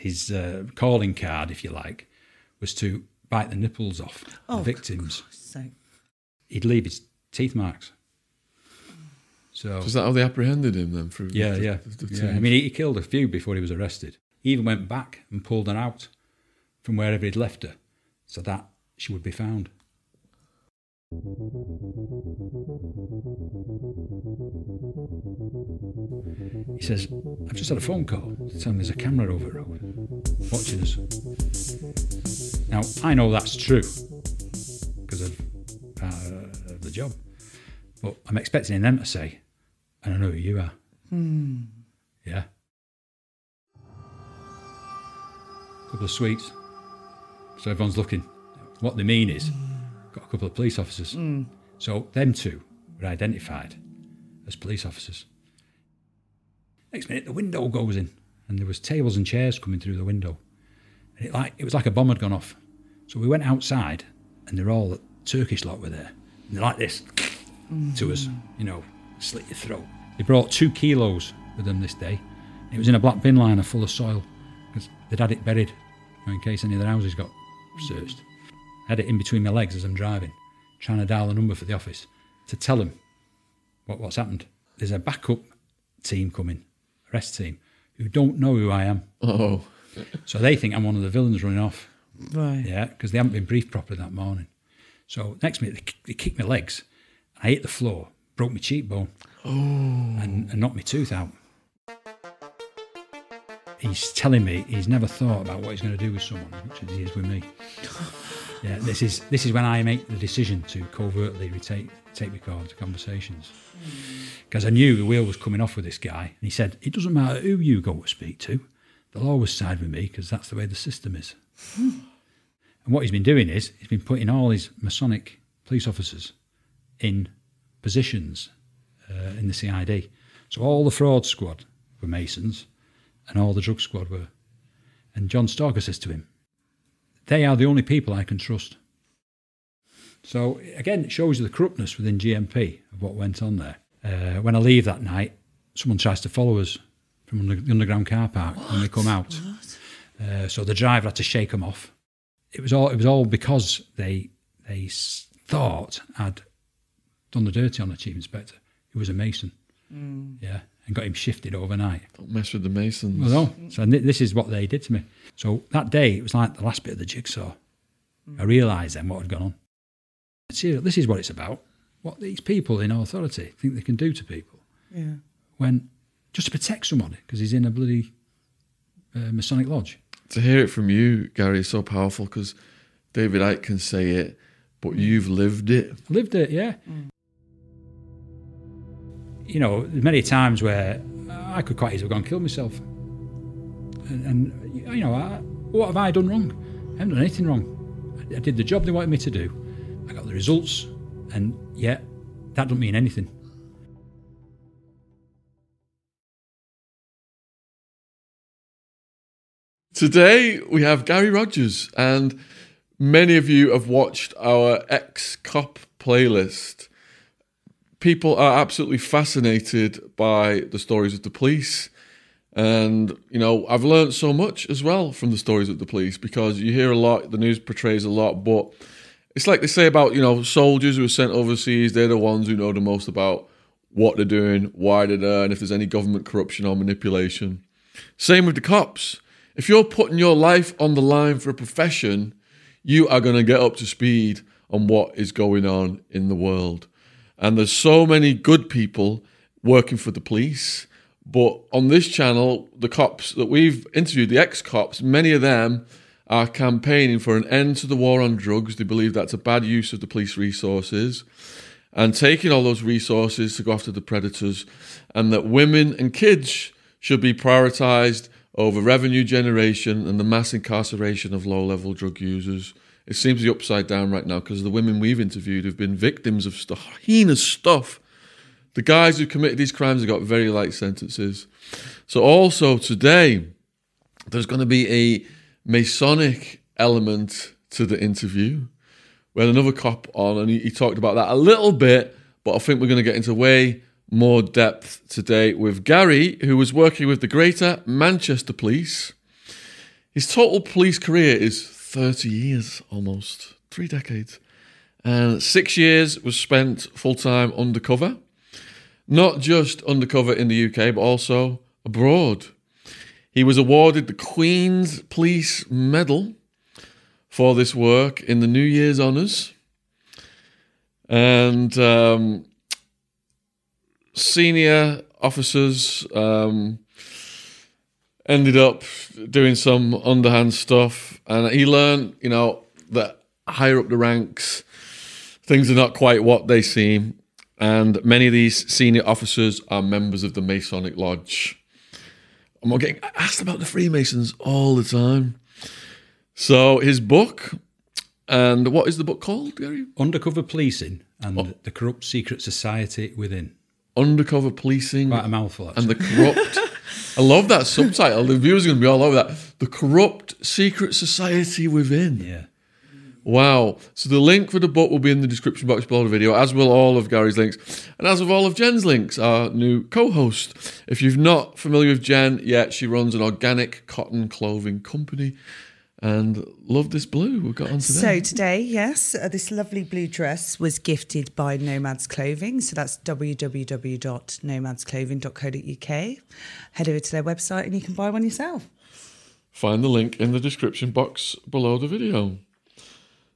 his uh, calling card, if you like, was to bite the nipples off Oh, the victims. So, He'd leave his teeth marks. So Is that how they apprehended him then? Through yeah, the, yeah, the- the yeah. I mean, he, he killed a few before he was arrested. He even went back and pulled her out from wherever he'd left her, so that she would be found. He says, I've just had a phone call telling me there's a camera over the road watching us. Now, I know that's true because of uh, the job, but I'm expecting them to say, I don't know who you are. Hmm. Yeah. A couple of sweets. So everyone's looking. What they mean is, hmm. got a couple of police officers. Hmm. So them two were identified as police officers. Next minute, the window goes in, and there was tables and chairs coming through the window, and it like it was like a bomb had gone off. So we went outside, and they're all Turkish lot were there, and they're like this to us, you know, slit your throat. They brought two kilos with them this day. It was in a black bin liner full of soil because they'd had it buried you know, in case any of their houses got searched. I had it in between my legs as I'm driving, trying to dial a number for the office to tell them what, what's happened. There's a backup team coming, arrest team, who don't know who I am. Oh, So they think I'm one of the villains running off. right. Yeah, because they haven't been briefed properly that morning. So next minute, they, kick- they kicked my legs. I hit the floor, broke my cheekbone, oh. and, and knocked my tooth out. He's telling me he's never thought about what he's going to do with someone as much as he is with me. Yeah, this is this is when I make the decision to covertly retake tape record conversations because I knew the wheel was coming off with this guy, and he said it doesn't matter who you go to speak to, they'll always side with me because that's the way the system is. And what he's been doing is he's been putting all his Masonic police officers in positions uh, in the CID. So all the fraud squad were Masons, and all the drug squad were. And John Stalker says to him, "They are the only people I can trust." So again, it shows you the corruptness within GMP of what went on there. Uh, when I leave that night, someone tries to follow us from under, the underground car park when we come out. Uh, so the driver had to shake them off. It was all. It was all because they they thought I'd done the dirty on the chief inspector, He was a mason. Yeah, and got him shifted overnight. don't mess with the Masons. Well, no. So thi- this is what they did to me. So that day, it was like the last bit of the jigsaw. I realised then what had gone on. See, this is what it's about. What these people in authority think they can do to people Yeah. when just to protect somebody because he's in a bloody uh, Masonic lodge. To hear it from you, Gary, is so powerful because David Icke can say it, but you've lived it. lived it, yeah. You know, many times where I could quite easily have gone and killed myself. And, and you know, I, what have I done wrong? I haven't done anything wrong. I, I did the job they wanted me to do. I got the results, and yet that doesn't mean anything. Today we have Gary Rogers, and many of you have watched our ex cop playlist. People are absolutely fascinated by the stories of the police. And, you know, I've learned so much as well from the stories of the police because you hear a lot, the news portrays a lot, but it's like they say about, you know, soldiers who are sent overseas, they're the ones who know the most about what they're doing, why they're there, and if there's any government corruption or manipulation. Same with the cops. If you're putting your life on the line for a profession, you are going to get up to speed on what is going on in the world. And there's so many good people working for the police. But on this channel, the cops that we've interviewed, the ex cops, many of them are campaigning for an end to the war on drugs. They believe that's a bad use of the police resources and taking all those resources to go after the predators, and that women and kids should be prioritized over revenue generation and the mass incarceration of low level drug users. It seems to be upside down right now because the women we've interviewed have been victims of stuff, heinous stuff. The guys who committed these crimes have got very light sentences. So, also today, there's going to be a Masonic element to the interview. We had another cop on and he talked about that a little bit, but I think we're going to get into way more depth today with Gary, who was working with the Greater Manchester Police. His total police career is 30 years almost, three decades. And six years was spent full time undercover. Not just undercover in the UK, but also abroad. He was awarded the Queen's Police Medal for this work in the New Year's Honours. And um, senior officers um, ended up doing some underhand stuff. And he learned, you know, that higher up the ranks, things are not quite what they seem. And many of these senior officers are members of the Masonic Lodge. I'm getting asked about the Freemasons all the time. So his book, and what is the book called, Gary? Undercover policing and Oh. the corrupt secret society within. Undercover Policing Quite a mouthful. Actually. and the Corrupt. I love that subtitle. The viewers are going to be all over that. The Corrupt Secret Society Within. yeah. Wow. So the link for the book will be in the description box below the video, as will all of Gary's links, and as of all of Jen's links, our new co-host. If you're not familiar with Jen yet, she runs an organic cotton clothing company. And love this blue we've got on today. So today, yes, uh, this lovely blue dress was gifted by Nomads Clothing. So that's www.nomadsclothing.co.uk. Head over to their website and you can buy one yourself. Find the link in the description box below the video.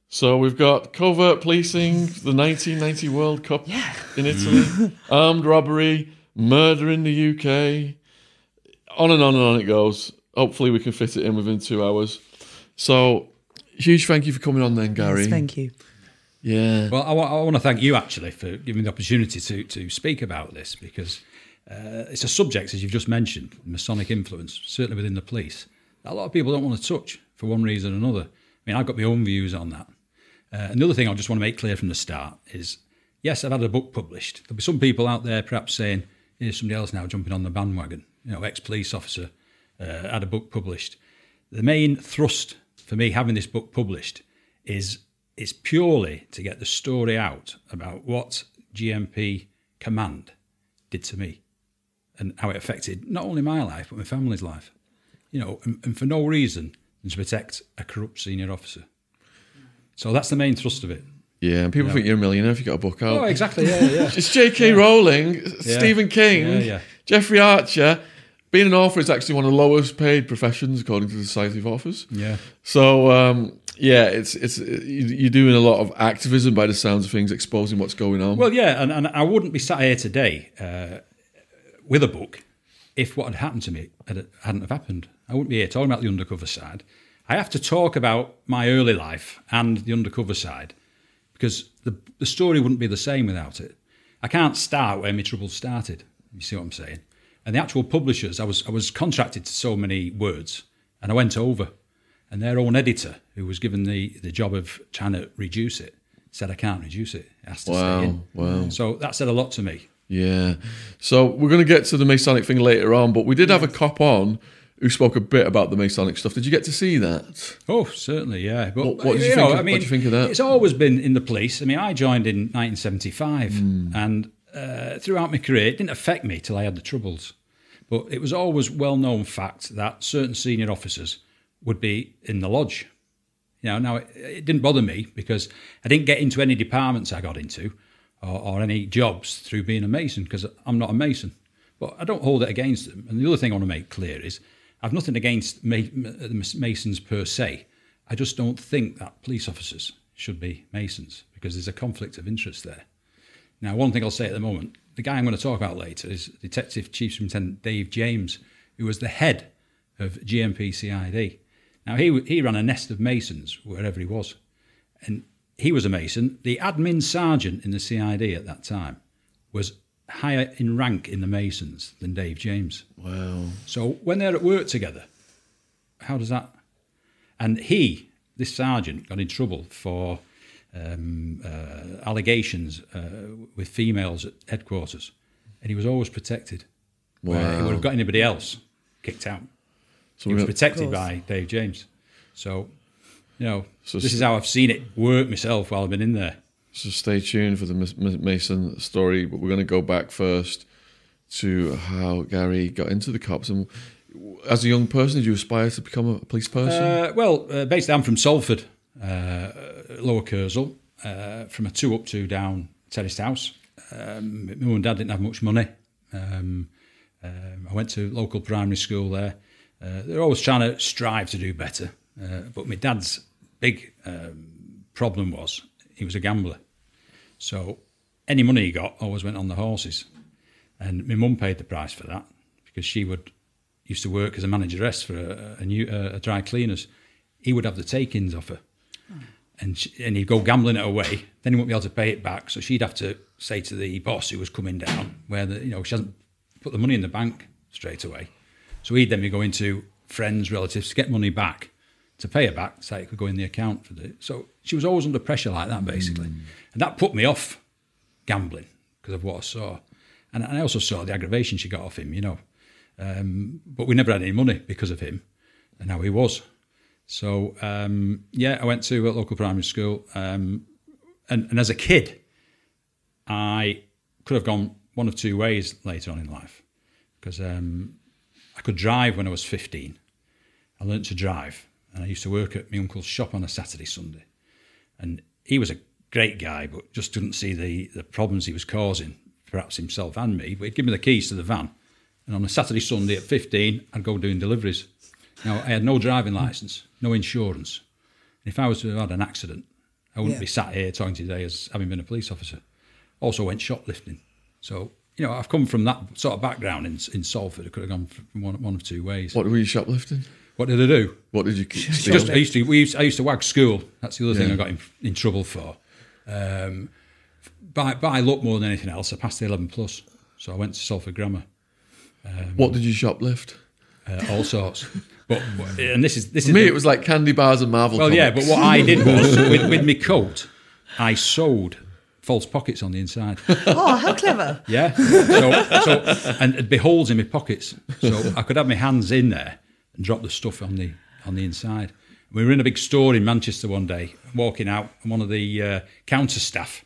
So we've got covert policing, the 1990 World Cup in Italy, armed robbery, murder in the UK. On and on and on it goes. Hopefully we can fit it in within two hours. So huge thank you for coming on then, Gary. Yes, thank you. yeah. Well, I want to thank you actually for giving me the opportunity to to speak about this because uh, it's a subject, as you've just mentioned, Masonic influence, certainly within the police, that a lot of people don't want to touch for one reason or another. I mean, I've got my own views on that. Uh, another thing I just want to make clear from the start is yes, I've had a book published. There'll be some people out there perhaps saying, here's somebody else now jumping on the bandwagon. You know, ex police officer uh, had a book published. The main thrust for me having this book published is it's purely to get the story out about what GMP command did to me and how it affected not only my life but my family's life. You know, and, and for no reason than to protect a corrupt senior officer. So that's the main thrust of it. Yeah, and people think you're a millionaire if you got a book out. Oh, exactly. Yeah, yeah. It's J.K. Rowling, Stephen King, Yeah, yeah. Jeffrey Archer. Being an author is actually one of the lowest paid professions according to the Society of Authors. yeah. So um, yeah, it's it's you- you're doing a lot of activism by the sounds of things, exposing what's going on. Well, yeah, and, and I wouldn't be sat here today uh, with a book if what had happened to me had, hadn't have happened. I wouldn't be here talking about the undercover side. I have to talk about my early life and the undercover side because the, the story wouldn't be the same without it. I can't start where my troubles started. You see what I'm saying? And the actual publishers, I was I was contracted to so many words, and I went over, and their own editor, who was given the, the job of trying to reduce it, said I can't reduce it. It has to Wow, stay in. wow. So that said a lot to me. yeah. So we're going to get to the Masonic thing later on, but we did have a cop on who spoke a bit about the Masonic stuff. Did you get to see that? Oh, certainly, yeah. But What- what did you think of- what did you think of that? It's always been in the police. I mean, I joined in 1975, Hmm. and uh, throughout my career, it didn't affect me till I had the troubles. But it was always well known fact that certain senior officers would be in the lodge. You know, now it, it didn't bother me because I didn't get into any departments I got into or, or any jobs through being a mason because I'm not a mason. But I don't hold it against them. And the other thing I want to make clear is I've nothing against ma- ma- masons per se. I just don't think that police officers should be masons because there's a conflict of interest there. Now, one thing I'll say at the moment, the guy I'm going to talk about later is Detective Chief Superintendent Dave James, who was the head of GMP CID. Now, he, he ran a nest of masons wherever he was. And he was a mason. The admin sergeant in the CID at that time was higher in rank in the masons than Dave James. Wow. So when they're at work together, how does that? And he, this sergeant, got in trouble for um, uh, allegations uh, with females at headquarters, and he was always protected. Where he would have got anybody else kicked out. So he was protected by Dave James. So, you know, So this s- is how I've seen it work myself while I've been in there. So stay tuned for the Mas- Mas- Mason story, but we're going to go back first to how Gary got into the cops. And as a young person, did you aspire to become a police person? Uh, well, uh, basically, I'm from Salford, uh, Lower Kersal, uh, from a two up, two down terraced house. Um, my mum and dad didn't have much money. Um, um, I went to local primary school there. Uh, they're always trying to strive to do better. Uh, but my dad's big um, problem was he was a gambler. So any money he got always went on the horses. And my mum paid the price for that because she would used to work as a manageress for a, a, new, a dry cleaners. He would have the takings off her. And, she, and he'd go gambling it away. Then he wouldn't be able to pay it back. So she'd have to say to the boss who was coming down, where the, you know she hasn't put the money in the bank straight away. So he'd then be going to friends, relatives to get money back, to pay her back, so it could go in the account for the. So she was always under pressure like that, basically, mm. and that put me off gambling because of what I saw, and I also saw the aggravation she got off him, you know. Um, but we never had any money because of him, and how he was. So um, yeah, I went to a local primary school, um, and, and as a kid, I could have gone one of two ways later on in life because um, I could drive when I was 15. I learnt to drive, and I used to work at my uncle's shop on a Saturday, Sunday. And he was a great guy, but just didn't see the, the problems he was causing, perhaps himself and me. But he'd give me the keys to the van. And on a Saturday, Sunday at 15, I'd go doing deliveries. Now, I had no driving licence, no insurance. And if I was to have had an accident, I wouldn't yeah. be sat here talking today as having been a police officer. Also went shoplifting. So, you know, I've come from that sort of background in, in Salford. I could have gone one, one of two ways. What were you shoplifting? What did I do? What did you Just, I used to, we used, I used to wag school. That's the other yeah. thing I got in, in trouble for. Um, by, by luck more than anything else, I passed the 11 plus. So I went to Salford Grammar. Um, what did you shoplift? Uh, all sorts. But and this is this For is me, the, it was like candy bars and Marvel. Well, comics. yeah, but what I did was with, with my coat, I sewed false pockets on the inside. Oh, how clever! Yeah, so, so and it'd be holes in my pockets, so I could have my hands in there and drop the stuff on the on the inside. We were in a big store in Manchester one day, walking out, and one of the uh, counter staff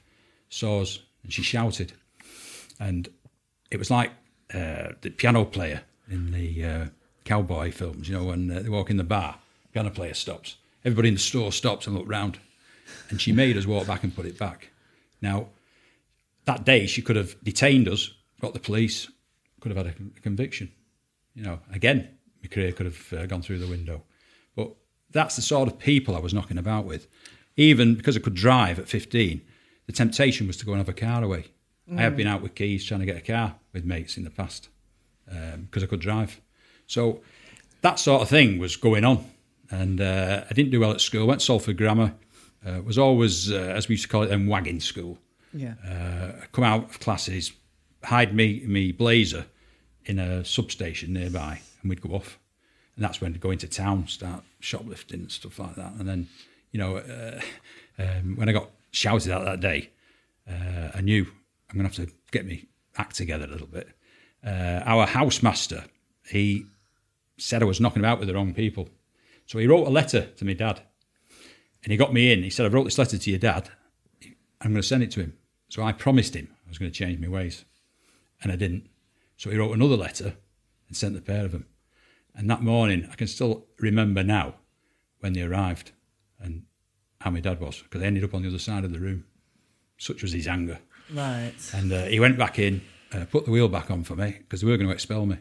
saw us, and she shouted, and it was like uh, the piano player in the uh, cowboy films, you know, when uh, they walk in the bar, piano player stops. Everybody in the store stops and look round. And she made us walk back and put it back. Now, that day she could have detained us, got the police, could have had a, a conviction. You know, again, my career could have uh, gone through the window. But that's the sort of people I was knocking about with. Even because I could drive at 15, the temptation was to go and have a car away. Mm. I have been out with keys trying to get a car with mates in the past because um, I could drive. So that sort of thing was going on. And uh, I didn't do well at school. Went to Salford Grammar. Uh, was always, uh, as we used to call it, then wagging school. Yeah. Uh, come out of classes, hide me me blazer in a substation nearby, and we'd go off. And that's when to go into town, start shoplifting and stuff like that. And then, you know, uh, um, when I got shouted at that day, uh, I knew I'm going to have to get me act together a little bit. our housemaster, he said I was knocking about with the wrong people. So he wrote a letter to my dad and he got me in. He said, I wrote this letter to your dad. I'm going to send it to him. So I promised him I was going to change my ways. And I didn't. So he wrote another letter and sent the pair of them. And that morning, I can still remember now when they arrived and how my dad was, because I ended up on the other side of the room. Such was his anger. Right. And uh, he went back in, uh, put the wheel back on for me, because they were going to expel me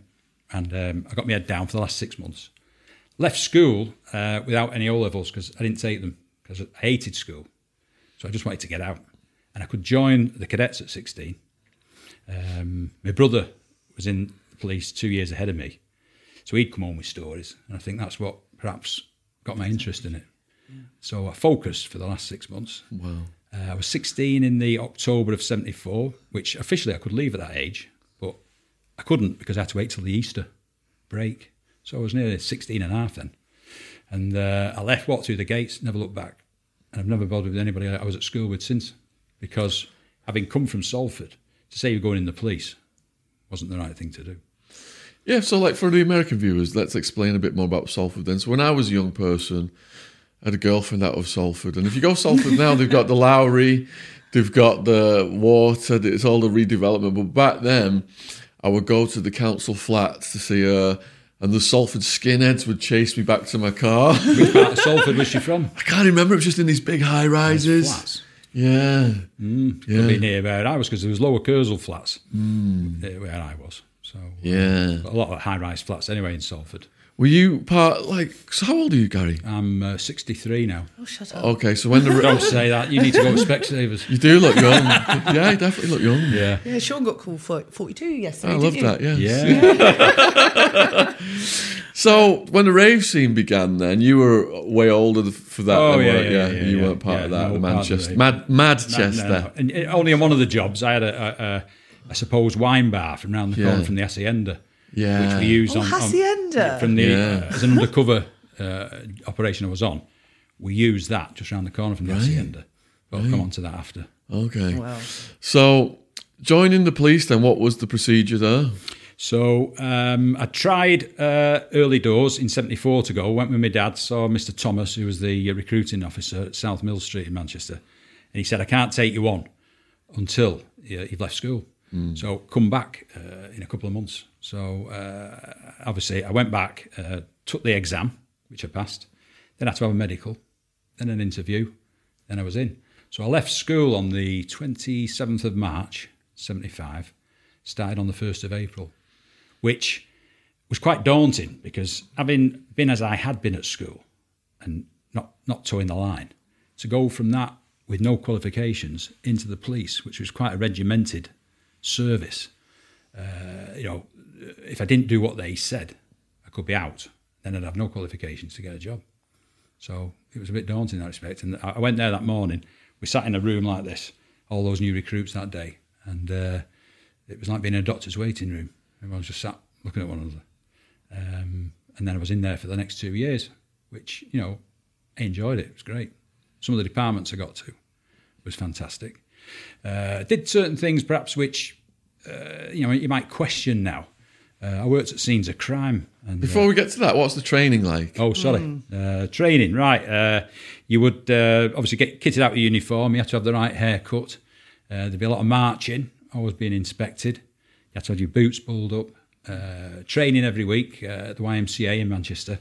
and um, I got my head down for the last six months. Left school uh, without any O levels because I didn't take them because I hated school, so I just wanted to get out. And I could join the cadets at 16. Um, my brother was in the police two years ahead of me, so he'd come home with stories, and I think that's what perhaps got my interest in it. So I focused for the last six months. Wow. Uh, I was 16 in the October of 74, which officially I could leave at that age. I couldn't because I had to wait till the Easter break. So I was nearly 16 and a half then. And uh, I left, walked through the gates, never looked back. And I've never bothered with anybody I was at school with since because having come from Salford, to say you're going in the police wasn't the right thing to do. Yeah, so like for the American viewers, let's explain a bit more about Salford then. So when I was a young person, I had a girlfriend out of Salford. And if you go Salford now, they've got the Lowry, they've got the water, it's all the redevelopment. But back then, I would go to the council flats to see her and the Salford skinheads would chase me back to my car. Which part of Salford was she from? I can't remember. It was just in these big high rises. Yeah. Could Yeah. be near where I was because there was lower Kersal flats uh, where I was. So uh, Yeah. a lot of high-rise flats anyway in Salford. Were you part like? So how old are you, Gary? I'm uh, 63 now. Oh, shut up. Okay, so when the Don't say that. You need to go to Specsavers. you do look young. yeah, you definitely look young. Yeah. Yeah, Sean got called for 42 yesterday. I love didn't you? that. Yeah. Yeah. So when the rave scene began, then you were way older for that. Oh, then, yeah, weren't yeah, you? yeah, you yeah. weren't part Yeah, of that. no the part of the Manchester, rave. Mad, Madchester. No, no. And only on one of the jobs, I had a, a, a, a supposed wine bar from round the corner Yeah. from the Hacienda, Yeah. which we used Oh, on, on from the Yeah. uh, as an undercover uh, operation I was on. We used that just around the corner from the Hacienda. But I'll come on to that after. Okay. Wow. So joining the police, then what was the procedure there? So um, I tried uh, early doors in '74 to go. Went with my dad, saw Mr. Thomas, who was the uh, recruiting officer at South Mill Street in Manchester, and he said, "I can't take you on until uh, you've left school. So come back uh, in a couple of months." So uh, obviously, I went back, uh, took the exam, which I passed. Then I had to have a medical, then an interview, then I was in. So I left school on the 27th of March, 75, started on the 1st of April which was quite daunting because having been as I had been at school and not, not toeing the line, to go from that with no qualifications into the police, which was quite a regimented service, uh, you know, if I didn't do what they said, I could be out. Then I'd have no qualifications to get a job. So it was a bit daunting in that respect. And I I went there that morning. We sat in a room like this, all those new recruits that day, and uh, it was like being in a doctor's waiting room. Everyone just sat looking at one another. Um, and then I was in there for the next two years, which you know I enjoyed it. It was great. Some of the departments I got to was fantastic. Uh, did certain things perhaps which uh, you know you might question now. Uh, I worked at scenes of crime. And, uh, Before we get to that, what's the training like? Oh, sorry. Uh, training, right. Uh, you would uh, obviously get kitted out of uniform. You had to have the right haircut. Uh, there'd be a lot of marching, always being inspected. You had to have your boots pulled up. Uh, training every week uh, at the YMCA in Manchester.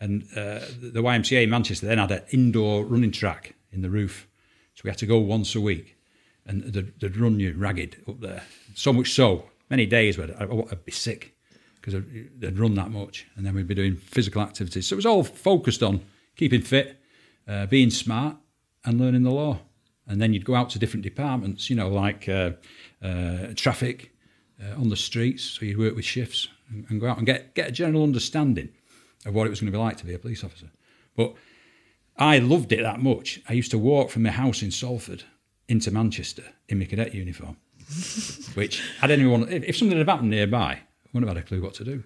And uh, the YMCA in Manchester then had an indoor running track in the roof. So we had to go once a week and they'd, they'd run you ragged up there. So much so, many days where I'd, I'd be sick because they'd run that much, and then we'd be doing physical activities. So it was all focused on keeping fit, uh, being smart, and learning the law. And then you'd go out to different departments, you know, like uh, uh, traffic uh, on the streets. So you'd work with shifts and, and go out and get get a general understanding of what it was going to be like to be a police officer. But I loved it that much. I used to walk from my house in Salford into Manchester in my cadet uniform, which had anyone, if, if something had happened nearby, wouldn't have had a clue what to do.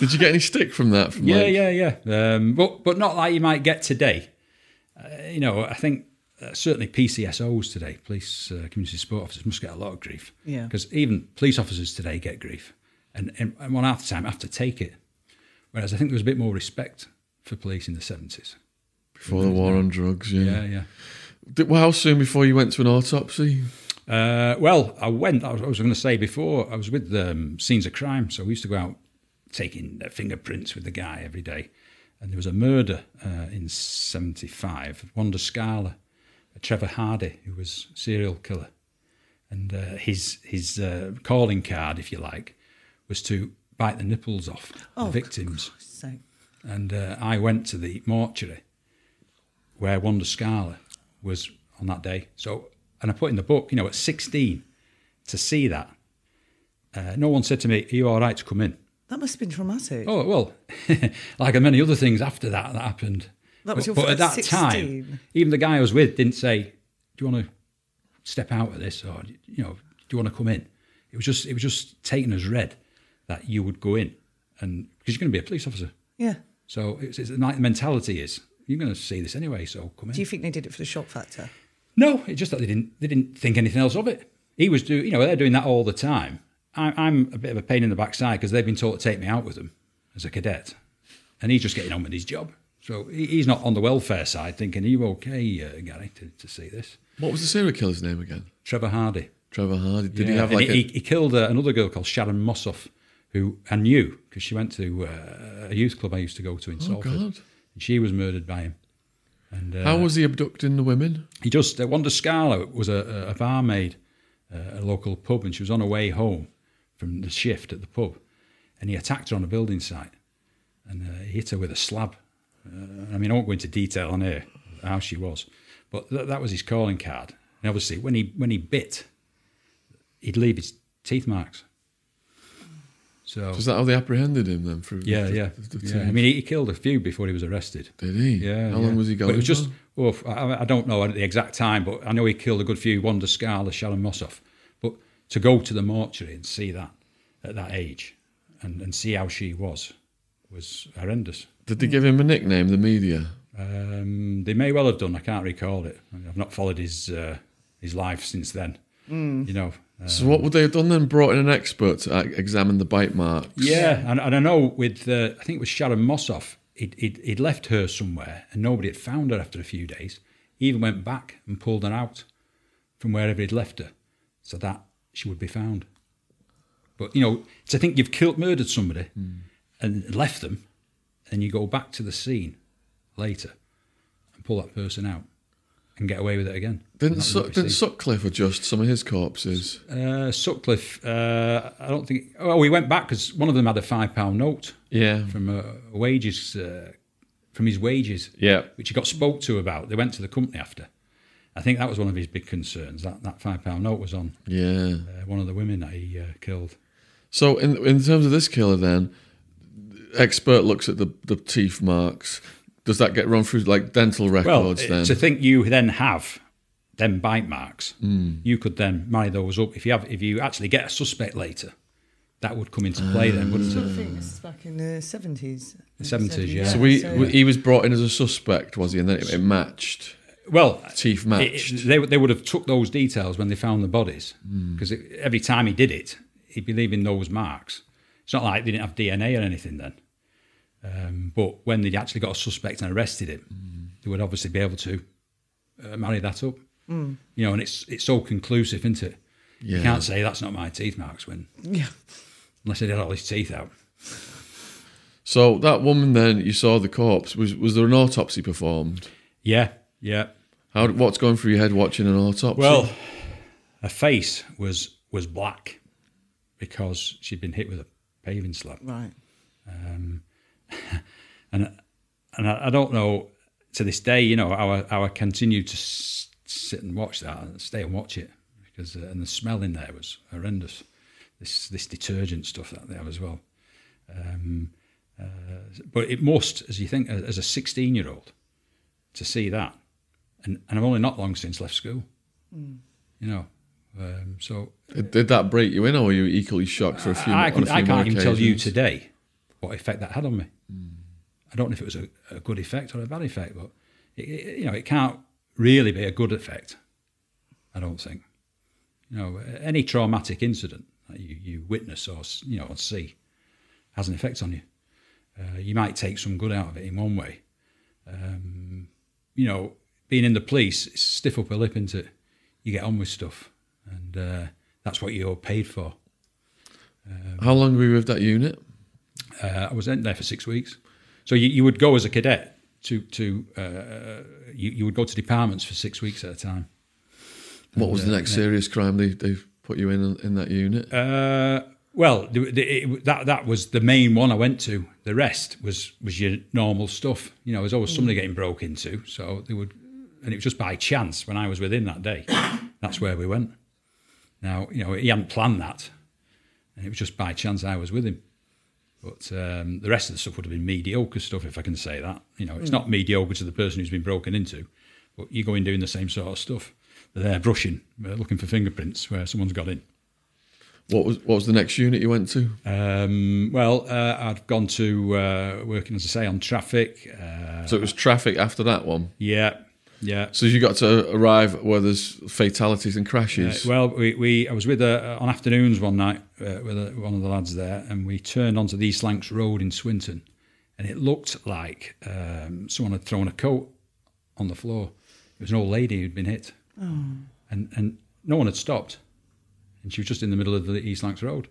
Did you get any stick from that? From Yeah, like, yeah, yeah. Um, but but not like you might get today. Uh, you know, I think uh, certainly PCSOs today, police uh, community support officers, must get a lot of grief. Yeah. Because even police officers today get grief, and, and, and one half the time have to take it. Whereas I think there was a bit more respect for police in the seventies. Before the war on drugs, yeah. Yeah, yeah. Did, well, how soon before you went to an autopsy? Uh, well, I went. I was, I was going to say before I was with um, scenes of crime, so we used to go out taking uh, fingerprints with the guy every day. And there was a murder uh, in '75. Wanda Skala, uh, Trevor Hardy, who was a serial killer, and uh, his his uh, calling card, if you like, was to bite the nipples off Oh, the victims. So, And uh, I went to the mortuary where Wanda Skala was on that day. So, and I put in the book, you know, at 16, to see that, uh, no one said to me, Are you all right to come in? that must have been traumatic. Oh, well, like many other things after that that happened. That was but, your but at that first time, 16? even the guy I was with didn't say, Do you want to step out of this? Or, you know, do you want to come in? It was just, it was just taken as read that you would go in and because you're going to be a police officer. Yeah. So it's, it's the mentality is you're going to see this anyway, so come in. Do you think they did it for the shock factor? No, it's just that they didn't they didn't think anything else of it. He was doing, you know, they're doing that all the time. I, I'm a bit of a pain in the backside because they've been taught to take me out with them as a cadet, and he's just getting on with his job. So he, he's not on the welfare side thinking, "Are you okay, uh, Gary, to, to see this?" What was the serial killer's name again? Trevor Hardy. Trevor Hardy. Did he have like he, a, he killed uh, another girl called Sharon Mosoph, who I knew because she went to uh, a youth club I used to go to in Oh Salford. God! And she was murdered by him. And uh, How was he abducting the women? he just uh, Wanda Skala was a, a barmaid uh, at a local pub, and she was on her way home from the shift at the pub, and he attacked her on a building site, and uh, he hit her with a slab. Uh, I mean, I won't go into detail on here how she was, but th- that was his calling card. And obviously, when he when he bit, he'd leave his teeth marks. So Is that how they apprehended him then? Through yeah, the, yeah, the- the yeah. I mean, he, he killed a few before he was arrested. did he? Yeah. How yeah. long was he going? But it was just, for? oh, I, I don't know at the exact time, but I know he killed a good few Wanda Skala, Sharon Mosoph. But to go to the mortuary and see that at that age and, and see how she was was horrendous. Did they give him a nickname? The media. Um, they may well have done. I can't recall it. I've not followed his uh, his life since then. You know. So what would they have done then? Brought in an expert to examine the bite marks. Yeah, and, and I know with uh, I think it was Sharon Mosoph, he'd, he'd, he'd left her somewhere and nobody had found her after a few days. He even went back and pulled her out from wherever he'd left her, so that she would be found. But you know, to think you've killed, murdered somebody, and left them, and you go back to the scene later and pull that person out and get away with it again. Didn't Su- didn't. Sutcliffe adjust some of his corpses? Uh, Sutcliffe, uh, I don't think. Oh, we went back because one of them had a five pound note Yeah. from uh, wages, uh, from his wages, Yeah. which he got spoke to about. They went to the company after. I think that was one of his big concerns. That that five pound note was on Yeah. uh, one of the women that he uh, killed. So in in terms of this killer, then, expert looks at the the teeth marks. Does that get run through like dental records uh, then? to think you then have them bite marks, you could then marry those up. If you have, if you actually get a suspect later, that would come into play then, wouldn't it? I it? think this is back in the seventies. The 70s, yeah. so we he was brought in as a suspect, was he? And then it, it matched. Well, Teeth matched. it- they, they would have took those details when they found the bodies because every time he did it, he'd be leaving those marks. It's not like they didn't have DNA or anything then. Um, but when they actually got a suspect and arrested him, they would obviously be able to uh, marry that up. You know, and it's it's so conclusive, isn't it? Yeah. You can't say that's not my teeth marks when Yeah. unless he had all his teeth out. So that woman then you saw the corpse. Was was there an autopsy performed? Yeah, yeah. How what's going through your head watching an autopsy? Well, her face was was black because she'd been hit with a paving slab. Right. Um, and and I, I don't know to this day, you know, how I, how I continue to s- sit and watch that and stay and watch it because uh, and the smell in there was horrendous. This this detergent stuff that they have as well. Um, uh, but it must, as you think, as a 16 year old, to see that, and, and I've only not long since left school, you know. Um, so did, did that break you in, or were you equally shocked for a few? I, on a can, few I more can't even tell you today what effect that had on me. I don't know if it was a, a good effect or a bad effect, but it, it- you know, it can't really be a good effect. I don't think. You know, any traumatic incident that you, you witness or you know or see has an effect on you. Uh, you might take some good out of it in one way. Um, you know, being in the police, it's stiff upper lip, isn't it? You get on with stuff, and uh, that's what you're paid for. How long were you with that unit? Uh, I was in there for six weeks. So you, you would go as a cadet to to uh, you, you would go to departments for six weeks at a time. What was the next serious crime they they put you in in that unit? Uh, well, the, the, it, that that was the main one I went to. The rest was was your normal stuff. You know, there's always somebody getting broke into. So they would, and it was just by chance when I was with him that day. That's where we went. Now you know he hadn't planned that, and it was just by chance I was with him. But um, the rest of the stuff would have been mediocre stuff, if I can say that. You know, it's not mediocre to the person who's been broken into, but you go in doing the same sort of stuff. They're brushing, uh, looking for fingerprints where someone's got in. What was what was the next unit you went to? Um, well, uh, I'd gone to uh, working, as I say, on traffic. Uh, So it was traffic after that one. yeah, yeah. So you got to arrive where there's fatalities and crashes. well, we, we I was with uh, on afternoons one night uh, with uh, one of the lads there, and we turned onto the East Lancs Road in Swinton, and it looked like um, someone had thrown a coat on the floor. It was an old lady who'd been hit, and and no one had stopped, and she was just in the middle of the East Lancs Road,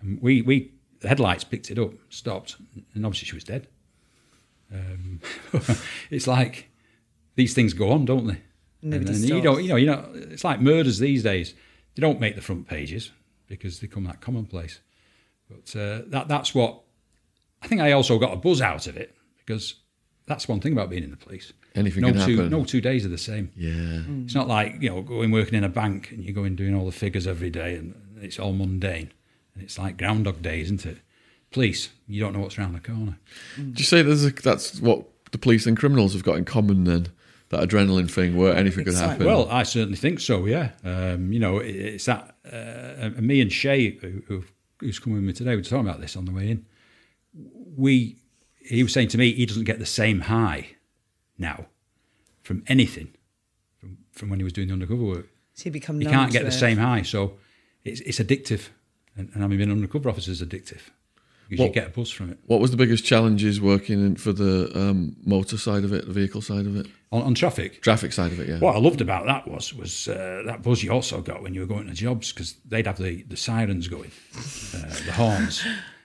and we we the headlights picked it up, stopped, and obviously she was dead. Um, it's like these things go on, don't they? Nobody and, and you don't, you know, you know, it's like murders these days. They don't make the front pages because they become that commonplace. But uh, that that's what I think. I also got a buzz out of it because that's one thing about being in the police. Anything no can two, happen. No two days are the same. Yeah. It's not like you know going working in a bank and you go in doing all the figures every day and it's all mundane. And it's like Groundhog Day, isn't it? Police, you don't know what's around the corner. Do you say there's a, that's what the police and criminals have got in common then? That adrenaline thing where anything could Excitement. happen. Well, I certainly think so. Yeah, um, you know, it's that. Uh, me and Shay, who, who, who's come with me today, we were talking about this on the way in. We, he was saying to me, he doesn't get the same high now from anything from from when he was doing the undercover work. So you become You can't to get the same high, so it's it's addictive. And, and having been an undercover officer is addictive because What- you get a buzz from it. what was the biggest challenges working in, for the um, motor side of it, the vehicle side of it, On, on traffic, traffic side of it? Yeah. What I loved about that was was uh, that buzz you also got when you were going to jobs because they'd have the, the sirens going, uh, the horns,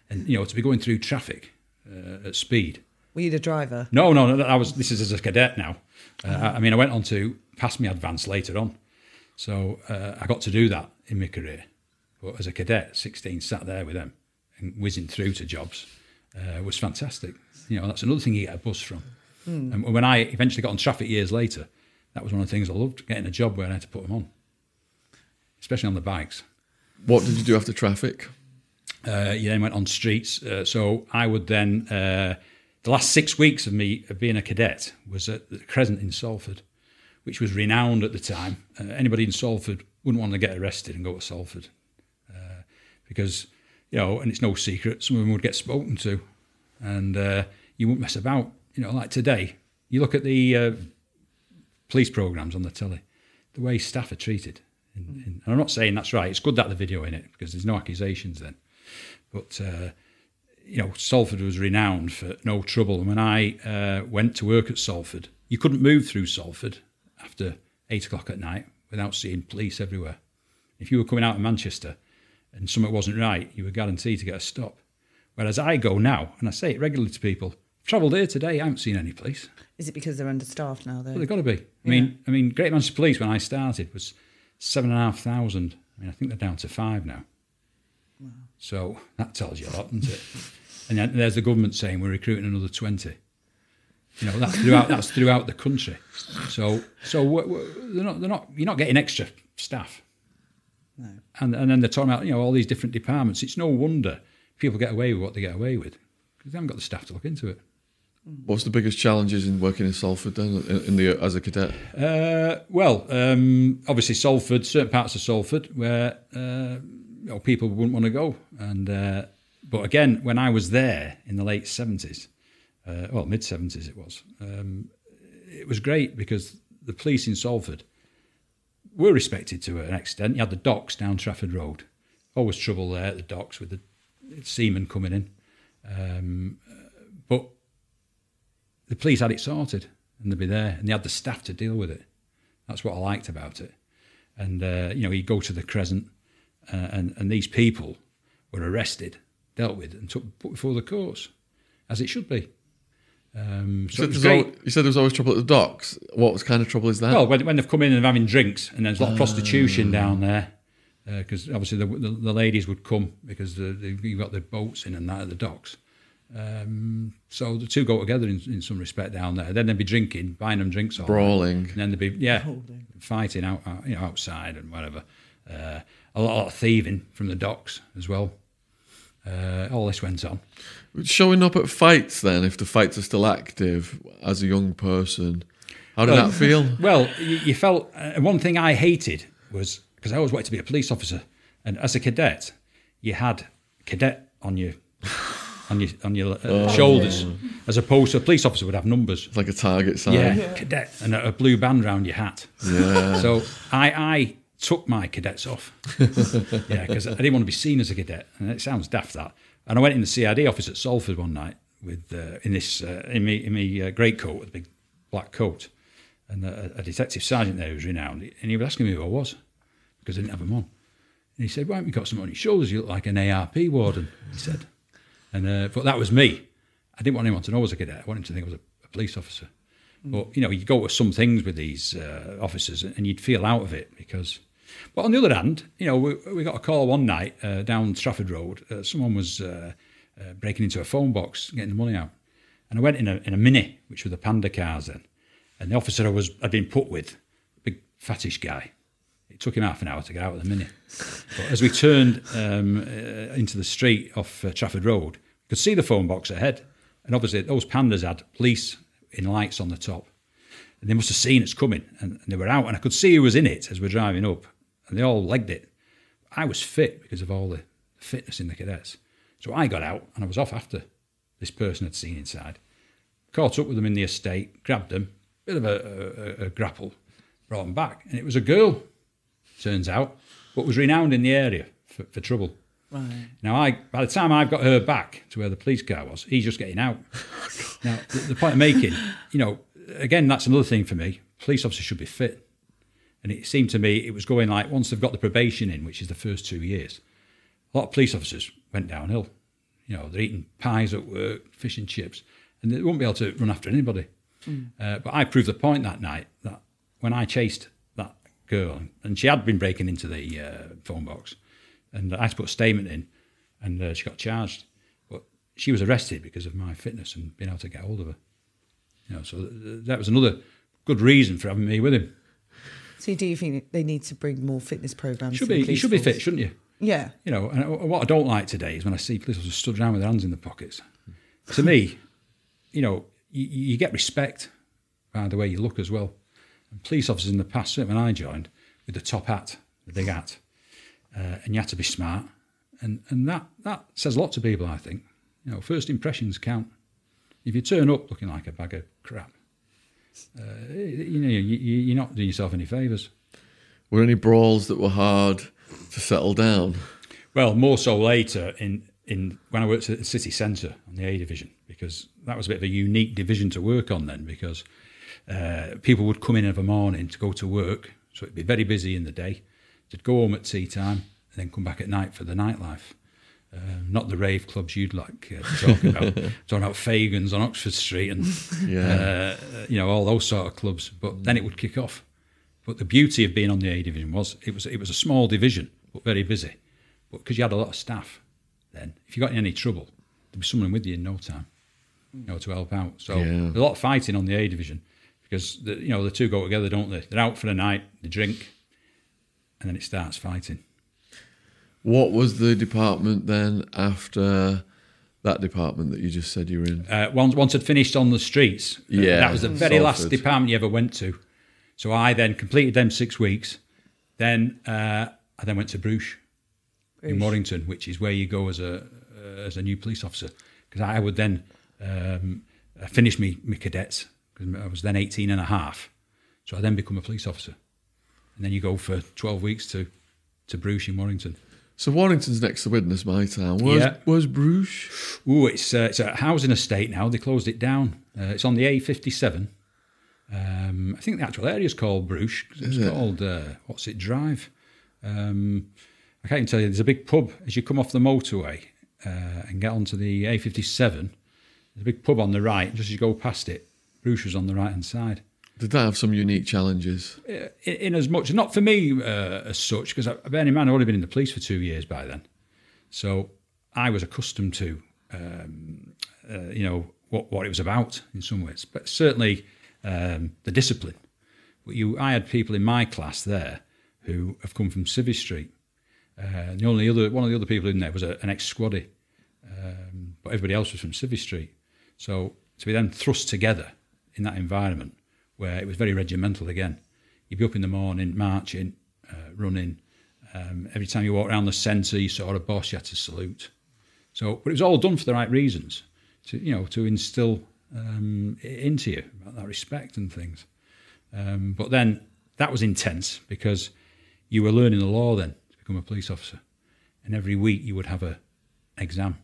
and you know to be going through traffic uh, at speed. Were you the driver? No, no, no. I was. This is as a cadet now. Uh, I- I mean, I went on to pass my advance later on, so uh, I got to do that in my career. But as a cadet, sixteen, sat there with them and whizzing through to jobs uh, was fantastic. You know, that's another thing you get a buzz from. And when I eventually got on traffic years later, that was one of the things I loved getting a job where I had to put them on, especially on the bikes. What did you do after traffic? Uh, you then went on streets. Uh, so I would then, uh, the last six weeks of me of being a cadet was at the Crescent in Salford, which was renowned at the time. Uh, anybody in Salford wouldn't want to get arrested and go to Salford uh, because, you know, and it's no secret, some of them would get spoken to and uh, you wouldn't mess about. You know, like today, you look at the uh, police programs on the telly, the way staff are treated. In, in, and I'm not saying that's right. It's good that the video in it because there's no accusations then. But uh, you know, Salford was renowned for no trouble. And when I uh, went to work at Salford, you couldn't move through Salford after eight o'clock at night without seeing police everywhere. If you were coming out of Manchester and something wasn't right, you were guaranteed to get a stop. Whereas I go now, and I say it regularly to people, travelled here today, I haven't seen any police. Is it because they're understaffed now, though? Well, they've got to be. I mean, I mean, Great Manchester Police when I started was seven and a half thousand. I mean, I think they're down to five now. Wow. So that tells you a lot, doesn't it? And then there's the government saying we're recruiting another twenty. You know, that's throughout that's throughout the country. So so we're, we're- they're not they're not you're not getting extra staff. No. And and then they're talking about you know all these different departments. It's no wonder people get away with what they get away with because they haven't got the staff to look into it. What's the biggest challenges in working in Salford then, in, the as a cadet? Uh, well, um, obviously Salford, certain parts of Salford where uh, you know, people wouldn't want to go, and uh, but again, when I was there in the late seventies, uh, well, mid seventies it was, um, it was great because the police in Salford were respected to an extent. You had the docks down Trafford Road, always trouble there at the docks with the seamen coming in, um, but the police had it sorted and they'd be there and they had the staff to deal with it. That's what I liked about it. And, uh, you know, you go to the Crescent uh, and, and these people were arrested, dealt with, and took put before the courts, as it should be. Um, so You said, was great. al- you said there was always trouble at the docks. What kind of trouble is that? Well, when, when they've come in and they're having drinks, and there's a lot of prostitution down there, because obviously the, the, the ladies would come because the, the, you've got the boats in and that at the docks. Um, so the two go together in, in some respect down there. Then they'd be drinking, buying them drinks, all. Brawling. and then they'd be yeah, fighting out, out, you know, outside and whatever. Uh, a lot of thieving from the docks as well. Uh, all this went on. Showing up at fights then, if the fights are still active as a young person, how did that feel? Well, you, you felt uh, one thing I hated was because I always wanted to be a police officer, and as a cadet, you had cadet on your on your on your uh, shoulders, as opposed to a police officer would have numbers. It's like a target sign. Yeah, cadet, and a, a blue band round your hat. Yeah. So I, I took my cadets off. yeah, because I didn't want to be seen as a cadet, and it sounds daft that. And I went in the CID office at Salford one night with uh, in this uh, in me in me uh, great coat with a big black coat, and a, a detective sergeant there who was renowned, and he was asking me who I was because I didn't have them on. And he said, "Why haven't you got something on your shoulders? You look like an ARP warden." He said. And uh, but that was me. I didn't want anyone to know I was a cadet. I wanted to think I was a, a police officer. But you know, you go to some things with these uh, officers, and you'd feel out of it because. But on the other hand, you know, we, we got a call one night uh, down Trafford Road. Uh, someone was uh, uh, breaking into a phone box, getting the money out, and I went in a in a mini, which were the Panda cars then, and the officer I was I'd been put with, big fattish guy. It took him half an hour to get out of the mini. But as we turned um, uh, into the street off uh, Trafford Road, we could see the phone box ahead, and obviously those pandas had police in lights on the top, and they must have seen us coming, and, and they were out, and I could see who was in it as we're driving up, and they all legged it. I was fit because of all the fitness in the cadets, so I got out and I was off after this person had seen inside. Caught up with them in the estate, grabbed them, bit of a, a, a grapple, brought them back, and it was a girl turns out, but was renowned in the area for, for trouble. Right. Now, I by the time I've got her back to where the police car was, he's just getting out. Oh, now, the, the point I'm making, you know, again, that's another thing for me. Police officers should be fit. And it seemed to me it was going like once they've got the probation in, which is the first two years, a lot of police officers went downhill. You know, they're eating pies at work, fish and chips, and they won't be able to run after anybody. Uh, but I proved the point that night that when I chased that girl, and she had been breaking into the uh, phone box, and I had to put a statement in, and uh, she got charged. But she was arrested because of my fitness and being able to get hold of her. You know, so th- that was another good reason for having me with him. So do you think they need to bring more fitness programs? Should be, you should be fit, shouldn't you? Yeah. You know, and what I don't like today is when I see police officers stood around with their hands in their pockets. To me, you know, you, you get respect by the way you look as well. And police officers in the past, certainly when I joined, with the top hat, the big hat, uh, and you had to be smart, and and that that says a lot to people. I think, you know, first impressions count. If you turn up looking like a bag of crap, uh, you know, you, you- you're not doing yourself any favours. Were any brawls that were hard to settle down? Well, more so later in in when I worked at the city centre on the A division because that was a bit of a unique division to work on then because uh, people would come in of a morning to go to work, so it'd be very busy in the day. They'd go home at tea time and then come back at night for the nightlife. Uh, not the rave clubs you'd like uh, to talk about, talking about Fagins on Oxford Street and Yeah. uh, you know all those sort of clubs. But then it would kick off. But the beauty of being on the A division was it was it was a small division but very busy. But because you had a lot of staff, then if you got in any trouble, there'd be someone with you in no time, you know, to help out. So Yeah. a lot of fighting on the A division because the, you know the two go together, don't they? They're out for the night, they drink, and then it starts fighting. What was the department then after that department that you just said you were in? Uh, once once I'd finished on the streets, uh, Yeah, that was the very last department you ever went to. So I then completed them six weeks. Then uh, I then went to Bruche, in Warrington, which is where you go as a uh, as a new police officer. Because I would then um, uh, finish me, me cadets because I was then 18 and a half. So I then become a police officer, and then you go for 12 weeks to to Bruche in Warrington. So Warrington's next to Widnes, my town. Where's, Yeah. where's Bruche? Ooh, it's uh, it's a housing estate now. They closed it down. Uh, it's on the A57. Um, I think the actual area is called Bruche. It's it? called uh, what's it Drive. Um, I can't even tell you. There's a big pub as you come off the motorway uh, and get onto the A57. There's a big pub on the right. Just as you go past it, Bruche was on the right hand side. Did that have some unique challenges? in, in as much, not for me uh, as such, because bearing in mind I'd only been in the police for two years by then, so I was accustomed to, um, uh, you know, what what it was about in some ways, but certainly um, the discipline. You, I had people in my class there who have come from Civvy Street. Uh, the only other one of the other people in there was a, an ex-squaddy, um, but everybody else was from Civvy Street. So to be then thrust together in that environment where it was very regimental again. You'd be up in the morning, marching, uh, running. Um, every time you walked around the centre, you saw a boss, you had to salute. So, but it was all done for the right reasons, to you know, to instill um, into you about that respect and things. Um, but then that was intense because you were learning the law then to become a police officer, and every week you would have a exam.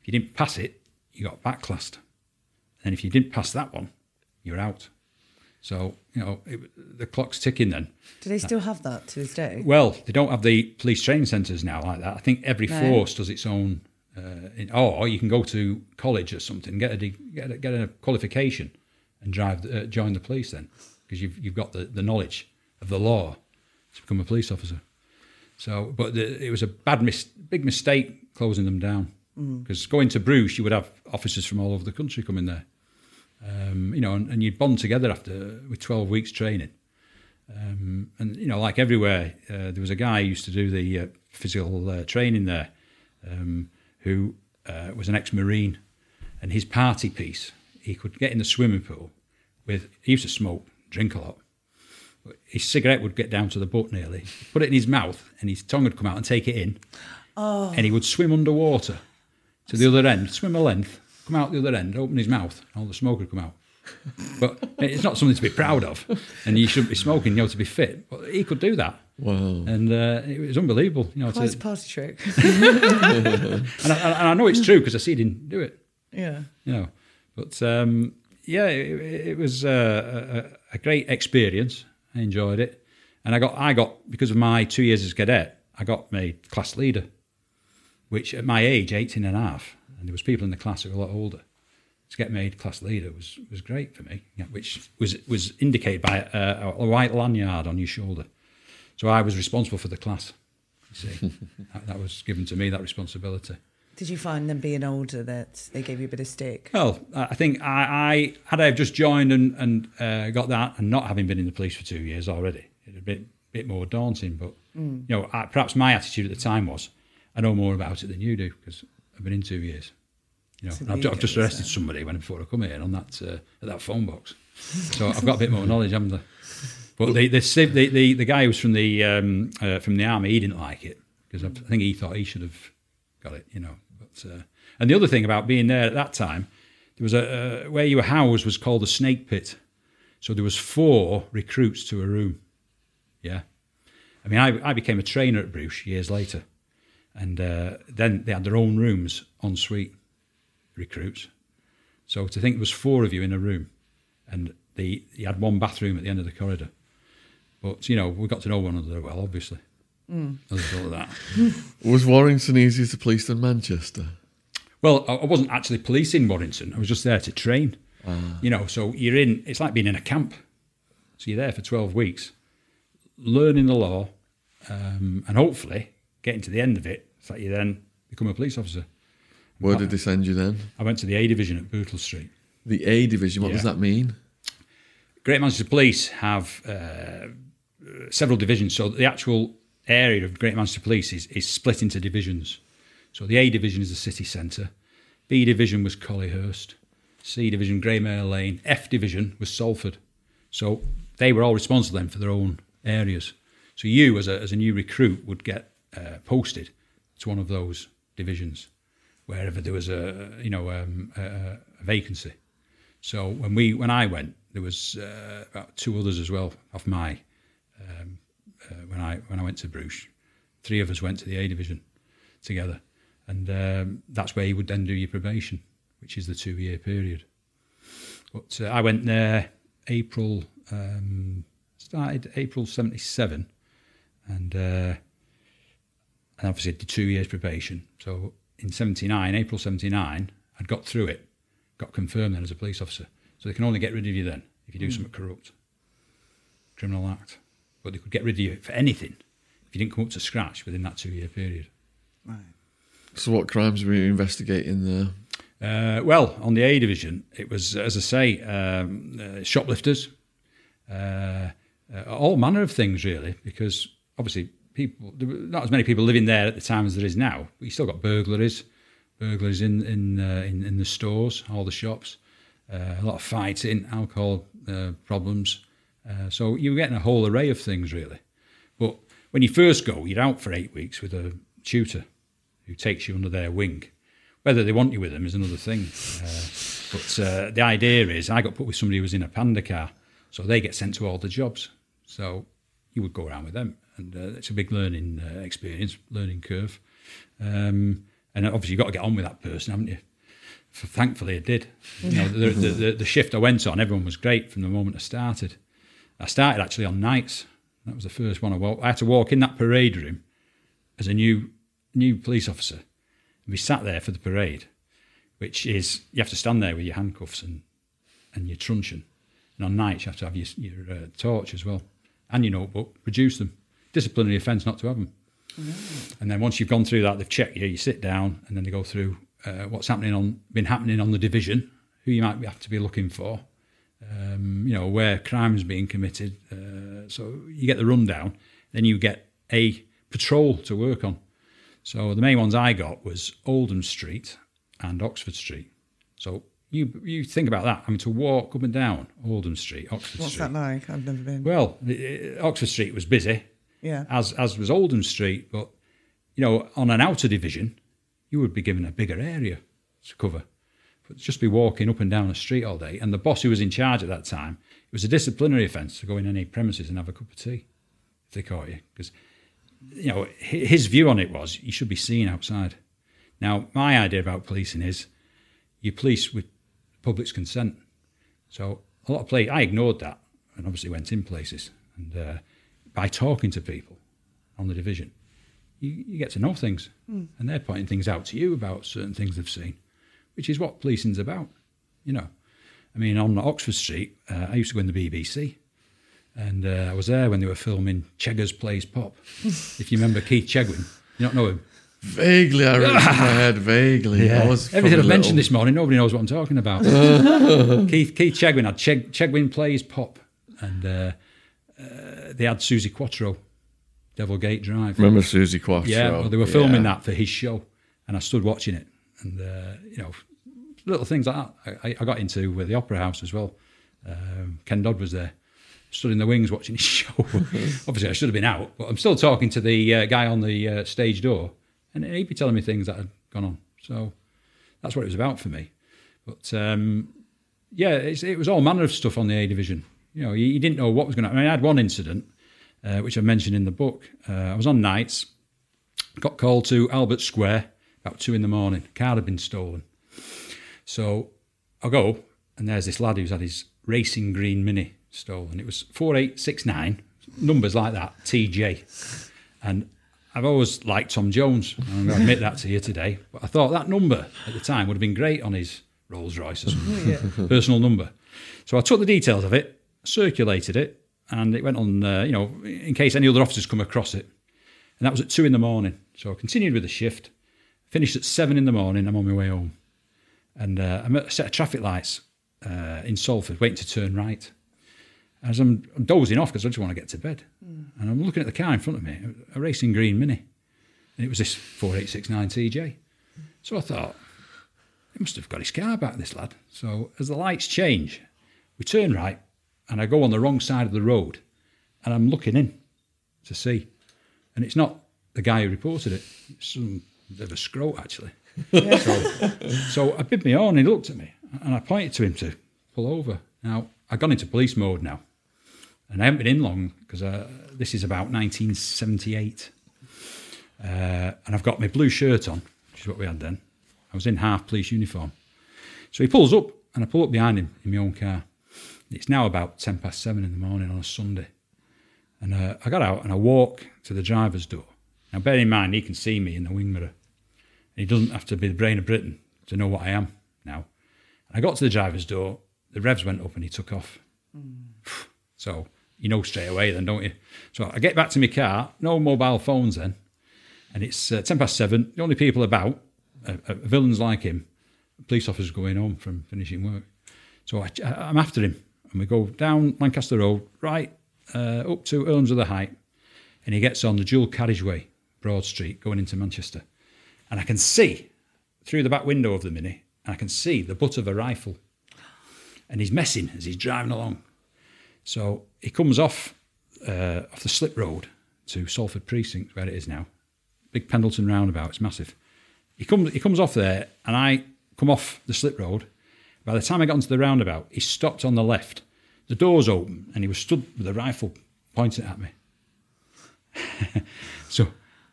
If you didn't pass it, you got backclassed, and if you didn't pass that one, you're out. So you know it, the clock's ticking then. Do they still have that to this day? Well, they don't have the police training centres now like that. I think every No. force does its own uh, in, or you can go to college or something, get a get a, get a qualification, and drive uh, join the police then, because you've you've got the, the knowledge of the law to become a police officer. So, but the, it was a bad mis- big mistake closing them down because going to Bruche, you would have officers from all over the country coming there. Um, you know, and, and you'd bond together after with twelve weeks training. Um, and you know, like everywhere, uh, there was a guy who used to do the uh, physical uh, training there, um, who uh, was an ex-marine, and his party piece, he could get in the swimming pool with. He used to smoke, drink a lot. His cigarette would get down to the butt nearly. Put it in his mouth, and his tongue would come out and take it in, and he would swim underwater to the other end, swim a length, come out the other end, open his mouth, and all the smoke would come out. But it's not something to be proud of, and you shouldn't be smoking, you know, to be fit. But he could do that, Wow. and uh, it was unbelievable, you know. Quite To, a party trick. and, I, and I know it's true because I see him do it, yeah. you know. But um, yeah, it, it was uh, a, a great experience. I enjoyed it, and I got I got because of my two years as cadet, I got made class leader, which at my age, 18 and a half, and there was people in the class who were a lot older. To get made class leader was was great for me, yeah, which was was indicated by a, a white lanyard on your shoulder. So I was responsible for the class. You see, that, that was given to me that responsibility. Did you find them being older that they gave you a bit of stick? Well, I think I, I had I have just joined and, and uh, got that, and not having been in the police for two years already, it'd a bit bit more daunting. But you know, I, perhaps my attitude at the time was, I know more about it than you do because I've been in two years. You know, I've, I've just arrested so- somebody when before I come here on that uh, at that phone box, so I've got a bit more knowledge, haven't I? But the the, the the the guy who was from the um, uh, from the army, he didn't like it because I think he thought he should have got it, you know. But uh, and the other thing about being there at that time, there was a uh, where you were housed was called the snake pit, so there was four recruits to a room. Yeah, I mean, I, I became a trainer at Bruche years later, and uh, then they had their own rooms en suite recruits. So to think there was four of you in a room, and the you had one bathroom at the end of the corridor. But you know, we got to know one another well, obviously. As a result of that. Was Warrington easier to police than Manchester? Well, I wasn't actually policing Warrington. I was just there to train. You know, so you're in. It's like being in a camp. So you're there for twelve weeks, learning the law, um, and hopefully getting to the end of it, so that you then become a police officer. Where did they send you then? I went to the A division at Bootle Street. The A division. What does that mean? Great Manchester Police have uh, several divisions. So the actual area of Great Manchester Police is, is split into divisions. So the A division is the city centre, B division was Collyhurst, C division Greymare Lane, F division was Salford. So they were all responsible then for their own areas. So you, as a, as a new recruit, would get uh, posted to one of those divisions, wherever there was a you know um, a, a vacancy. So when we when I went, there was uh, about two others as well off my um, uh, when I when I went to Bruche. Three of us went to the A division together, and um, that's where you would then do your probation, which is the two year period. But uh, I went there April um, started April seventy seven, and uh, and obviously did two years probation. So in seventy nine, April seventy nine, I'd got through it, got confirmed then as a police officer. So they can only get rid of you then if you do something corrupt, criminal act. But they could get rid of you for anything if you didn't come up to scratch within that two year period. Right. So what crimes were you investigating there? Uh, well, on the A division, it was, as I say, um, uh, shoplifters, uh, uh, all manner of things, really, because obviously people, not as many people living there at the time as there is now. But you still got burglaries, burglaries in in uh, in, in the stores, all the shops, uh, a lot of fighting, alcohol uh, problems. Uh, so you were getting a whole array of things, really. But when you first go, you're out for eight weeks with a tutor who takes you under their wing. Whether they want you with them is another thing. Uh, but uh, the idea is, I got put with somebody who was in a panda car, so they get sent to all the jobs. So you would go around with them, and uh, it's a big learning uh, experience, learning curve. Um, and obviously, you've got to get on with that person, haven't you? Thankfully, I did. You know, the, the, the, the shift I went on, everyone was great from the moment I started. I started actually on nights. That was the first one I walked. I had to walk in that parade room as a new new police officer. And we sat there for the parade, which is you have to stand there with your handcuffs and and your truncheon, and on nights you have to have your, your uh, torch as well and your notebook. Produce them. Disciplinary offence not to have them. And then once you've gone through that, they've checked you. You sit down, and then they go through uh, what's happening on been happening on the division, who you might have to be looking for, um, you know, where crimes being committed. Uh, so you get the rundown. Then you get a patrol to work on. So the main ones I got was Oldham Street and Oxford Street. So you you think about that. I mean, to walk up and down Oldham Street, Oxford What's Street. that like? I've never been. Well, the- uh, Oxford Street was busy, yeah. as as was Oldham Street. But you know, on an outer division, you would be given a bigger area to cover. But just be walking up and down a street all day, and the boss who was in charge at that time, it was a disciplinary offence to go in any premises and have a cup of tea if they caught you, because you know his view on it was you should be seen outside. Now, my idea about policing is you police with public's consent. So a lot of places, I ignored that and obviously went in places. And uh, by talking to people on the division, you, you get to know things. And they're pointing things out to you about certain things they've seen, which is what policing's about, you know. I mean, on Oxford Street, uh, I used to go in the BBC. And uh, I was there when they were filming Cheggers Plays Pop. if you remember Keith Chegwin, you don't know him. Vaguely, I read it in my head. Vaguely, I was Everything I've probably mentioned this morning, nobody knows what I'm talking about. Keith Keith Chegwin had Cheg, Chegwin plays pop, and uh, uh, they had Suzi Quatro, Devil Gate Drive. Remember Suzi Quatro? Yeah, well, they were filming Yeah. that for his show, and I stood watching it, and uh, you know, little things like that. I, I got into with the Opera House as well. Um, Ken Dodd was there, stood in the wings watching his show. Obviously, I should have been out, but I'm still talking to the uh, guy on the uh, stage door, and he'd be telling me things that had gone on. So that's what it was about for me. But um, yeah, it was all manner of stuff on the A division. You know, you, you didn't know what was going to. I mean, I had one incident uh, which I mentioned in the book. Uh, I was on nights, got called to Albert Square about two in the morning. Car had been stolen, so I go and there's this lad who's had his racing green mini stolen. It was four eight six nine numbers like that TJ, and I've always liked Tom Jones. I'm going to admit that to you today. But I thought that number at the time would have been great on his Rolls Royce or something, personal number. So I took the details of it, circulated it, and it went on, uh, you know, in case any other officers come across it. And that was at two in the morning. So I continued with the shift, finished at seven in the morning. I'm on my way home. And uh, I'm at a set of traffic lights uh, in Salford, waiting to turn right. As I'm, I'm dozing off because I just want to get to bed. And I'm looking at the car in front of me, a racing green Mini. And it was this 4869 TJ. So I thought, he must have got his car back, this lad. So as the lights change, we turn right and I go on the wrong side of the road and I'm looking in to see. And it's not the guy who reported it, it's some bit of a scrote actually. so, so I bid me on, he looked at me and I pointed to him to pull over. Now, I've gone into police mode now and I haven't been in long because uh, this is about 1978. Uh, and I've got my blue shirt on, which is what we had then. I was in half police uniform. So he pulls up and I pull up behind him in my own car. It's now about 10 past seven in the morning on a Sunday. And uh, I got out and I walk to the driver's door. Now, bear in mind, he can see me in the wing mirror. He doesn't have to be the brain of Britain to know what I am now. And I got to the driver's door, the revs went up and he took off. So you know straight away then, don't you? So I get back to my car, no mobile phones then, and it's uh, 10 past seven. The only people about are, are villains like him, police officers going home from finishing work. So I, I'm after him, and we go down Lancaster Road, right uh, up to Irlams o' th' Height, and he gets on the dual carriageway, Broad Street, going into Manchester. And I can see through the back window of the Mini, and I can see the butt of a rifle. And he's messing as he's driving along. So he comes off uh, off the slip road to Salford Precinct, where it is now. Big Pendleton roundabout, it's massive. He comes, he comes off there, and I come off the slip road. By the time I got onto the roundabout, he stopped on the left. The door's open, and he was stood with a rifle pointing at me. so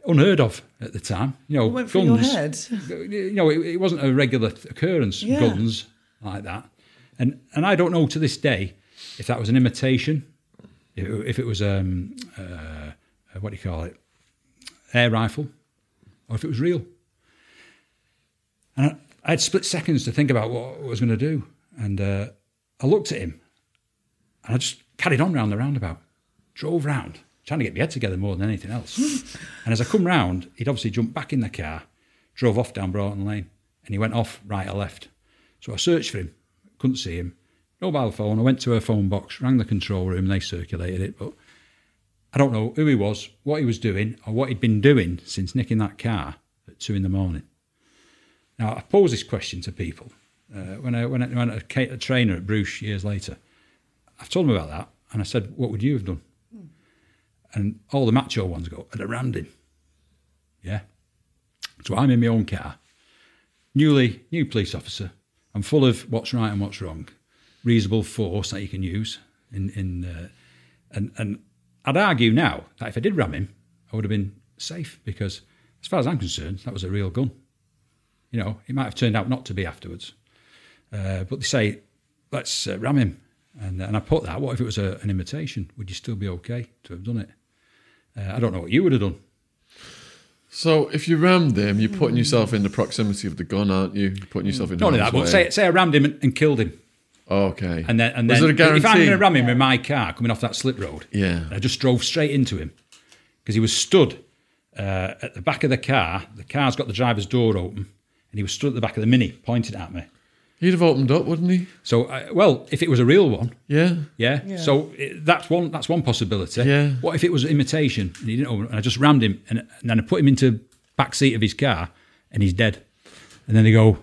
unheard of at the time. You know, What went through your guns. head? You know, it, it wasn't a regular occurrence. Yeah. Guns like that, and and I don't know to this day if that was an imitation, if, if it was um uh, what do you call it, air rifle, or if it was real. And I, I had split seconds to think about what I was going to do. And uh, I looked at him and I just carried on round the roundabout, drove round, trying to get my head together more than anything else. and as I come round, he'd obviously jumped back in the car, drove off down Broughton Lane, and he went off right or left. So I searched for him, couldn't see him. Mobile phone, I went to a phone box, rang the control room, they circulated it, but I don't know who he was, what he was doing, or what he'd been doing since nicking that car at two in the morning. Now, I posed this question to people uh, when I when I went a, a trainer at Bruche years later. I've told him about that, and I said, "What would you have done?" And all the macho ones go, "I'd have rammed him." Yeah. So I'm in my own car, newly new police officer. I'm full of what's right and what's wrong, reasonable force that you can use in in, uh, and and I'd argue now that if I did ram him, I would have been safe because, as far as I'm concerned, that was a real gun. You know, it might have turned out not to be afterwards. Uh, but they say, let's uh, ram him. And, and I put that, what if it was a, an imitation? Would you still be okay to have done it? Uh, I don't know what you would have done. So if you rammed him, you're putting yourself in the proximity of the gun, aren't you? You're putting yourself in. Not only that, harm's but say, say I rammed him and, and killed him. Okay. And then, and Was then there a if I'm going to ram him in my car coming off that slip road, Yeah. and I just drove straight into him because he was stood uh, at the back of the car. The car's got the driver's door open, and he was stood at the back of the Mini pointing at me. He'd have opened up, wouldn't he? So, uh, well, if it was a real one, Yeah. yeah. So it, that's one. That's one possibility. Yeah. What if it was imitation and he didn't open and I just rammed him and, and then I put him into back seat of his car and he's dead, and then they go,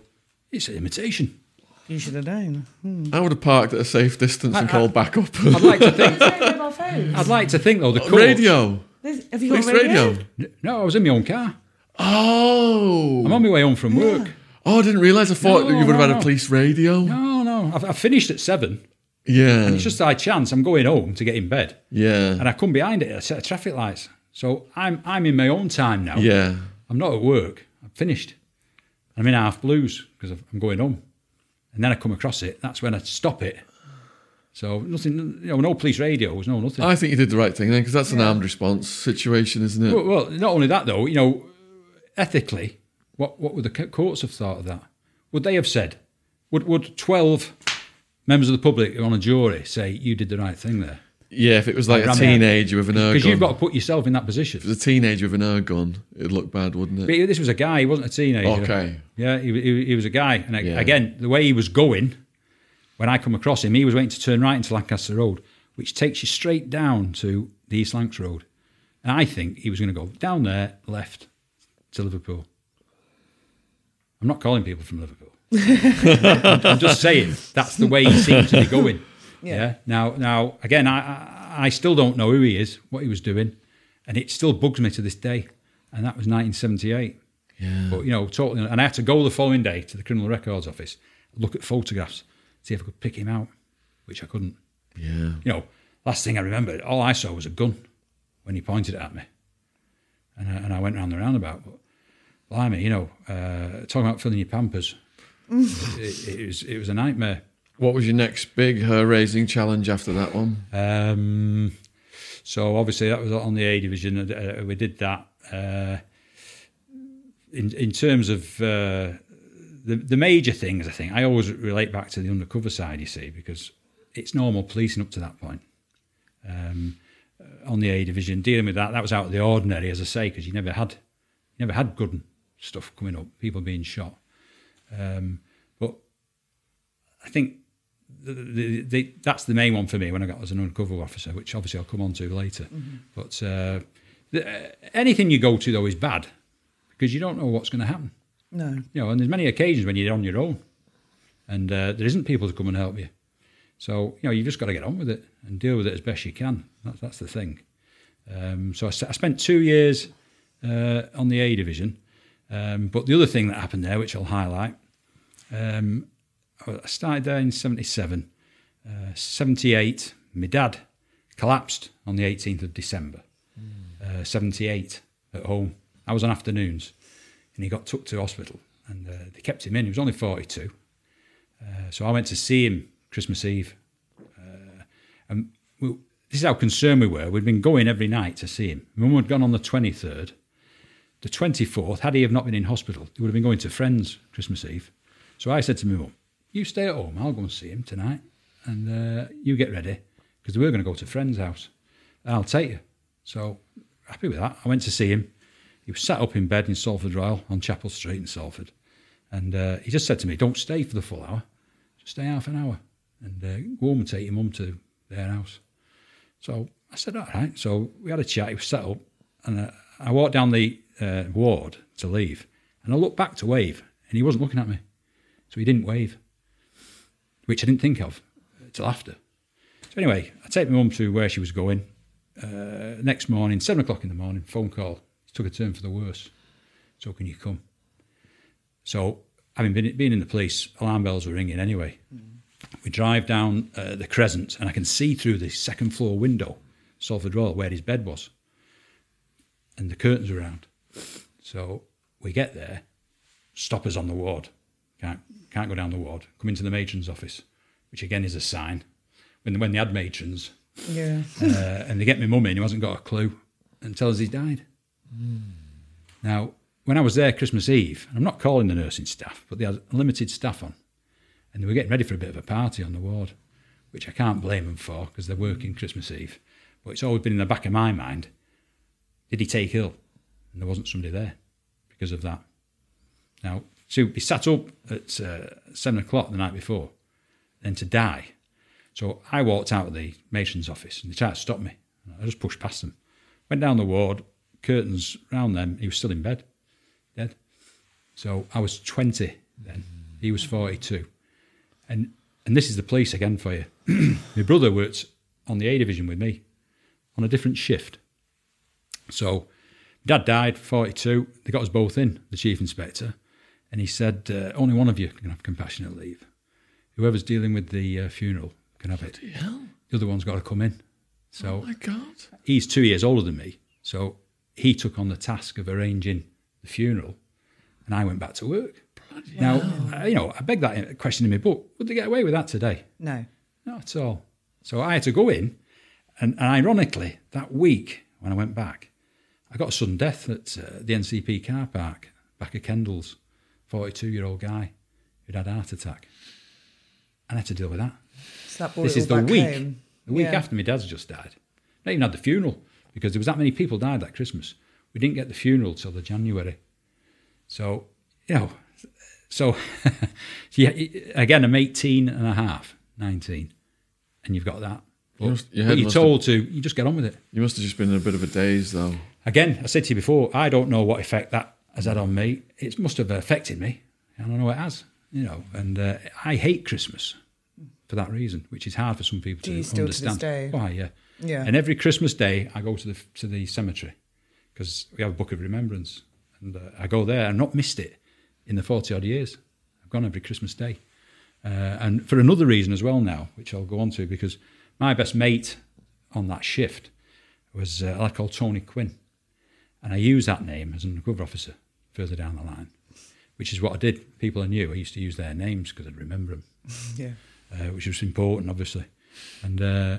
it's an imitation. You should have known. Hmm. I would have parked at a safe distance and I- called back up. I'd like to think. mobile phones. I'd like to think though the courts, radio. Have you got Police radio. No, I was in my own car. Oh. I'm on my way home from work. Oh, I didn't realise. I thought No, you would have no, had a police radio. No, no, I've, I've finished at seven. Yeah. And it's just by chance I'm going home to get in bed, yeah. and I come behind it at a set of traffic lights. So I'm I'm in my own time now. yeah. I'm not at work. I'm finished. I'm in half blues because I'm going home. And then I come across it. That's when I stop it. So nothing, you know, no police radios, no nothing. I think you did the right thing then, because that's an armed response situation, isn't it? well, well, not only that though, you know, ethically, what what would the courts have thought of that? Would they have said? Would would twelve members of the public on a jury say you did the right thing there? Yeah, if it was like a teenager with an air gun. Because you've got to put yourself in that position. If it was a teenager with an air gun, it'd look bad, wouldn't it? But this was a guy. He wasn't a teenager. Okay. Yeah, he, he, he was a guy. And Yeah. again, the way he was going, when I come across him, he was waiting to turn right into Lancaster Road, which takes you straight down to the East Lancs Road. And I think he was going to go down there, left to Liverpool. I'm not calling people from Liverpool. I'm, I'm just saying that's the way he seemed to be going. Yeah. Now, now again, I, I still don't know who he is, what he was doing, and it still bugs me to this day. And that was 1978. Yeah. But you know, totally. And I had to go the following day to the criminal records office, look at photographs, see if I could pick him out, which I couldn't. Yeah. You know, last thing I remember, all I saw was a gun when he pointed it at me, and I, and I went round the roundabout. But blimey, you know, uh, talking about filling your pampers, it, it was it was a nightmare. What was your next big hair raising challenge after that one? Um, so obviously that was on the A division. Uh, we did that. Uh, in in terms of uh, the the major things, I think I always relate back to the undercover side. You see, because it's normal policing up to that point. Um, uh, on the A division, dealing with that, that was out of the ordinary, as I say, because you never had you never had gun stuff coming up, people being shot. Um, but I think the, the, the, that's the main one for me when I got as an undercover officer, which obviously I'll come on to later. But uh, the, anything you go to though is bad because you don't know what's going to happen. No. You know, and there's many occasions when you're on your own, and uh, there isn't people to come and help you. So you know, you've just got to get on with it and deal with it as best you can. That's that's the thing. Um, so I spent two years uh, on the A division, um, but the other thing that happened there, which I'll highlight, um, I started there in '77. Uh, '78, my dad collapsed on the 18th of December. Uh, 78 at home. I was on afternoons, and he got took to hospital, and uh, they kept him in. He was only 42. Uh, so I went to see him Christmas Eve. Uh, and we, this is how concerned we were. We'd been going every night to see him. Mum had gone on the 23rd The 24th, had he have not been in hospital, he would have been going to friends Christmas Eve. So I said to my mum, You stay at home, I'll go and see him tonight, and uh, you get ready, because we're going to go to a friend's house. I'll take you. So, happy with that. I went to see him. He was sat up in bed in Salford Royal on Chapel Street in Salford. And uh, he just said to me, Don't stay for the full hour, just stay half an hour and uh, go home and take your mum to their house. So I said, All right. So we had a chat. He was set up. And uh, I walked down the uh, ward to leave. And I looked back to wave, and he wasn't looking at me. So he didn't wave, which I didn't think of till after. So anyway, I take my mum to where she was going. Uh, next morning, seven o'clock in the morning, phone call. It took a turn for the worse. So can you come? So having been, been in the police, alarm bells were ringing anyway. We drive down uh, the Crescent, and I can see through the second floor window, Salford Royal, where his bed was, and the curtains were around. So we get there, stoppers on the ward, can't can't go down the ward. Come into the matron's office, which again is a sign. When when they had matrons, Yeah. uh, and they get my mum in, who hasn't got a clue, and tell us he's died. Now, when I was there Christmas Eve, and I'm not calling the nursing staff, but they had limited staff on, and they were getting ready for a bit of a party on the ward, which I can't blame them for because they're working Christmas Eve. But it's always been in the back of my mind: did he take ill? And there wasn't somebody there because of that. Now, to be sat up at uh, seven o'clock the night before, then to die. So I walked out of the matron's office and they tried to stop me. I just pushed past them. Went down the ward, curtains round them. He was still in bed, dead. So I was 20 then. He was 42. And and this is the police again for you. My brother worked on the A division with me on a different shift. So dad died, 42. They got us both in, the chief inspector. And he said, uh, only one of you can have compassionate leave. Whoever's dealing with the uh, funeral can have it. Hell. The other one's got to come in. So Oh my God. he's two years older than me. So he took on the task of arranging the funeral, and I went back to work. Now, I- you know, I beg that question in my book. Would they get away with that today? No. Not at all. So I had to go in, and, and ironically, that week when I went back, I got a sudden death at uh, the NCP car park back at Kendals. 42 year old guy who'd had a heart attack. And I had to deal with that. So that This is the week, home. the week Yeah. after my dad's just died. Not even had the funeral because there was that many people died that Christmas. We didn't get the funeral till the January. So, you know, so yeah, again, I'm 18 and a half, 19, and you've got that. But, you must, your but you're must have- told to, you just get on with it. You must have just been in a bit of a daze, though. Again, I said to you before, I don't know what effect that has had on me. It must have affected me. I don't know it has, you know. And uh, I hate Christmas for that reason, which is hard for some people to you still to this understand. day? Why? Yeah. Yeah. And every Christmas day, I go to the to the cemetery because we have a book of remembrance, and uh, I go there. I've not missed it in the forty odd years. I've gone every Christmas day, uh, and for another reason as well now, which I'll go on to, because my best mate on that shift was uh, a lad called Tony Quinn, and I use that name as an undercover officer further down the line, which is what I did. People I knew, I used to use their names because I'd remember them Yeah. uh, which was important, obviously. And uh,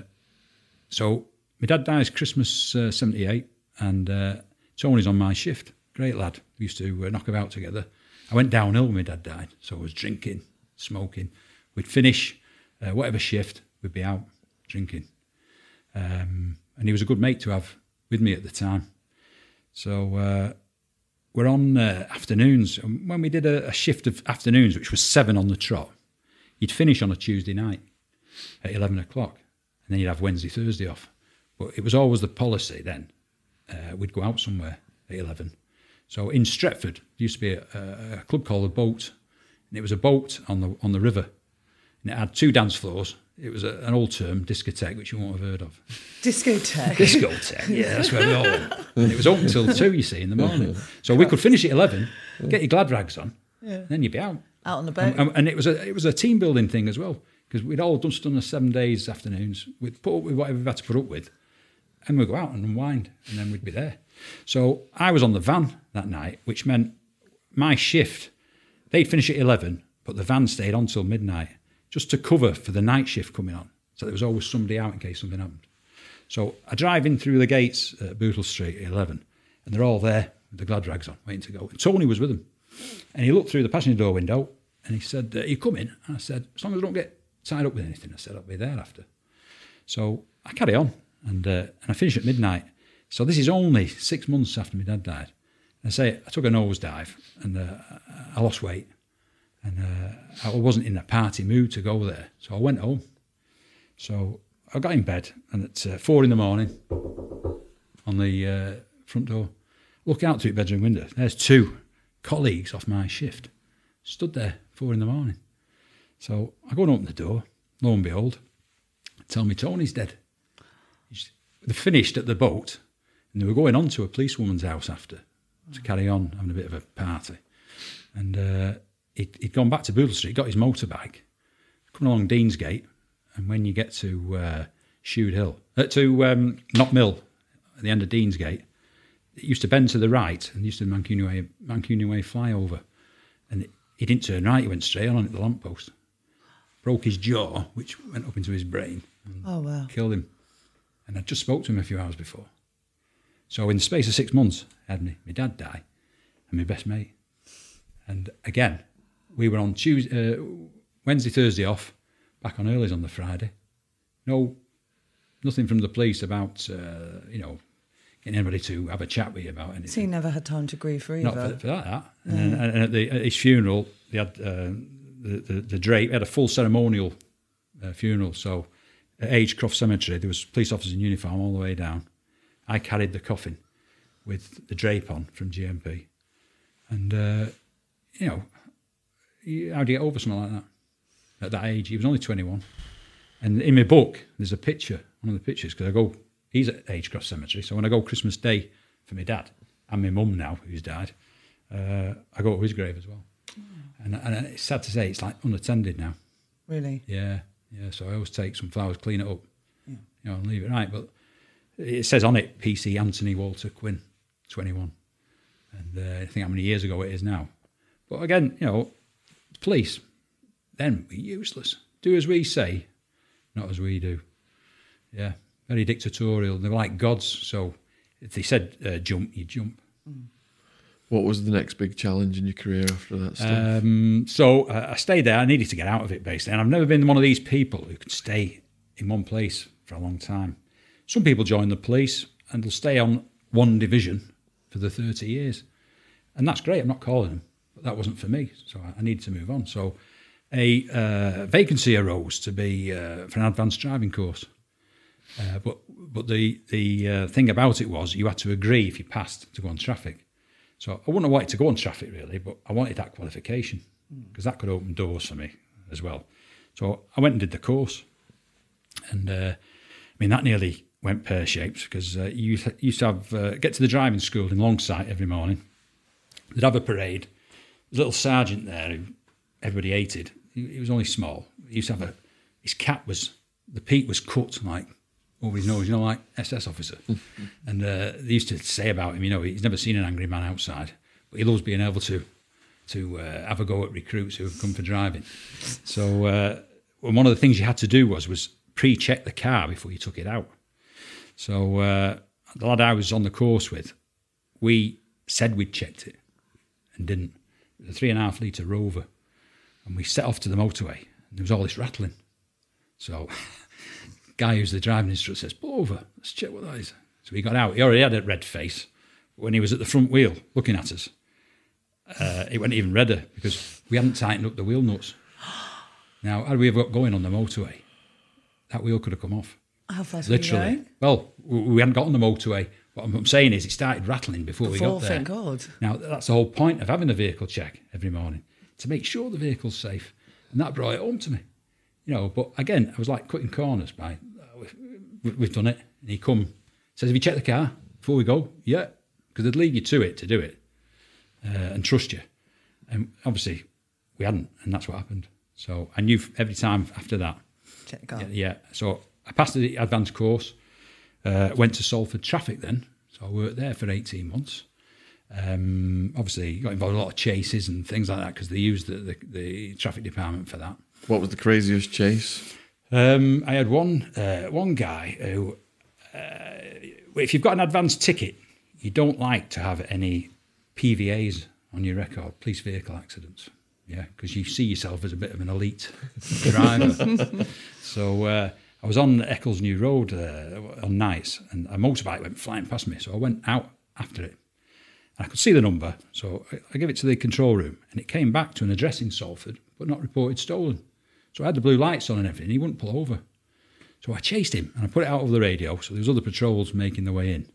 so my dad dies Christmas uh, 78, and uh, Tony's on my shift. Great lad. We used to uh, knock about together. I went downhill when my dad died, so I was drinking, smoking. We'd finish uh, whatever shift, we'd be out drinking. Um, and he was a good mate to have with me at the time. So uh, we're on uh, afternoons. And when we did a, a shift of afternoons, which was seven on the trot, you'd finish on a Tuesday night at 11 o'clock, and then you'd have Wednesday, Thursday off. But it was always the policy then. Uh, we'd go out somewhere at 11. So in Stretford, there used to be a, a, club called the Boat, and it was a boat on the on the river, and it had two dance floors. It was a, an old term, discotheque, which you won't have heard of. Discotheque. Discotheque, yeah, that's where we all went. And it was open till two, you see, in the morning. So we could finish at 11, get your glad rags on, then you'd be out. Out on the boat. And, and it was a it was a team building thing as well because we'd all just done the seven days afternoons. We'd put up with whatever we had to put up with, and we'd go out and unwind, and then we'd be there. So I was on the van that night, which meant my shift they'd finish at eleven, but the van stayed on till midnight just to cover for the night shift coming on. So there was always somebody out in case something happened. So I drive in through the gates at Bootle Street at eleven, and they're all there with the glad rags on, waiting to go. And Tony was with them. And he looked through the passenger door window and he said, uh, You come in? And I said, As long as I don't get tied up with anything, I said, I'll be there after. So I carry on and, uh, and I finish at midnight. So this is only six months after my dad died. And I say, I took a nosedive and uh, I lost weight. And uh, I wasn't in a party mood to go there. So I went home. So I got in bed and at uh, four in the morning on the uh, front door, look out through the bedroom window. There's two colleagues off my shift stood there four in the morning. So I go and open the door. Lo and behold, tell me Tony's dead. They finished at the boat and they were going on to a policewoman's house after to carry on having a bit of a party. And uh, he'd, he'd gone back to Bootle Street, got his motorbike, coming along Deansgate, and when you get to uh, Shude Hill, uh, to um, Knott Mill, at the end of Deansgate, it used to bend to the right and used to Mancunian Way, Mancunian Way flyover. And it, he didn't turn right, he went straight on at the lamppost. Broke his jaw, which went up into his brain, and Oh, wow. killed him. And I just spoke to him a few hours before. So in the space of six months, I had me, my dad die and my best mate. And again, we were on Tuesday, uh, Wednesday, Thursday off, back on earlys on the Friday. No, nothing from the police about, uh, you know, getting anybody to have a chat with you about anything. So he never had time to grieve for either. Not for, for that. And, and at, the, at his funeral, they had uh, the, the the drape. Had a full ceremonial uh, funeral. So at Agecroft Cemetery, there was police officers in uniform all the way down. I carried the coffin with the drape on from GMP, and uh, you know, how do you get over something like that at that age? He was only twenty one. And in my book, there's a picture, one of the pictures, because I go, he's at Agecroft Cemetery. So when I go Christmas Day for my dad and my mum now, who's died, uh, I go to his grave as well. And, and it's sad to say, it's like unattended now. Really? Yeah, yeah. So I always take some flowers, clean it up, you know, and leave it right. But it says on it, PC Anthony Walter Quinn, 21. And uh, I think how many years ago it is now. But again, you know, police, then we're useless. Do as we say, not as we do. Yeah, very dictatorial. They're like gods. So if they said uh, jump, you jump. What was the next big challenge in your career after that stuff? Um, so uh, I stayed there. I needed to get out of it, basically. And I've never been one of these people who can stay in one place for a long time. Some people join the police and they'll stay on one division for the 30 years. And that's great. I'm not calling them. But that wasn't for me. So I, I needed to move on. So a uh, vacancy arose to be uh, for an advanced driving course. Uh, but but the the uh, thing about it was you had to agree if you passed to go on traffic. So I wouldn't have wanted to go on traffic really, but I wanted that qualification because that could open doors for me as well. So I went and did the course, and uh, I mean that nearly went pear shaped because uh, you used- used to have uh, get to the driving school in Longsight every morning. They'd have a parade. Little sergeant there who everybody hated. He, he was only small. He used to have a his cap was the peak was cut like over his nose, you know, like SS officer. and uh, they used to say about him, you know, he's never seen an angry man outside, but he loves being able to to uh, have a go at recruits who have come for driving. So uh, one of the things you had to do was was pre-check the car before you took it out. So uh, the lad I was on the course with, we said we'd checked it and didn't. Was a three and a half litre Rover, and we set off to the motorway. And there was all this rattling. So, guy who's the driving instructor says, "Pull over. Let's check what that is." So he got out. He already had a red face. But when he was at the front wheel looking at us, uh, it went even redder because we hadn't tightened up the wheel nuts. Now, had we ever got going on the motorway, that wheel could have come off. How fast were you Literally. going? Well, we we hadn't got on the motorway. What I'm saying is, it started rattling before, we got there. thank God. Now, that's the whole point of having a vehicle check every morning to make sure the vehicle's safe. And that brought it home to me. You know, but again, I was like cutting corners by, "Oh, we've, we've done it. And he come, says, Have you checked the car before we go? Yeah. Because they'd leave you to it to do it uh, and trust you. And obviously, we hadn't. And that's what happened. So I knew every time after that, Check the car. yeah, yeah. So I passed the advanced course, uh, went to Salford Traffic then. So I worked there for 18 months. Um, obviously, got involved in a lot of chases and things like that because they used the, the, the traffic department for that. What was the craziest chase? Um, I had one uh, one guy who, uh, if you've got an advanced ticket, you don't like to have any PVAs on your record, police vehicle accidents. Yeah, because you see yourself as a bit of an elite driver. so uh, I was on Eccles New Road uh, on nights, and a motorbike went flying past me. So I went out after it. And I could see the number, so I, I gave it to the control room, and it came back to an address in Salford, but not reported stolen. So I had the blue lights on and everything. He wouldn't pull over. So I chased him and I put it out over the radio. So there was other patrols making their way in.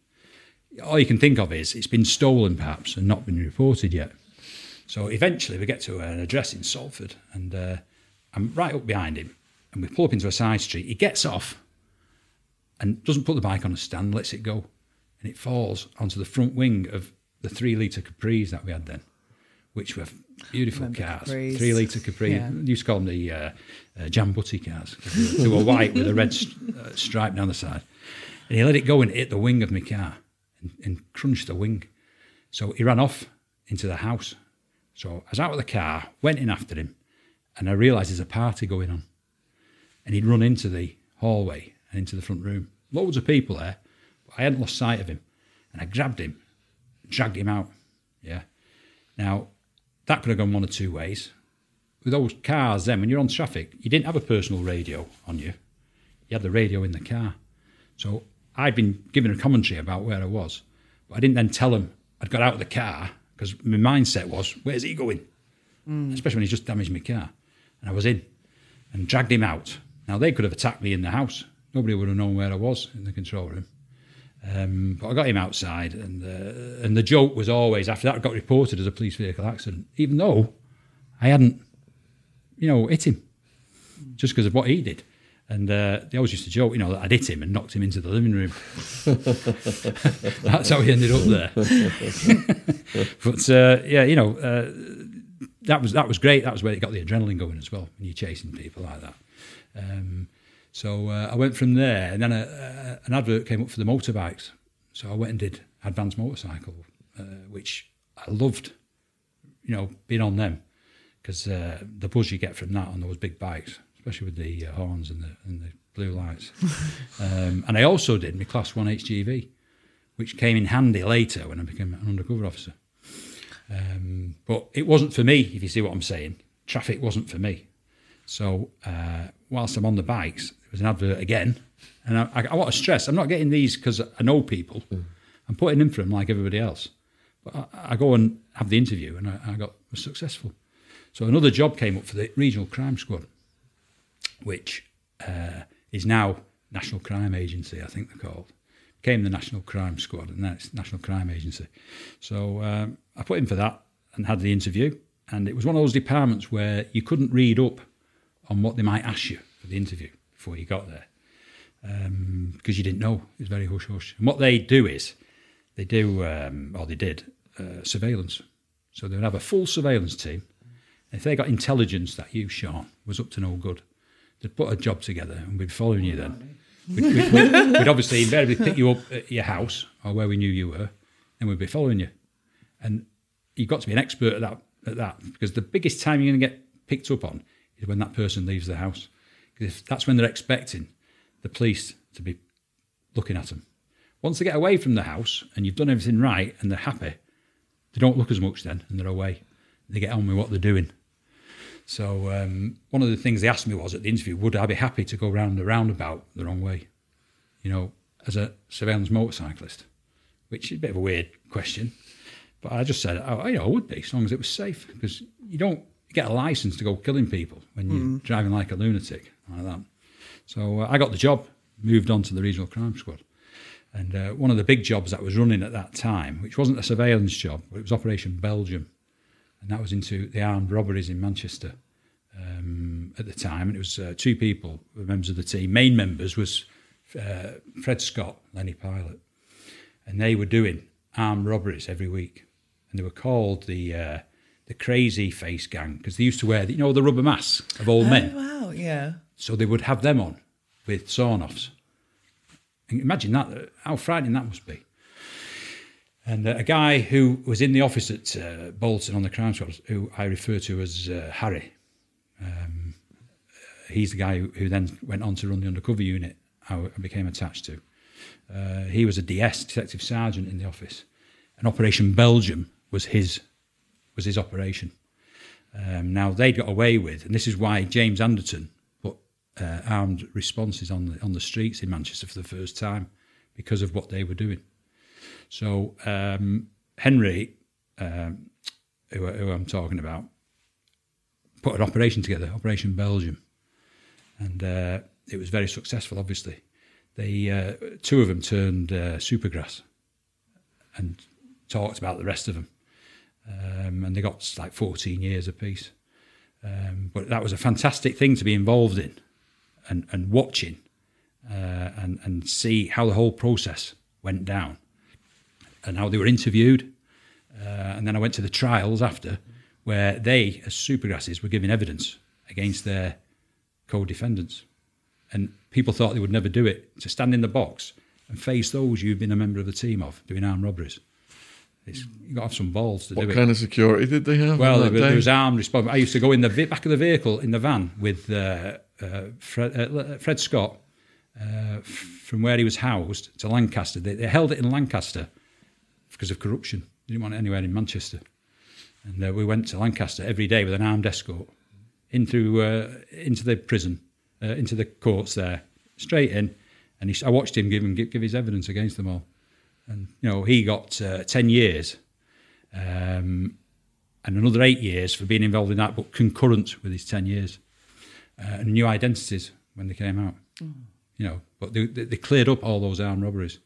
All you can think of is it's been stolen perhaps and not been reported yet. So eventually we get to an address in Salford and uh, I'm right up behind him and we pull up into a side street. He gets off and doesn't put the bike on a stand, lets it go. And it falls onto the front wing of the three litre Capris that we had then, which were beautiful Remember cars. Capris. Three litre Capri. Yeah. Used to call them the uh, uh, jam butty cars. They were white with a red st- uh, stripe down the side. And he let it go and hit the wing of my car and, and crunched the wing. So he ran off into the house. So I was out of the car, went in after him, and I realised there's a party going on. And he'd run into the hallway and into the front room. Loads of people there. But I hadn't lost sight of him. And I grabbed him, dragged him out. Yeah. Now, that could have gone one or two ways. With those cars, then, when you're on traffic, you didn't have a personal radio on you. You had the radio in the car. So I'd been given a commentary about where I was, but I didn't then tell him I'd got out of the car because my mindset was, where's he going? Hmm. Especially when he's just damaged my car. And I was in and dragged him out. Now, they could have attacked me in the house. Nobody would have known where I was in the control room. Um, but I got him outside, and uh, and the joke was always after that got reported as a police vehicle accident, even though I hadn't, you know, hit him just because of what he did. And uh, they always used to joke, you know, that I'd hit him and knocked him into the living room. That's how he ended up there. but uh, yeah, you know, uh, that was that was great. That was where it got the adrenaline going as well when you're chasing people like that. Um, so uh, I went from there, and then a, a, an advert came up for the motorbikes. So I went and did Advanced Motorcycle, uh, which I loved, you know, being on them because uh, the buzz you get from that on those big bikes, especially with the uh, horns and the, and the blue lights. um, and I also did my Class 1 HGV, which came in handy later when I became an undercover officer. Um, but it wasn't for me, if you see what I'm saying. Traffic wasn't for me. So uh, whilst I'm on the bikes, there was an advert again. And I, I, I want to stress, I'm not getting these because I know people. I'm putting in for them like everybody else. But I, I go and have the interview and I, I got was successful. So another job came up for the Regional Crime Squad, which uh, is now National Crime Agency, I think they're called. Became the National Crime Squad, and then it's National Crime Agency. So um, I put in for that and had the interview. And it was one of those departments where you couldn't read up on what they might ask you for the interview before you got there um, because you didn't know. It was very hush hush. And what they do is they do, um, or they did, uh, surveillance. So they would have a full surveillance team. If they got intelligence that you, Sean, was up to no good, they'd put a job together and we'd follow you then. We'd, we'd, we'd, we'd obviously invariably pick you up at your house or where we knew you were, and we'd be following you. And you've got to be an expert at that, at that because the biggest time you're going to get picked up on is when that person leaves the house. Because if that's when they're expecting the police to be looking at them. Once they get away from the house and you've done everything right and they're happy, they don't look as much then and they're away. They get on with what they're doing. So um, one of the things they asked me was at the interview, would I be happy to go round the roundabout the wrong way? You know, as a surveillance motorcyclist, which is a bit of a weird question. But I just said, oh, you know, I would be as long as it was safe because you don't get a license to go killing people when you're driving like a lunatic like that. So uh, I got the job, moved on to the regional crime squad. And uh, one of the big jobs that was running at that time, which wasn't a surveillance job, but it was Operation Belgium. And that was into the armed robberies in Manchester um, at the time. And it was uh, two people, members of the team. Main members was uh, Fred Scott, Lenny Pilot. And they were doing armed robberies every week. And they were called the uh, the Crazy Face Gang because they used to wear, the, you know, the rubber masks of old men. Oh, wow, yeah. So they would have them on with sawn offs. Imagine that, uh, how frightening that must be. And uh, a guy who was in the office at uh, Bolton on the crime squad, who I refer to as uh, Harry, um, he's the guy who, who then went on to run the undercover unit I I became attached to. Uh, he was a DS, Detective Sergeant in the office. And Operation Belgium was his was his operation. Um, now they got away with, and this is why James Anderton put uh, armed responses on the on the streets in Manchester for the first time because of what they were doing. So um, Henry, um, who, who I'm talking about, put an operation together, Operation Belgium, and uh, it was very successful. Obviously, they uh, two of them turned uh, supergrass and talked about the rest of them, um, and they got like 14 years apiece. Um, but that was a fantastic thing to be involved in, and and watching, uh, and and see how the whole process went down, and how they were interviewed, uh, and then I went to the trials after, where they, as supergrasses, were giving evidence against their co-defendants, and people thought they would never do it to stand in the box and face those you've been a member of the team of doing armed robberies. It's, you've got to have some balls to What do it. What kind of security did they have? Well, there, there was armed response. I used to go in the back of the vehicle in the van with uh, uh, Fred, uh, Fred Scott uh, from where he was housed to Lancaster. They, they held it in Lancaster because of corruption. They didn't want it anywhere in Manchester. And uh, we went to Lancaster every day with an armed escort in through uh, into the prison, uh, into the courts there, straight in. And he, I watched him give, him give, give his evidence against them all. And, you know, he got uh, 10 years um, and another eight years for being involved in that, but concurrent with his 10 years. Uh, and new identities when they came out. You know, but they, they, they cleared up all those armed robberies.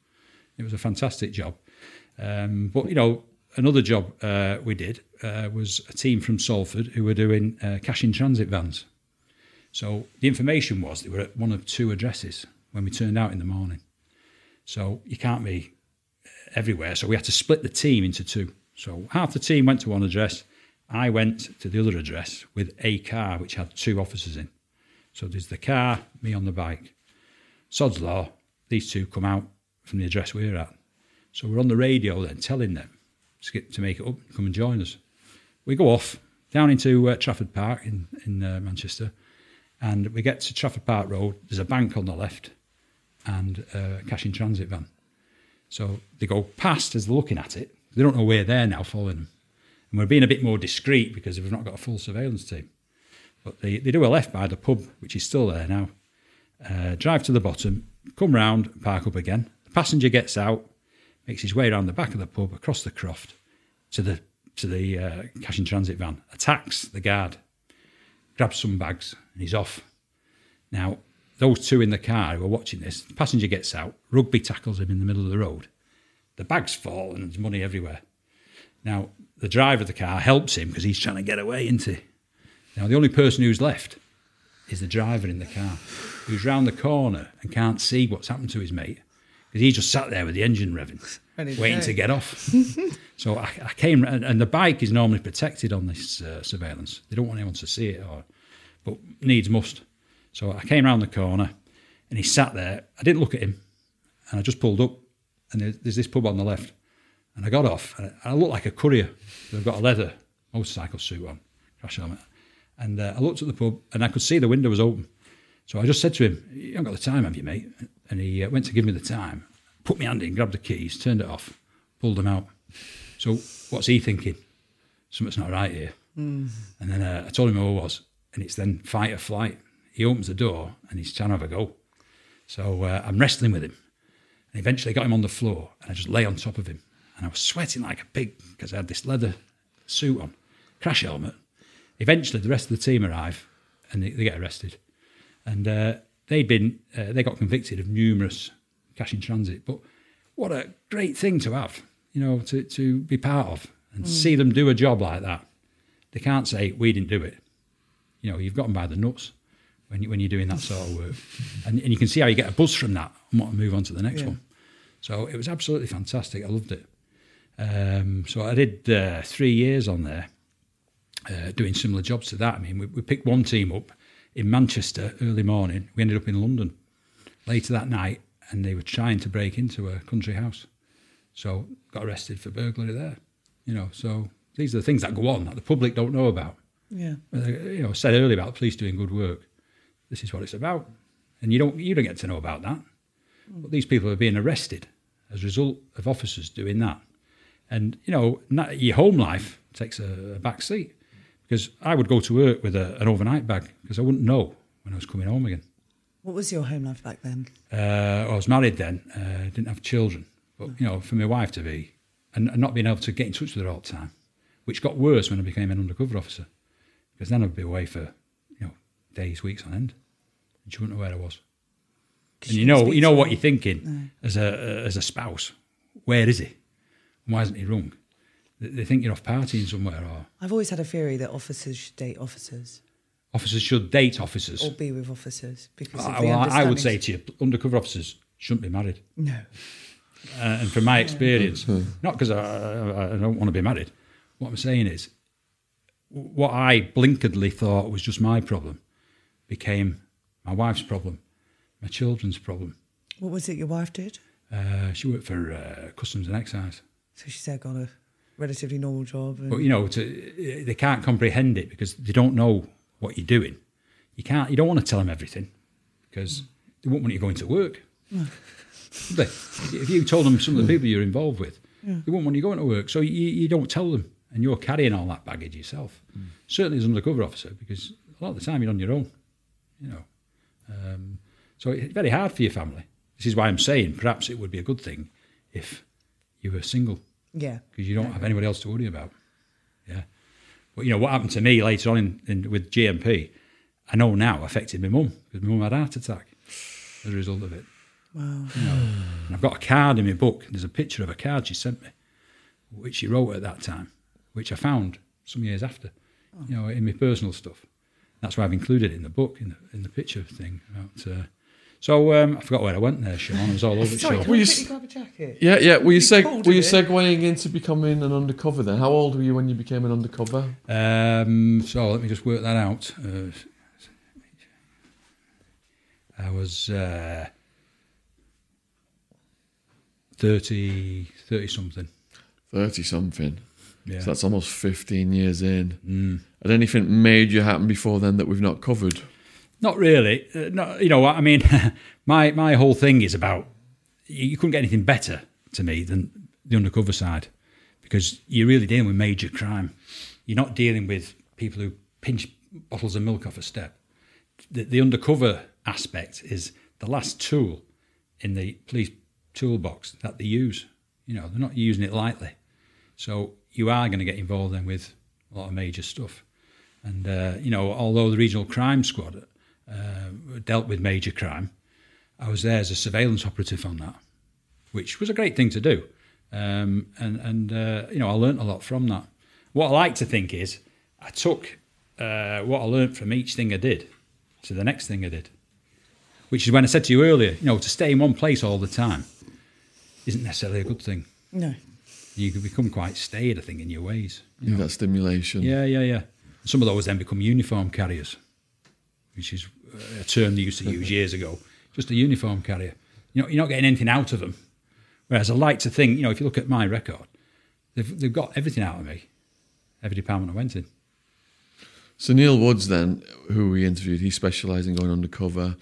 It was a fantastic job. Um, but, you know, another job uh, we did uh, was a team from Salford who were doing uh, cash in transit vans. So the information was they were at one of two addresses when we turned out in the morning. So you can't be everywhere. So we had to split the team into two. So half the team went to one address. I went to the other address with a car which had two officers in. So there's the car, me on the bike. Sod's law, these two come out from the address we're at. So we're on the radio then telling them to, get, to make it up, come and join us. We go off down into uh, Trafford Park in, in uh, Manchester and we get to Trafford Park Road. There's a bank on the left and a cash in transit van. So they go past as they're looking at it. They don't know we're there now following them. And we're being a bit more discreet because we've not got a full surveillance team. But they, they do a left by the pub, which is still there now. Uh, drive to the bottom, come round, park up again. The passenger gets out, makes his way around the back of the pub, across the croft, to the to the uh, cash in transit van, attacks the guard, grabs some bags, and he's off. Now, those two in the car who are watching this, the passenger gets out, rugby tackles him in the middle of the road. The bags fall and there's money everywhere. Now, the driver of the car helps him because he's trying to get away, isn't he? Now, the only person who's left is the driver in the car who's round the corner and can't see what's happened to his mate because he just sat there with the engine revving, waiting to get off. so I, I came, and, and the bike is normally protected on this uh, surveillance. They don't want anyone to see it, or, but needs must. So I came round the corner and he sat there. I didn't look at him and I just pulled up and there's, there's this pub on the left. And I got off and I looked like a courier. I've got a leather motorcycle suit on, crash helmet. And uh, I looked at the pub and I could see the window was open. So I just said to him, You haven't got the time, have you, mate? And he uh, went to give me the time, put my hand in, grabbed the keys, turned it off, pulled them out. So what's he thinking? Something's not right here. And then uh, I told him who I was. And it's then fight or flight. He opens the door and he's trying to have a go. So uh, I'm wrestling with him. And eventually I got him on the floor and I just lay on top of him. And I was sweating like a pig because I had this leather suit on, crash helmet. Eventually, the rest of the team arrive and they, they get arrested. And uh, they'd been, uh, they got convicted of numerous cash in transit. But what a great thing to have, you know, to, to be part of and see them do a job like that. They can't say, we didn't do it. You know, you've got them by the nuts when, you, when you're doing that sort of work. And, and you can see how you get a buzz from that and want to move on to the next Yeah. one. So it was absolutely fantastic. I loved it. Um, so I did uh, three years on there, uh, doing similar jobs to that. I mean, we, we picked one team up in Manchester early morning. We ended up in London later that night, and they were trying to break into a country house. So got arrested for burglary there. You know, so these are the things that go on that the public don't know about. Yeah. Uh, You know, I said earlier about the police doing good work. This is what it's about, and you don't you don't get to know about that. But these people are being arrested as a result of officers doing that, and you know na- your home life takes a, a back seat because I would go to work with a, an overnight bag because I wouldn't know when I was coming home again. What was your home life back then? Uh, I was married then, uh, didn't have children, but you know, for my wife to be and, and not being able to get in touch with her all the time, which got worse when I became an undercover officer, because then I'd be away for days, weeks on end, and she wouldn't know where I was. And you know, you know what you're thinking as a as a spouse. Where is he? Why isn't he rung? They, they think you're off partying somewhere, or I've always had a theory that officers should date officers officers should date officers. or be with officers because of I, well, I would say to you, undercover officers shouldn't be married. no. Uh, and from my experience, not because I, I, I don't want to be married, what I'm saying is, what I blinkeredly thought was just my problem became my wife's problem, my children's problem. What was it your wife did? Uh, she worked for uh, Customs and Excise. So she said got a relatively normal job. And But you know, to, they can't comprehend it because they don't know what you're doing. You can't. You don't want to tell them everything because they won't want you going to work. Would? If you told them some of the people you're involved with, they won't want you going to work. So you, you don't tell them, and you're carrying all that baggage yourself. Certainly as an undercover officer, because a lot of the time you're on your own. You know, um, so it's very hard for your family. This is why I'm saying perhaps it would be a good thing if you were single yeah. because you don't have anybody else to worry about. Yeah. Well, you know what happened to me later on in, in, with GMP, I know now affected my mum because my mum had a heart attack as a result of it. Wow. You know, and I've got a card in my book. There's a picture of a card she sent me, which she wrote at that time, which I found some years after. You know, in my personal stuff. That's why I've included it in the book in the in the picture thing. About, uh, so um, I forgot where I went there, Sean. I was all over the Sorry, show. can Were you s- grab a jacket? Yeah, yeah. Were you, seg- cold, were you segueing into becoming an undercover then? How old were you when you became an undercover? Um, so let me just work that out. Uh, I was uh, 30, 30 something. 30 something. Yeah. So that's almost 15 years in. Mm. Had anything major happened before then that we've not covered? Not really. Uh, no, you know what I mean. my my whole thing is about you, you couldn't get anything better to me than the undercover side because you're really dealing with major crime. You're not dealing with people who pinch bottles of milk off a step. The, the undercover aspect is the last tool in the police toolbox that they use. You know, they're not using it lightly. So you are going to get involved then with a lot of major stuff. And, uh, you know, although the regional crime squad uh, dealt with major crime, I was there as a surveillance operative on that, which was a great thing to do. Um, and, and uh, you know, I learnt a lot from that. What I like to think is I took uh, what I learnt from each thing I did to the next thing I did, which is when I said to you earlier, you know, to stay in one place all the time isn't necessarily a good thing. No. You can become quite staid, I think, in your ways. You know, that stimulation. Yeah, yeah, yeah. Some of those then become uniform carriers, which is uh, a term they used to use years ago. Just a uniform carrier. You know, you're not getting anything out of them. Whereas I like to think, you know, if you look at my record, they've, they've got everything out of me, every department I went in. So Neil Woods, then, who we interviewed, he specialised in going undercover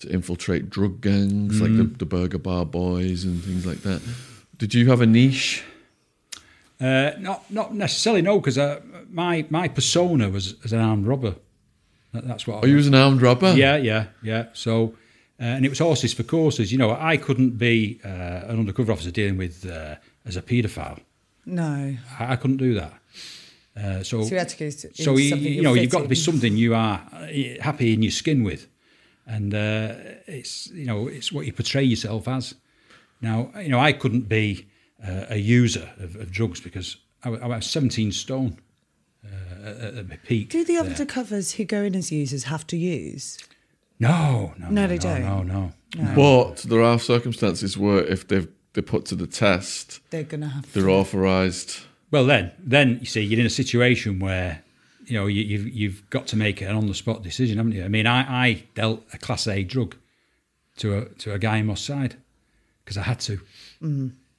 to infiltrate drug gangs like mm. the, the Burger Bar Boys and things like that. Did you have a niche? Uh, not not necessarily, no, because uh, my my persona was as an armed robber. That, that's what. I Oh, you was an armed robber? Yeah, yeah, yeah. So, uh, and it was horses for courses. You know, I couldn't be uh, an undercover officer dealing with uh, as a paedophile. No. I, I couldn't do that. Uh, so, So you had to go to- so you, you know, you've got to be something you are uh, happy in your skin with, and uh, it's you know, it's what you portray yourself as. Now, you know, I couldn't be uh, a user of, of drugs because I, wa- I was 17 stone uh, at, at my peak. Do the there. undercovers who go in as users have to use? No, no, No, no, they no, don't. No, no, no. But there are circumstances where if they've they're put to the test, They're going to have to they're to. authorised. Well, then, then you see, you're in a situation where you know you, you've you've got to make an on the spot decision, haven't you? I mean, I, I dealt a class A drug to a to a guy in Moss Side because I had to.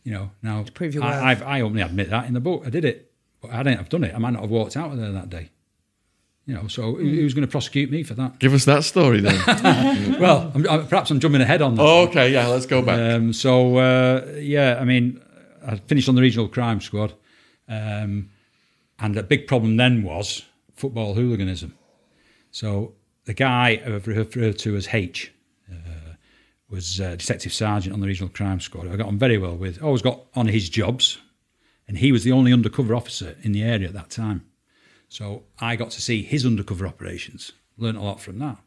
You know, now Mm-hmm. prove your I, I've, I openly admit that in the book. I did it, but I didn't have done it. I might not have walked out of there that day. You know, so who- who's going to prosecute me for that? Give us that story then. well, I'm, I, perhaps I'm jumping ahead on that. oh, okay, yeah, let's go back. Um, so uh, yeah, I mean, I finished on the regional crime squad, um, and a big problem then was football hooliganism. So the guy I've referred to as H was uh, detective sergeant on the regional crime squad. I got on very well with. Always got on his jobs, and he was the only undercover officer in the area at that time. So I got to see his undercover operations. Learned a lot from that.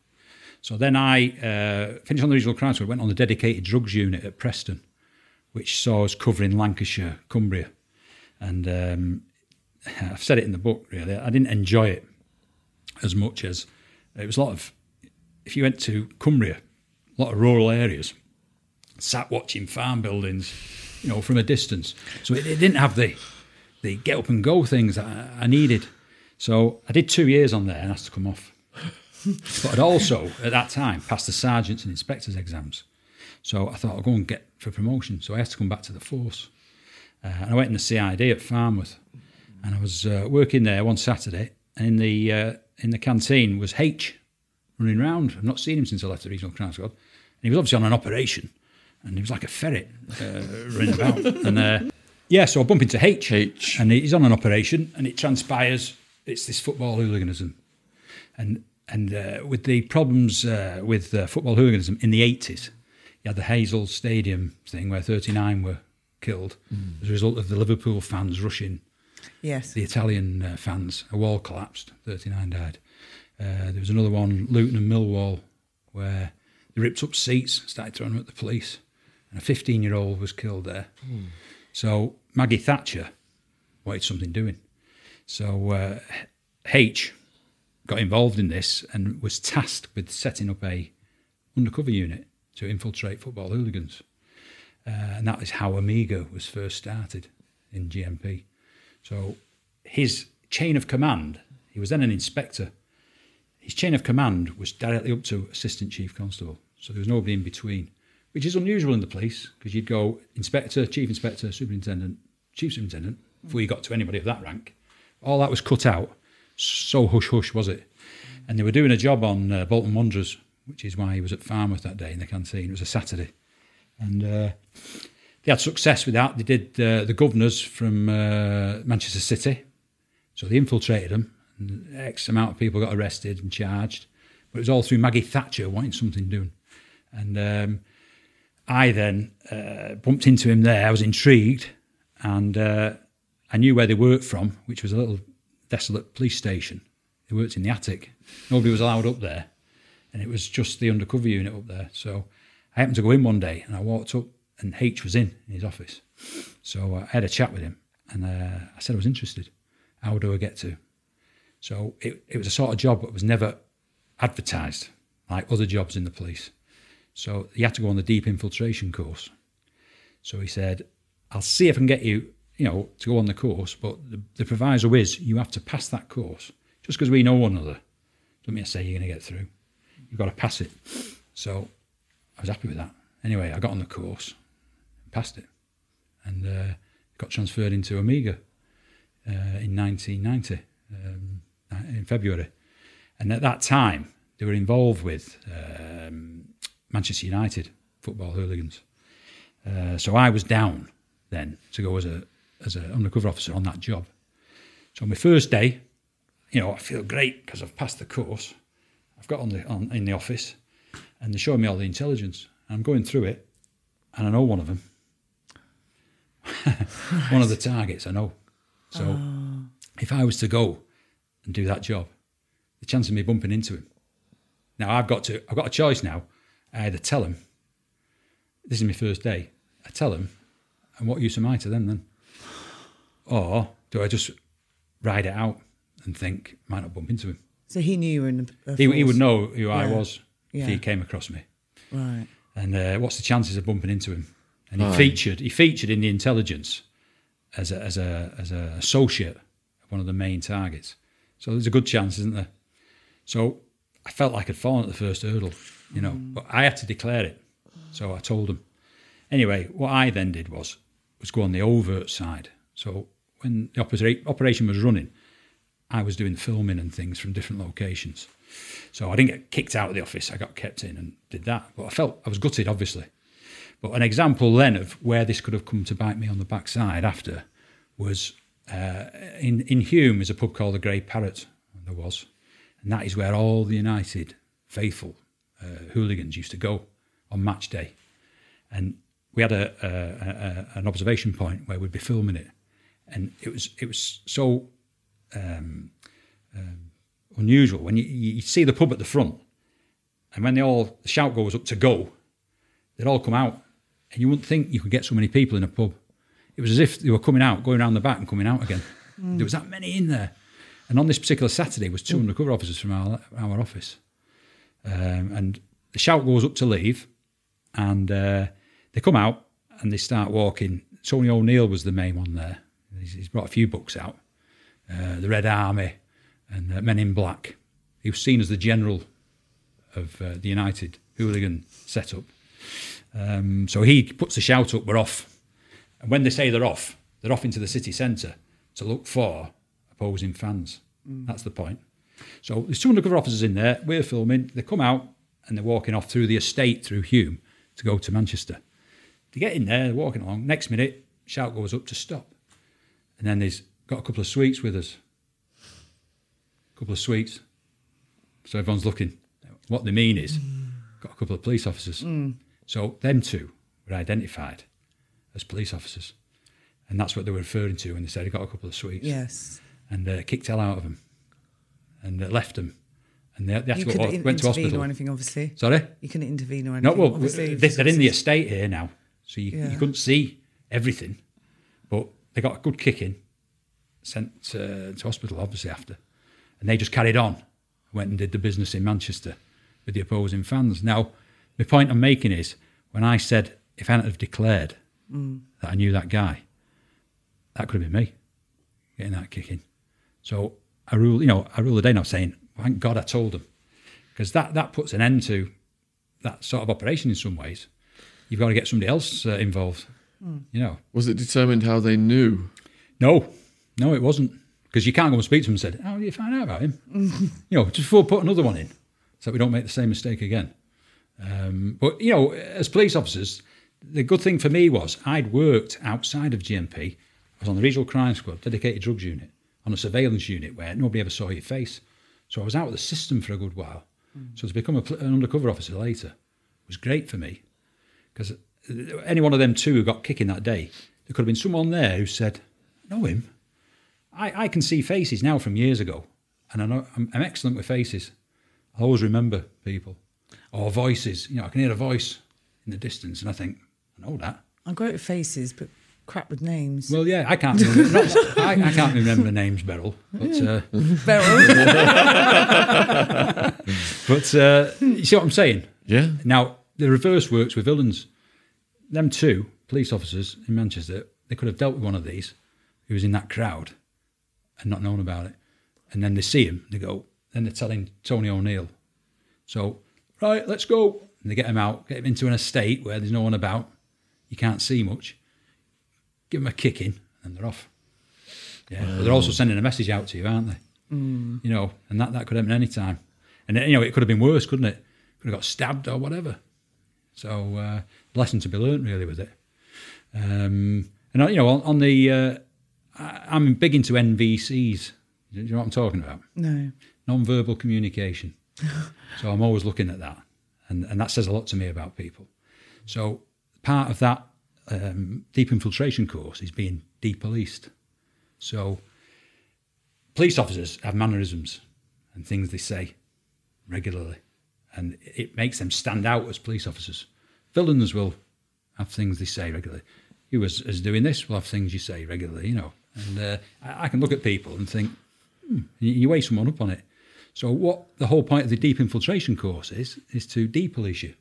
So then I uh, finished on the regional crime squad. Went on the dedicated drugs unit at Preston, which saw us covering Lancashire, Cumbria, and um, I've said it in the book. Really, I didn't enjoy it as much as it was a lot of. If you went to Cumbria, a lot of rural areas, sat watching farm buildings, you know, from a distance. So it, it didn't have the the get up and go things that I, I needed. So I did two years on there and asked to come off. but I'd also, at that time, passed the sergeants and inspectors exams. So I thought I'll go and get for promotion. So I had to come back to the force. Uh, and I went in the CID at Farnworth. And I was uh, working there one Saturday. And in the, uh, in the canteen was H running around. I've not seen him since I left the regional crime squad. And he was obviously on an operation. And he was like a ferret uh, running about. And uh, yeah, so I bump into H. H. And he's on an operation. And it transpires it's this football hooliganism. And and uh, with the problems uh, with uh, football hooliganism in the 80s, you had the Heysel Stadium thing where 39 were killed Mm. as a result of the Liverpool fans rushing Yes. the Italian uh, fans. A wall collapsed, 39 died. Uh, there was another one, Luton and Millwall, where they ripped up seats, started throwing them at the police, and a 15 year old was killed there. So Maggie Thatcher wanted something doing. So uh, H got involved in this and was tasked with setting up a undercover unit to infiltrate football hooligans. Uh, and that is how Amiga was first started in GMP. So his chain of command, he was then an inspector. His chain of command was directly up to assistant chief constable. So there was nobody in between, which is unusual in the police because you'd go inspector, chief inspector, superintendent, chief superintendent before you got to anybody of that rank. All that was cut out. So hush hush was it. And they were doing a job on uh, Bolton Wanderers, which is why he was at Farnworth that day in the canteen. It was a Saturday. And uh, they had success with that. They did uh, the Guvnors from uh, Manchester City. So they infiltrated them. And X amount of people got arrested and charged. But it was all through Maggie Thatcher wanting something done. And um, I then uh, bumped into him there. I was intrigued. And uh, I knew where they worked from, which was a little desolate police station. They worked in the attic. Nobody was allowed up there. And it was just the undercover unit up there. So I happened to go in one day and I walked up and H was in, in his office. So uh, I had a chat with him and uh, I said I was interested. How do I get to? So it, it was a sort of job that was never advertised like other jobs in the police. So he had to go on the deep infiltration course. So he said, I'll see if I can get you, you know, to go on the course, but the, the proviso is you have to pass that course. Just because we know one another, doesn't mean to say you're going to get through. You've got to pass it. So I was happy with that. Anyway, I got on the course, passed it, and uh, got transferred into Amiga uh, in 1990, um, in February. And at that time, they were involved with um, Manchester United football hooligans. Uh, so I was down then to go as a as an undercover officer on that job. So on my first day, you know, I feel great because I've passed the course. I've got on the on in the office, and they're showing me all the intelligence. I'm going through it, and I know one of them. one of the targets I know. So if I was to go and do that job, the chance of me bumping into him. Now I've got to. I've got a choice now. I either tell him, this is my first day. I tell him, and what use am I to them then? Or do I just ride it out and think might not bump into him? So he knew you were in a, a He, he would know who I Yeah. was if he came across me. Right. And uh, what's the chances of bumping into him? And he Aye. featured. He featured in the intelligence as a, as a as a associate of one of the main targets. So there's a good chance, isn't there? So I felt like I'd fallen at the first hurdle, you know, mm. but I had to declare it. So I told him. Anyway, what I then did was was go on the overt side. So when the opera- operation was running, I was doing filming and things from different locations. So I didn't get kicked out of the office. I got kept in and did that. But I felt I was gutted, obviously. But an example then of where this could have come to bite me on the backside after was uh, in in Hulme is a pub called the Grey Parrot. There was, and that is where all the United faithful uh, hooligans used to go on match day, and we had a, a, a, an observation point where we'd be filming it, and it was it was so um, um, unusual when you, you see the pub at the front, and when they all the shout goes up to go, they'd all come out, and you wouldn't think you could get so many people in a pub. It was as if they were coming out, going around the back and coming out again. There was that many in there, and on this particular Saturday was two undercover officers from our our office, um, and the shout goes up to leave, and uh, they come out and they start walking. Tony O'Neill was the main one there. He's, he's brought a few books out, uh, the Red Army and uh, Men in Black. He was seen as the general of uh, the United hooligan setup. Um, so he puts the shout up, we're off. And when they say they're off, they're off into the city centre to look for opposing fans. Mm. That's the point. So there's two undercover officers in there. We're filming. They come out and they're walking off through the estate through Hulme to go to Manchester. They get in there, they're walking along. Next minute, shout goes up to stop. And then there's got a couple of sweets with us. A couple of sweets. So everyone's looking. What they mean is, mm. got a couple of police officers. Mm. So them two were identified as police officers. And that's what they were referring to when they said, he got a couple of sweets. Yes. And uh, kicked hell out of him and uh, left him. And they, they had You to go, couldn't in- went to intervene hospital. or anything, obviously. Sorry? You couldn't intervene or No, anything. well, obviously. they, they're in the estate here now, so you, Yeah. you couldn't see everything, but they got a good kicking, sent uh, to hospital obviously after, and they just carried on, went and did the business in Manchester with the opposing fans. Now, the point I'm making is when I said if I hadn't have declared that I knew that guy, that could have been me getting that kicking. So I rule, you know, I rule the day now saying, thank God I told them, because that that puts an end to that sort of operation in some ways. You've got to get somebody else uh, involved. You know, Was it determined how they knew? no, no, it wasn't because you can't go and speak to him and say, "How did you find out about him?" you know, just before put another one in, so we don't make the same mistake again. Um, but you know, as police officers, the good thing for me was I'd worked outside of GMP. I was on the regional crime squad, dedicated drugs unit, on a surveillance unit where nobody ever saw your face. So I was out of the system for a good while. Hmm. So to become a, an undercover officer later was great for me because uh, any one of them two who got kicking that day, there could have been someone there who said, know him. I, I can see faces now from years ago, and I know I'm, I'm excellent with faces. I always remember people or voices. You know, I can hear a voice in the distance, and I think I know that. I'm great with faces, but crap with names. Well, yeah, I can't. Remember, not, I, I can't remember names, Beryl, but uh, Beryl. but uh, you see what I'm saying. Yeah. Now, the reverse works with villains. Them two police officers in Manchester, they could have dealt with one of these who was in that crowd and not known about it. And then they see him, they go, then they're telling Tony O'Neill. So, right, let's go. And they get him out, get him into an estate where there's no one about. You can't see much. Give them a kicking, and they're off. Yeah, but they're also sending a message out to you, aren't they? You know, and that, that could happen any time. And, you know, it could have been worse, couldn't it? Could have got stabbed or whatever. So, uh, lesson to be learnt really with it. Um, and, you know, on, on the, uh, I'm big into NVCs. Do you know what I'm talking about? no. non-verbal communication. so I'm always looking at that, and and that says a lot to me about people. So part of that um, deep infiltration course is being depoliced. So police officers have mannerisms and things they say regularly, and it makes them stand out as police officers. Villains will have things they say regularly. You as, as doing this will have things you say regularly, you know. And uh, I, I can look at people and think, you, you weigh someone up on it. So what the whole point of the deep infiltration course is is to depolice you,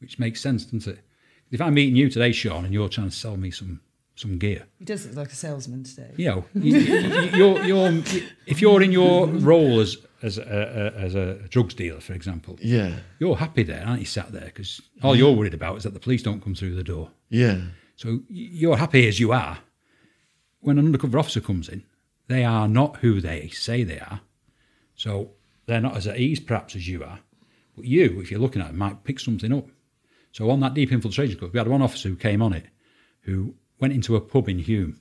which makes sense, doesn't it? If I'm meeting you today, Sean, and you're trying to sell me some some gear, He does look like a salesman today. you know, you, you, you're, you're, if you're in your role as as a, a, as a drugs dealer, for example, Yeah. you're happy there, aren't you? Sat there because all you're worried about is that the police don't come through the door. Yeah. So you're happy as you are. When an undercover officer comes in, they are not who they say they are. So they're not as at ease perhaps as you are. But you, if you're looking at them, might pick something up. So on that deep infiltration course, we had one officer who came on it, who went into a pub in Hulme,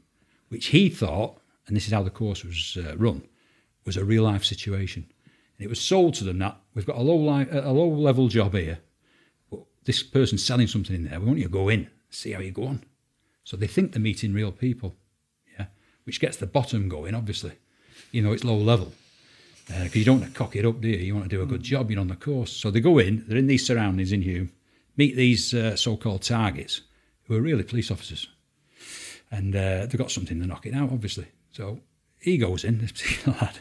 which he thought, and this is how the course was uh, run, was a real life situation. And it was sold to them that we've got a low li- a low level job here, but this person's selling something in there. We want you to go in, see how you go on. So they think they're meeting real people, yeah, which gets the bottom going, obviously. You know, it's low level because you don't want to cock it up, do you? You want to do a good job, you're on the course. So they go in, they're in these surroundings in Hulme, meet these uh, so called targets who are really police officers. And uh, they've got something to knock it out, obviously. So he goes in, this particular lad,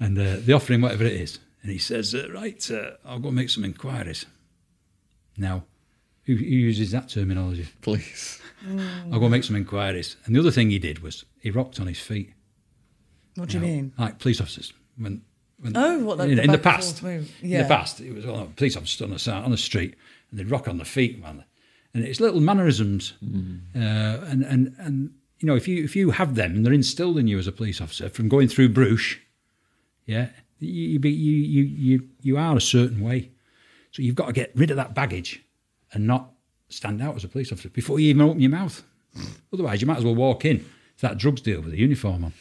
and uh, they offer him whatever it is. And he says, uh, Right, uh, I'll go make some inquiries. Now, who, who uses that terminology? Please. I'll go make some inquiries. And the other thing he did was he rocked on his feet. What do you know, mean? Like police officers. When, when Oh, what, like in, the in the past, forth move. in the past, it was well, police officers on the on the street and they'd rock on the feet, man. And it's little mannerisms, uh, and and and you know if you if you have them and they're instilled in you as a police officer from going through Bruche, yeah, you you be, you you you you are a certain way, so you've got to get rid of that baggage and not stand out as a police officer before you even open your mouth. Otherwise, you might as well walk in to that drugs deal with a uniform on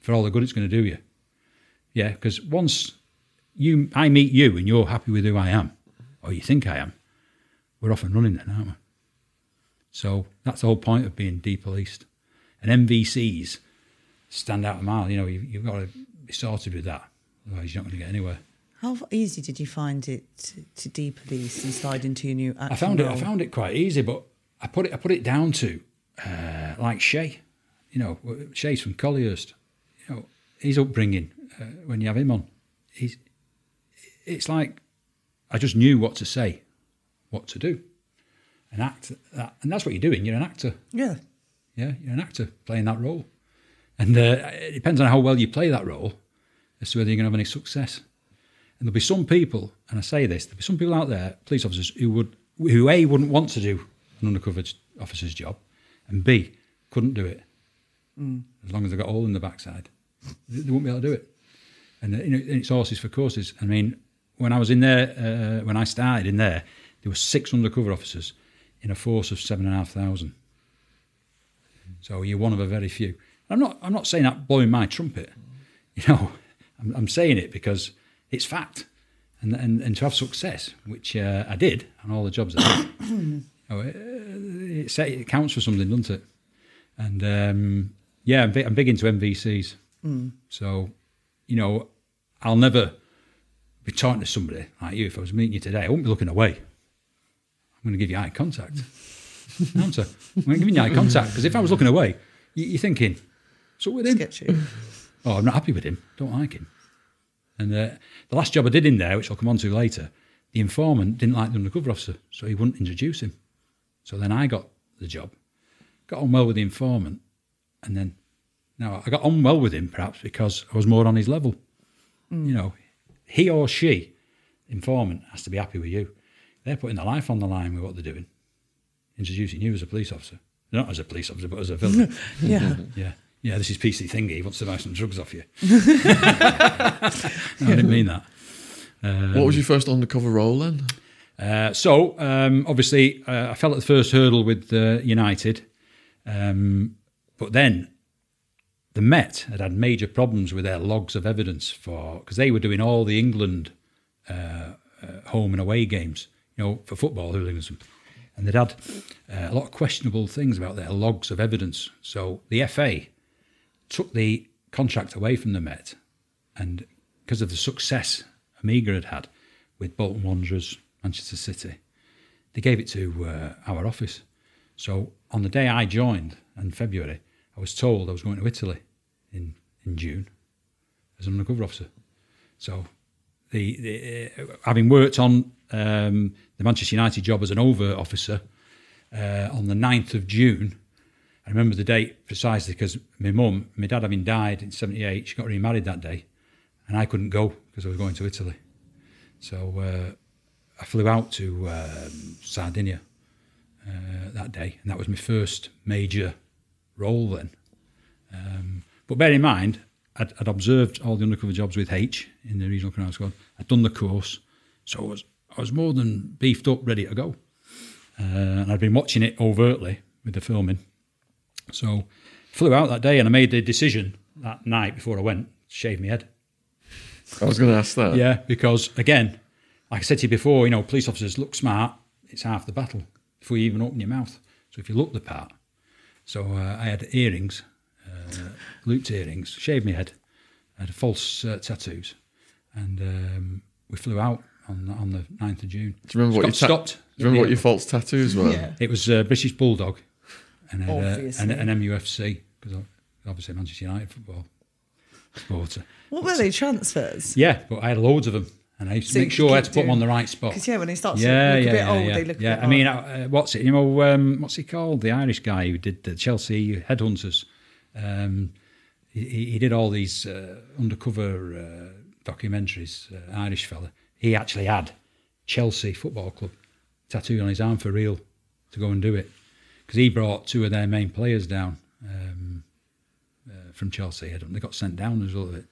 for all the good it's going to do you. Yeah, because once you, I meet you and you're happy with who I am, or you think I am, we're off and running then, aren't we? So that's the whole point of being depoliced. And NVCs stand out a mile. You know, you, you've got to be sorted with that. Otherwise, you're not going to get anywhere. How easy did you find it to, to depolice and slide into your new action I found it. I found it quite easy, but I put it. I put it down to uh, like Shay. You know, Shay's from Collyhurst. You know, his upbringing uh, when you have him on, he's. It's like I just knew what to say, what to do, and act. That, and that's what you're doing. You're an actor. Yeah. Yeah, you're an actor playing that role, and uh, it depends on how well you play that role as to whether you're going to have any success. And there'll be some people, and I say this, there'll be some people out there, police officers, who would, who a wouldn't want to do an undercover officer's job, and b couldn't do it as long as they got all in the backside. They, they wouldn't be able to do it. And uh, you know, it's horses for courses. I mean, when I was in there, uh, when I started in there, there were six undercover officers in a force of seven and a half thousand. So you're one of a very few. I'm not. I'm not saying that blowing my trumpet. You know, I'm, I'm saying it because it's fact, and and, and to have success, which uh, I did and all the jobs I did, it, it, it counts for something, doesn't it? And um, yeah, I'm big, I'm big into NVCs. So, you know, I'll never be talking to somebody like you. If I was meeting you today, I won't be looking away. I'm going to give you eye contact. I? I'm going to give you eye contact because if I was looking away, you, you're thinking, so with him? Sketchy. Oh, I'm not happy with him. Don't like him. And uh, the last job I did in there, which I'll come on to later, the informant didn't like the undercover officer, so he wouldn't introduce him. So then I got the job, got on well with the informant, and then now I got on well with him perhaps because I was more on his level. You know, he or she, informant, has to be happy with you. They're putting their life on the line with what they're doing, introducing you as a police officer, not as a police officer, but as a villain. yeah. Yeah. Yeah, this is PC Thingy. He wants to buy some drugs off you. no, I didn't mean that. what was your first undercover role then? Uh, so, um, obviously, uh, I fell at the first hurdle with uh, United. Um, but then the Met had had major problems with their logs of evidence for because they were doing all the England uh, uh, home and away games, you know, for football hooliganism, and they'd had uh, a lot of questionable things about their logs of evidence. So the FA took the contract away from the Met, and because of the success Amiga had had with Bolton Wanderers, Manchester City, they gave it to uh, our office. So on the day I joined in February, I was told I was going to Italy in, in June as an undercover officer. So the, the uh, having worked on um, the Manchester United job as an overt officer uh, on the 9th of June, I remember the date precisely because my mum, my dad having died in 78, she got remarried that day and I couldn't go because I was going to Italy. So uh, I flew out to um, Sardinia uh, that day, and that was my first major role then. Um, but bear in mind, I'd, I'd observed all the undercover jobs with H in the regional crime squad. I'd done the course, so I was I was more than beefed up, ready to go. Uh, and I'd been watching it overtly with the filming. So flew out that day and I made the decision that night before I went, shave my head. I was going to ask that. Yeah, because again, like I said to you before, you know, police officers look smart. It's half the battle before you even open your mouth. So if you look the part, so uh, I had earrings, looped earrings, shaved my head, had false uh, tattoos, and um, we flew out on on the 9th of June. Do you remember what Got your ta- stopped? Do you remember what your false tattoos were? Yeah. It was uh, British Bulldog and uh, an, an MUFC because obviously Manchester United football supporter. What were they transfers? Yeah, but I had loads of them, and I used to So make sure I had keep to put them on the right spot. Because yeah, when they start to Yeah, look yeah, a bit yeah, old, yeah. they look. yeah. A bit I mean, uh, what's it? You know, um, what's he called? The Irish guy who did the Chelsea Headhunters. Um, he, he did all these uh, undercover uh, documentaries. Uh, Irish fella. He actually had Chelsea Football Club tattooed on his arm for real to go and do it because he brought two of their main players down um, uh, from Chelsea. I don't- They got sent down as a result of it.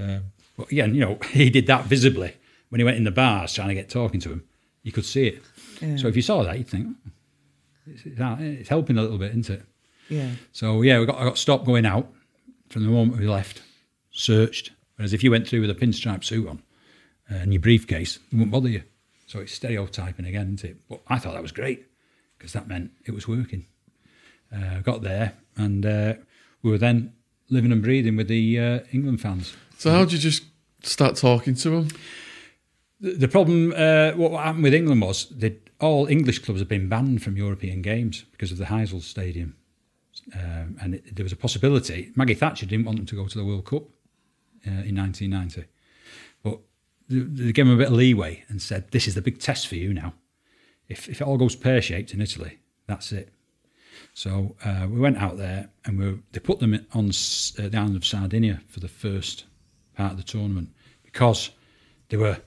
Uh, but again, you know, he did that visibly when he went in the bars trying to get talking to him. You could see it. Yeah. So if you saw that, you'd think, "Oh, it's, it's, it's helping a little bit, isn't it? yeah. So yeah, we got I got stopped going out from the moment we left, searched. Whereas if you went through with a pinstripe suit on uh, and your briefcase, it wouldn't bother you. So it's stereotyping again, isn't it? But I thought that was great because that meant it was working. Uh, got there and uh, we were then living and breathing with the uh, England fans. So how did you just start talking to them? The, the problem, uh, what happened with England was that all English clubs have been banned from European games because of the Heysel Stadium. Um, and it, there was a possibility. Maggie Thatcher didn't want them to go to the World Cup uh, in 1990. But they, they gave them a bit of leeway and said, this is the big test for you now. If, if it all goes pear shaped in Italy, that's it. So uh, we went out there and we were, they put them on uh, the island of Sardinia for the first part of the tournament because they were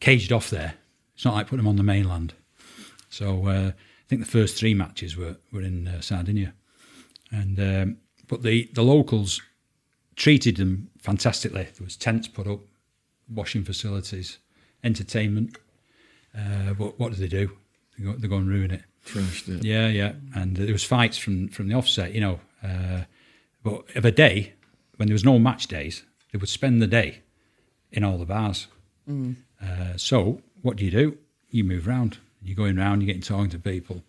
caged off there. It's not like putting them on the mainland. So uh, I think the first three matches were, were in uh, Sardinia. And um, but the, the locals treated them fantastically. There was tents put up, washing facilities, entertainment. Uh, but what do they do? They go, they go and ruin it. Trashed it. Yeah, yeah. And there was fights from from the offset, you know. Uh, but of a day, when there was no match days, they would spend the day in all the bars. Uh, so what do you do? You move around. You're going around. You're getting talking to people,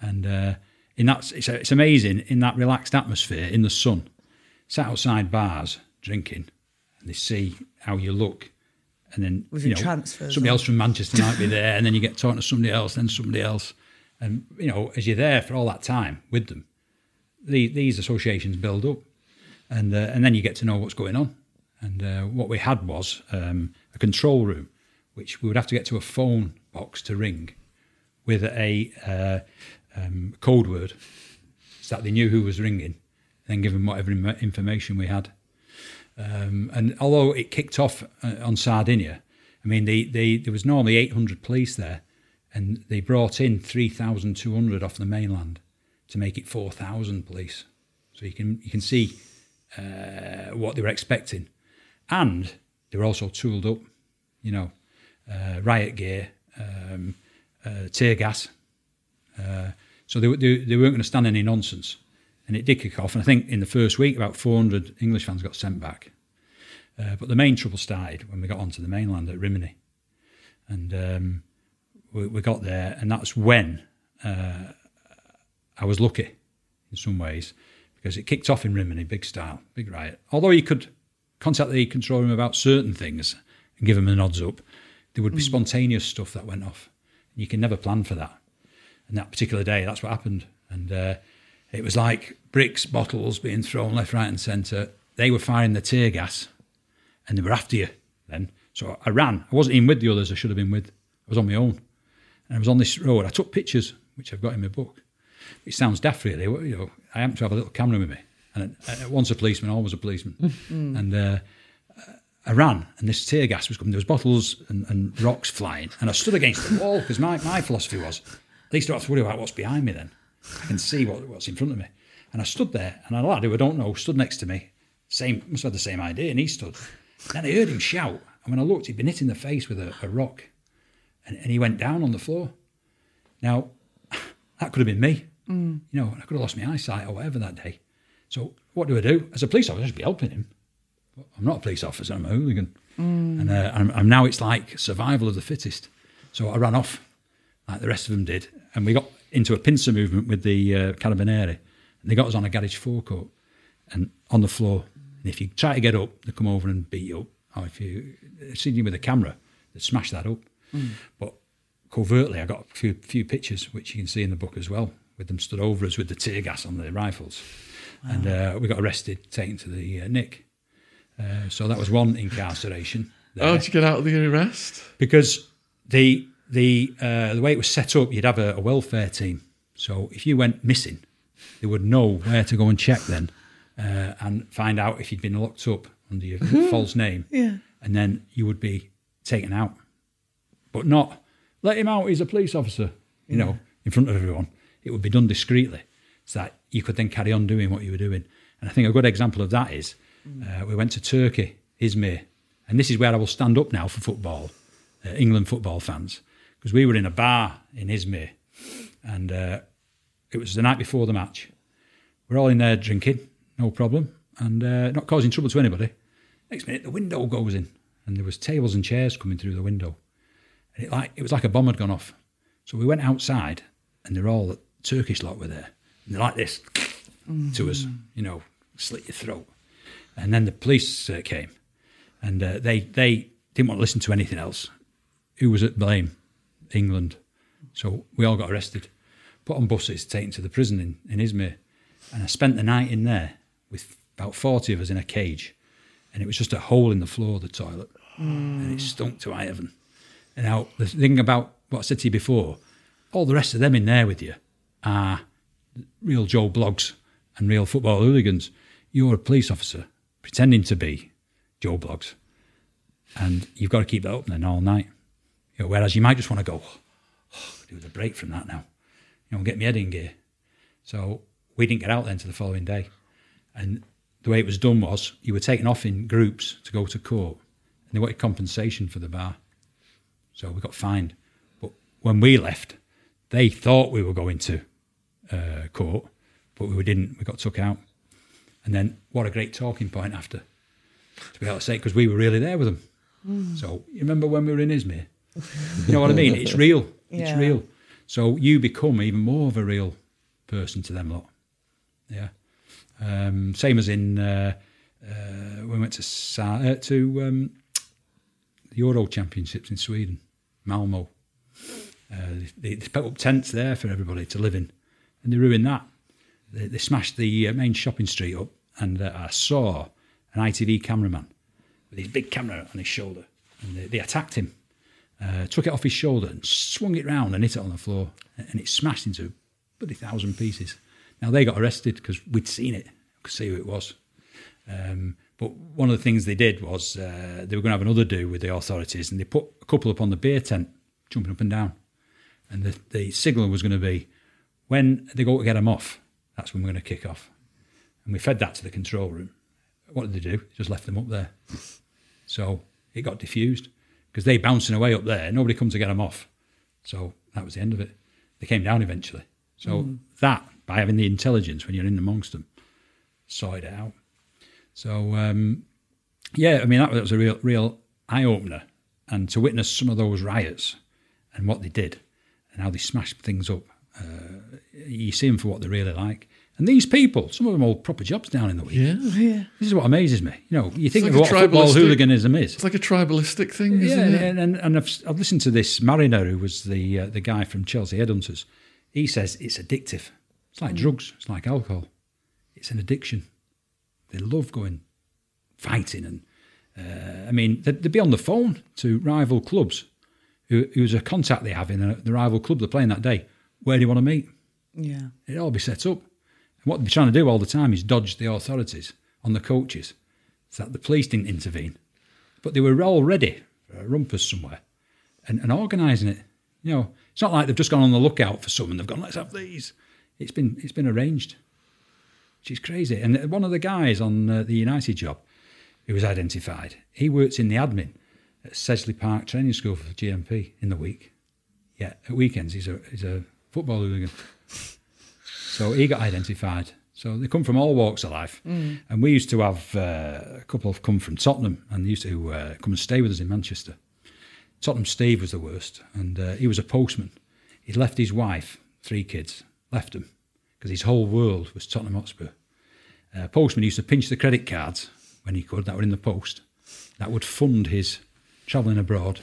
and uh, in that it's, it's amazing in that relaxed atmosphere in the sun, sat outside bars drinking, and they see how you look. And then With you know, transfers somebody else from Manchester might be there, and then you get talking to somebody else, then somebody else, and you know, as you're there for all that time with them, the, these associations build up, and uh, and then you get to know what's going on. And uh, what we had was um, a control room, which we would have to get to a phone box to ring, with a uh, um, code word, so that they knew who was ringing, then give them whatever information we had. Um, and although it kicked off uh, on Sardinia, I mean, they, they, there was normally 800 police there, and they brought in 3,200 off the mainland to make it 4,000 police. So you can you can see uh, what they were expecting, and they were also tooled up, you know, uh, riot gear, um, uh, tear gas. So they, they, they weren't going to stand any nonsense. And it did kick off. And I think in the first week, about 400 English fans got sent back. Uh, but the main trouble started when we got onto the mainland at Rimini. And um, we, we got there, and that's when uh, I was lucky in some ways because it kicked off in Rimini, big style, big riot. Although you could contact the control room about certain things and give them a nods up, there would be spontaneous stuff that went off. You can never plan for that. And that particular day, that's what happened. And uh, it was like bricks, bottles being thrown left, right, and centre. They were firing the tear gas, and they were after you then. So I ran. I wasn't even with the others I should have been with. I was on my own. And I was on this road. I took pictures, which I've got in my book. It sounds daft, really. You know, I happen to have a little camera with me. And once a policeman, always a policeman. And uh, I ran, and this tear gas was coming. There was bottles and, and rocks flying, and I stood against the wall because my, my philosophy was, least I don't have to worry about what's behind me. Then I can see what, what's in front of me. And I stood there, and a lad who I don't know stood next to me. Same, must have had the same idea, and he stood. Then I heard him shout, and when I looked, he'd been hit in the face with a, a rock, and, and he went down on the floor. Now, that could have been me. Mm. You know, I could have lost my eyesight or whatever that day. So what do I do? As a police officer, I should be helping him. But I'm not a police officer, I'm a hooligan. And, uh, and, and now it's like survival of the fittest. So I ran off like the rest of them did. And we got into a pincer movement with the uh, Carabinieri. And they got us on a garage forecourt and on the floor. And if you try to get up, they come over and beat you up. Or if you see you with a camera, they smash that up. But covertly, I got a few, few pictures, which you can see in the book as well, with them stood over us with the tear gas on their rifles. And uh, we got arrested, taken to the uh, Nick. Uh, so that was one incarceration. there How'd you get out of the arrest? because the the uh, the way it was set up, you'd have a, a welfare team. So if you went missing, they would know where to go and check then, uh, and find out if you'd been locked up under your false name. Yeah. and then you would be taken out, but not let him out. He's a police officer, you know, in front of everyone. It would be done discreetly, so that you could then carry on doing what you were doing. And I think a good example of that is uh, we went to Turkey, Izmir, and this is where I will stand up now for football, uh, England football fans, because we were in a bar in Izmir, and uh, it was the night before the match. We're all in there drinking, no problem, and uh, not causing trouble to anybody. Next minute, the window goes in, and there was tables and chairs coming through the window, and it like it was like a bomb had gone off. So we went outside, and they're all Turkish lot were there, and they're like this to us, you know, slit your throat. And then the police uh, came, and uh, they they didn't want to listen to anything else. Who was at blame? England. So we all got arrested, put on buses, taken to the prison in, in Izmir, and I spent the night in there with about forty of us in a cage, and it was just a hole in the floor of the toilet, hmm. and it stunk to high heaven. And now the thing about what I said to you before, all the rest of them in there with you are real Joe Bloggs and real football hooligans. You're a police officer pretending to be Joe Bloggs, and you've got to keep that up then all night. You know, whereas you might just want to go, oh, do the break from that now, you know, get my head in gear. So we didn't get out then to the following day, and the way it was done was you were taken off in groups to go to court, and they wanted compensation for the bar. So we got fined. But when we left, they thought we were going to uh, court, but we didn't. We got took out. And then what a great talking point after to be able to say, because we were really there with them. So you remember when we were in Izmir? You know what I mean? It's real. It's Yeah. real. So you become even more of a real person to them a lot. Yeah. Um, same as in uh, uh, we went to Sa- uh, to um, the Euro Championships in Sweden, Malmo. Uh, they, they put up tents there for everybody to live in, and they ruined that. They, they smashed the uh, main shopping street up, and uh, I saw an ITV cameraman with his big camera on his shoulder, and they, they attacked him. Uh, took it off his shoulder and swung it round and hit it on the floor, and it smashed into bloody thousand pieces. Now they got arrested because we'd seen it, could see who it was. Um, but one of the things they did was uh, they were going to have another do with the authorities, and they put a couple up on the beer tent, jumping up and down. And the, the signal was going to be when they go to get them off, that's when we're going to kick off. And we fed that to the control room. What did they do? Just left them up there. So it got diffused because they bouncing away up there. Nobody come to get them off. So that was the end of it. They came down eventually. So that, by having the intelligence when you're in amongst them, sorted it out. So um, yeah, I mean that was a real, real eye opener, and to witness some of those riots and what they did and how they smashed things up, uh, you see them for what they're really like. And these people, some of them hold proper jobs down in the week. Yeah. Yeah. This is what amazes me. You know, you think like of what football hooliganism is. It's like a tribalistic thing, Yeah, isn't it? and, and, and I've, I've listened to this Mariner, who was the uh, the guy from Chelsea Headhunters. He says it's addictive. It's like drugs. It's like alcohol. It's an addiction. They love going fighting, and uh, I mean they'd, they'd be on the phone to rival clubs. Who, who's a contact they have in the, the rival club they're playing that day? Where do you want to meet? Yeah. It'd all be set up. What they're trying to do all the time is dodge the authorities on the coaches so that the police didn't intervene. But they were all ready for a rumpus somewhere and, and organising it. You know, it's not like they've just gone on the lookout for some and they've gone, let's have these. It's been it's been arranged, which is crazy. And one of the guys on uh, the United job who was identified, he works in the admin at Sedgley Park Training School for GMP in the week. Yeah, at weekends he's a he's a football hooligan. So he got identified. So they come from all walks of life, and we used to have uh, a couple of come from Tottenham, and they used to uh, come and stay with us in Manchester. Tottenham Steve was the worst, and uh, he was a postman. He'd left his wife, three kids, left them because his whole world was Tottenham Hotspur. Uh, postman used to pinch the credit cards when he could, that were in the post. That would fund his travelling abroad.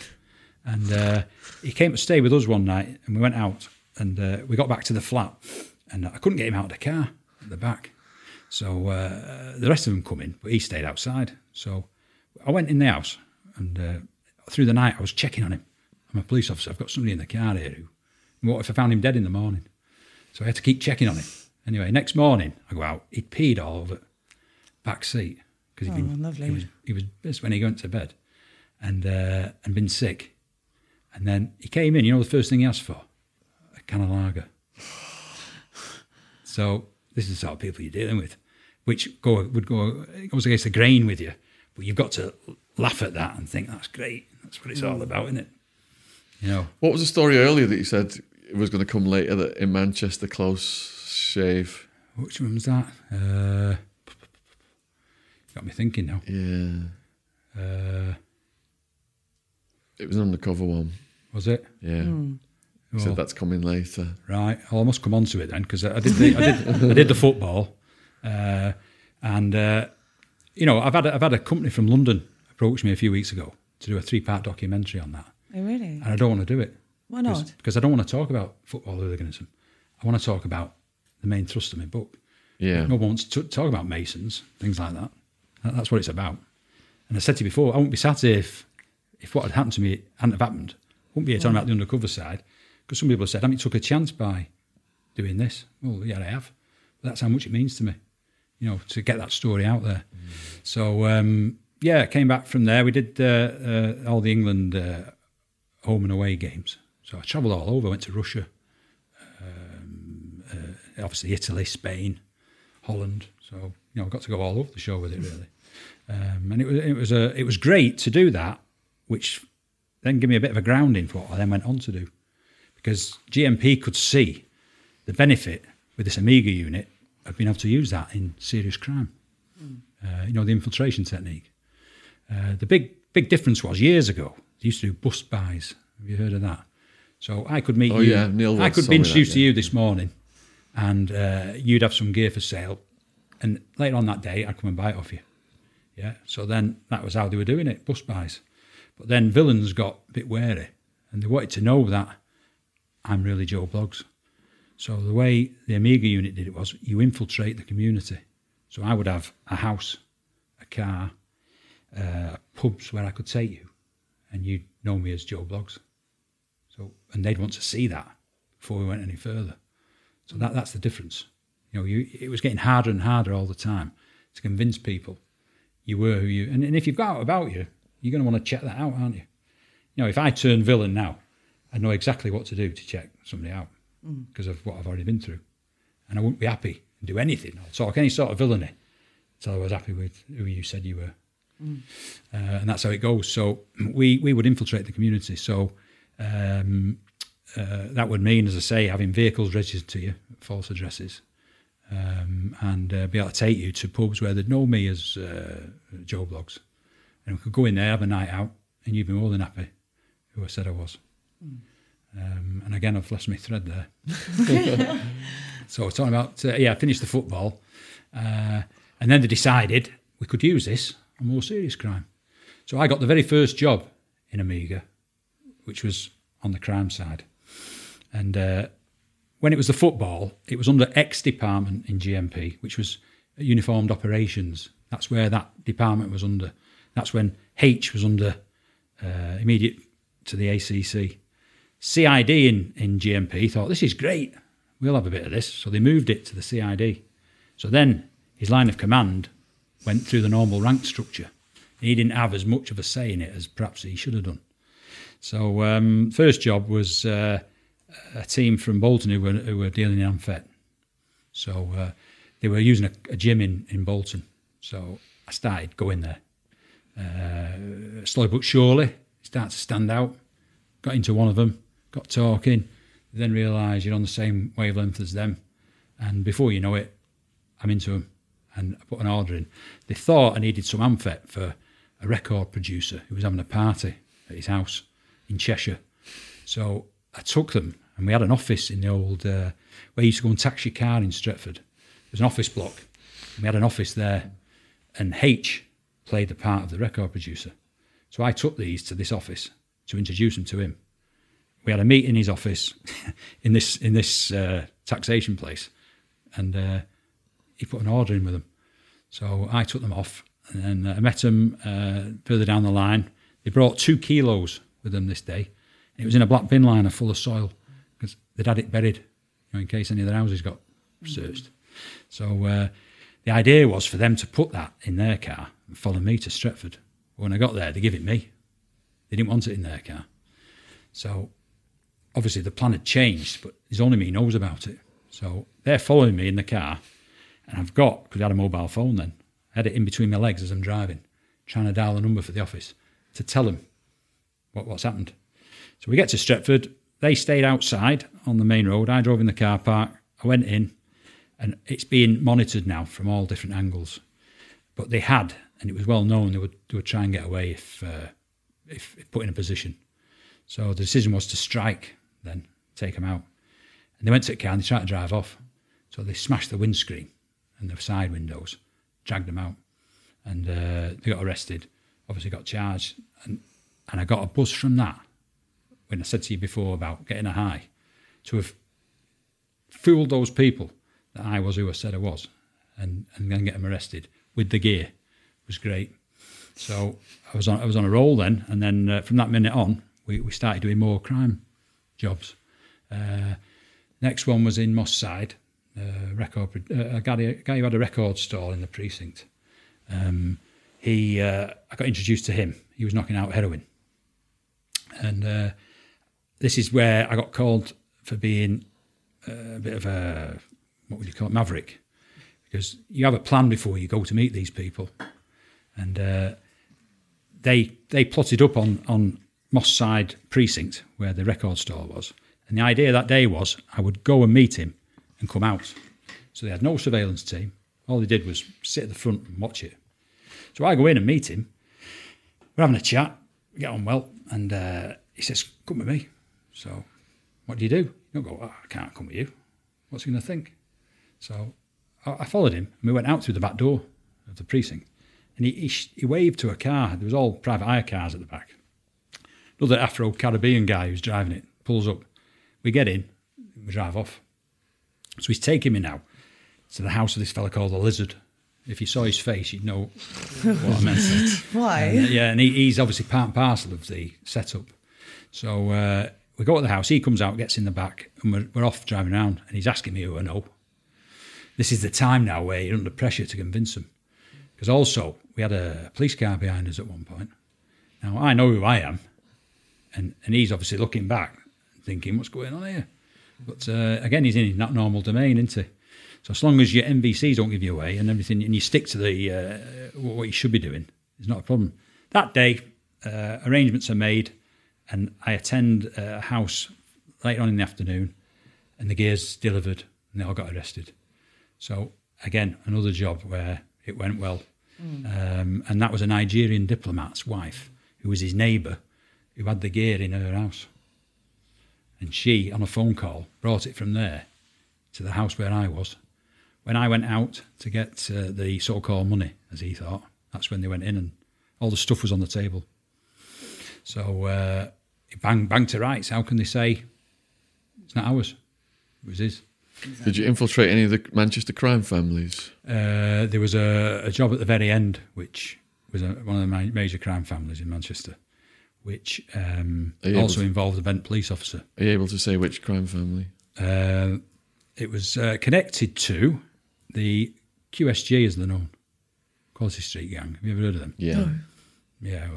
And uh, he came to stay with us one night, and we went out, and uh, we got back to the flat, and I couldn't get him out of the car at the back. So uh, the rest of them come in, but he stayed outside. So I went in the house, and uh, through the night I was checking on him. I'm a police officer. I've got somebody in the car here who. What if I found him dead in the morning? So I had to keep checking on him. Anyway, next morning I go out. He'd peed all over the back seat because he'd Oh, been lovely. he was he was when he went to bed, and uh, and been sick, and then he came in. You know the first thing he asked for, a can of lager. So this is the sort of people you're dealing with, which go would go it goes against the grain with you, but you've got to laugh at that and think that's great. That's what it's all about, isn't it? You know. What was the story earlier that you said it was going to come later that in Manchester, close shave? Which one was that? Uh, got me thinking now. Yeah. Uh, It was an undercover one. was it? Yeah. You Well, said that's coming later. Right. Well, I must come on to it then because I did the, I did I did the football, uh, and uh, you know I've had a, I've had a company from London approach me a few weeks ago to do a three part documentary on that, Oh, really? and I don't want to do it. Why not? Because I don't want to talk about football hooliganism. I want to talk about the main thrust of my book. Yeah. No one wants to talk about Masons, things like that. That- That's what it's about. And I said to you before, I wouldn't be sat if, if what had happened to me hadn't have happened. I wouldn't be here talking about the undercover side. Because some people have said, haven't you took a chance by doing this? Well, yeah, I have. But that's how much it means to me, you know, to get that story out there. So, um, yeah, came back from there. We did uh, uh, all the England uh, home and away games. So I travelled all over. went to Russia, um, uh, obviously Italy, Spain, Holland. So you know, I got to go all over the show with it really, um, and it was it was a it was great to do that, which then gave me a bit of a grounding for what I then went on to do, because GMP could see the benefit with this Omega unit of being able to use that in serious crime. Uh, you know, the infiltration technique. Uh, the big big difference was years ago. They used to do bust buys. Have you heard of that? So I could meet Oh, you. yeah, Neil I once could told be me that, introduced to you this morning, and uh, you'd have some gear for sale. And later on that day, I'd come and buy it off you. Yeah. So then that was how they were doing it, bust buys. But then villains got a bit wary, and they wanted to know that I'm really Joe Bloggs. So the way the Omega unit did it was you infiltrate the community. So I would have a house, a car, uh, pubs where I could take you, and you'd know me as Joe Bloggs. So and they'd want to see that before we went any further. So that that's the difference. You know, you it was getting harder and harder all the time to convince people you were who you and, and if you've got out about you, you're going to want to check that out, aren't you? You know, if I turn villain now, I know exactly what to do to check somebody out because of what I've already been through, and I wouldn't be happy and do anything or talk any sort of villainy until I was happy with who you said you were. Uh, and that's how it goes. So we we would infiltrate the community. So um, uh, that would mean, as I say, having vehicles registered to you, false addresses, um, and uh, be able to take you to pubs where they'd know me as uh, Joe Bloggs, and we could go in there, have a night out, and you'd be more than happy who I said I was. Um, and again, I've lost my thread there. so we're talking about uh, yeah, I finished the football, uh, and then they decided we could use this on more serious crime. So I got the very first job in Omega, which was on the crime side, and uh, when it was the football, it was under X department in GMP, which was uniformed operations. That's where that department was under. That's when H was under uh, immediate to the ACC. CID in, in GMP thought, this is great. We'll have a bit of this. So they moved it to the CID. So then his line of command went through the normal rank structure. He didn't have as much of a say in it as perhaps he should have done. So um, first job was uh, a team from Bolton who were, who were dealing in Amphet. So uh, they were using a, a gym in, in Bolton. So I started going there. Uh, slowly but surely, it started to stand out. Got into one of them, got talking. Then realise you're on the same wavelength as them, and before you know it, I'm into them, and I put an order in. They thought I needed some amphet for a record producer who was having a party at his house in Cheshire. So I took them, and we had an office in the old uh, where you used to go and tax your car in Stretford. There's an office block. We had an office there, and H played the part of the record producer. So I took these to this office to introduce them to him. We had a meet in his office in this in this uh, taxation place, and uh, he put an order in with them. So I took them off, and then I met them uh, further down the line. They brought two kilos with them this day. It was in a black bin liner full of soil because they'd had it buried, you know, in case any of their houses got searched. So uh, the idea was for them to put that in their car and follow me to Stretford. When I got there, they give it me. They didn't want it in their car. So obviously the plan had changed, but there's only me knows about it. So they're following me in the car, and I've got because I had a mobile phone then. I had it in between my legs as I'm driving, trying to dial a number for the office to tell them what, what's happened. So we get to Stretford. They stayed outside on the main road. I drove in the car park. I went in, and it's being monitored now from all different angles. But they had, and it was well known they would they would try and get away if uh, if, if put in a position. So the decision was to strike, then take them out. And they went to the car and they tried to drive off. So they smashed the windscreen and the side windows, dragged them out, and uh, they got arrested. Obviously got charged, and and I got a buzz from that when I said to you before about getting a high to have fooled those people that I was who I said I was, and and then get them arrested with the gear was great. So I was on I was on a roll then, and then uh, from that minute on, we, we started doing more crime jobs. Uh, next one was in Moss Side, uh, record uh, a guy, a guy who had a record store in the precinct. Um, he uh, I got introduced to him. He was knocking out heroin, and uh, this is where I got called for being a bit of a what would you call it maverick, because you have a plan before you go to meet these people, and uh, they they plotted up on on Moss Side precinct where the record store was, and the idea that day was I would go and meet him and come out. So they had no surveillance team. All they did was sit at the front and watch it. So I go in and meet him. We're having a chat, we get on well, and uh, he says, "Come with me." So, what do you do? You don't go. Oh, I can't come with you. What's he going to think? So, I, followed him, and we went out through the back door of the precinct. And he, he, he waved to a car. There was all private hire cars at the back. Another Afro Caribbean guy who's driving it pulls up. We get in, we drive off. So he's taking me now to the house of this fella called the Lizard. If you saw his face, you'd know what I meant. Why? And, uh, yeah, and he, he's obviously part and parcel of the setup. So uh, we go to the house. He comes out, gets in the back, and we're, we're off driving around. And he's asking me who I know. This is the time now where you're under pressure to convince him. Because also, we had a police car behind us at one point. Now, I know who I am. And, and he's obviously looking back, thinking, what's going on here? But uh, again, he's in that normal domain, isn't he? So as long as your NVCs don't give you away and everything, and you stick to the uh, what you should be doing, it's not a problem. That day, uh, arrangements are made, and I attend a house later on in the afternoon, and the gears delivered, and they all got arrested. So again, another job where it went well, um, and that was a Nigerian diplomat's wife who was his neighbour, who had the gear in her house, and she, on a phone call, brought it from there to the house where I was. When I went out to get uh, the so-called money, as he thought, that's when they went in and all the stuff was on the table. So uh, he bang bang to rights. How can they say it's not ours? It was his. Did you infiltrate any of the Manchester crime families? Uh, there was a, a job at the very end, which was a, one of the ma- major crime families in Manchester, which um, Are you able also to- involved a Bent police officer. Are you able to say which crime family? Uh, it was uh, connected to the QSG, as they're known, Quality Street Gang. Have you ever heard of them? Yeah. Yeah,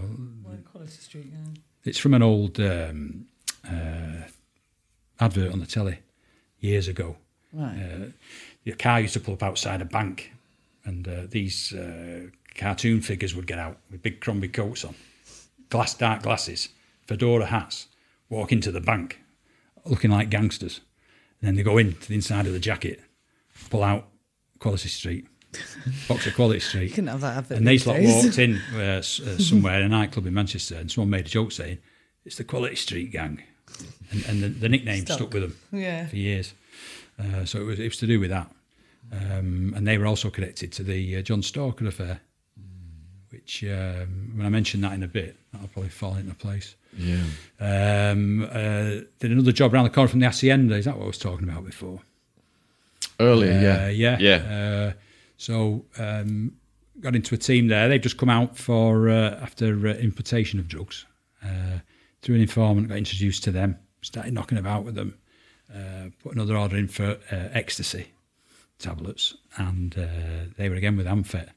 well, Quality Street, yeah. it's from an old um, uh, advert on the telly years ago. Right. Uh, your car used to pull up outside a bank, and uh, these uh, cartoon figures would get out with big Crombie coats on, glass dark glasses, fedora hats, walk into the bank, looking like gangsters. And then they go into the inside of the jacket, pull out Quality Street, box of Quality Street. Couldn't have that And they these lot walked in uh, uh, somewhere in a nightclub in Manchester, and someone made a joke saying, "It's the Quality Street Gang," and, and the, the nickname Stuck. stuck with them Yeah. for years. Uh, so it was, it was to do with that, um, and they were also connected to the uh, John Stalker affair, which um, when I mention that in a bit, that'll probably fall into place. Yeah. Um, uh, did another job around the corner from the Hacienda. Is that what I was talking about before? Earlier, Uh, yeah. yeah. Yeah. Uh, so um, got into a team there. They've just come out for uh, after uh, importation of drugs. Uh, through an informant, got introduced to them. Started knocking about with them. Uh, put another order in for uh, ecstasy tablets, and uh, they were again with Amphet.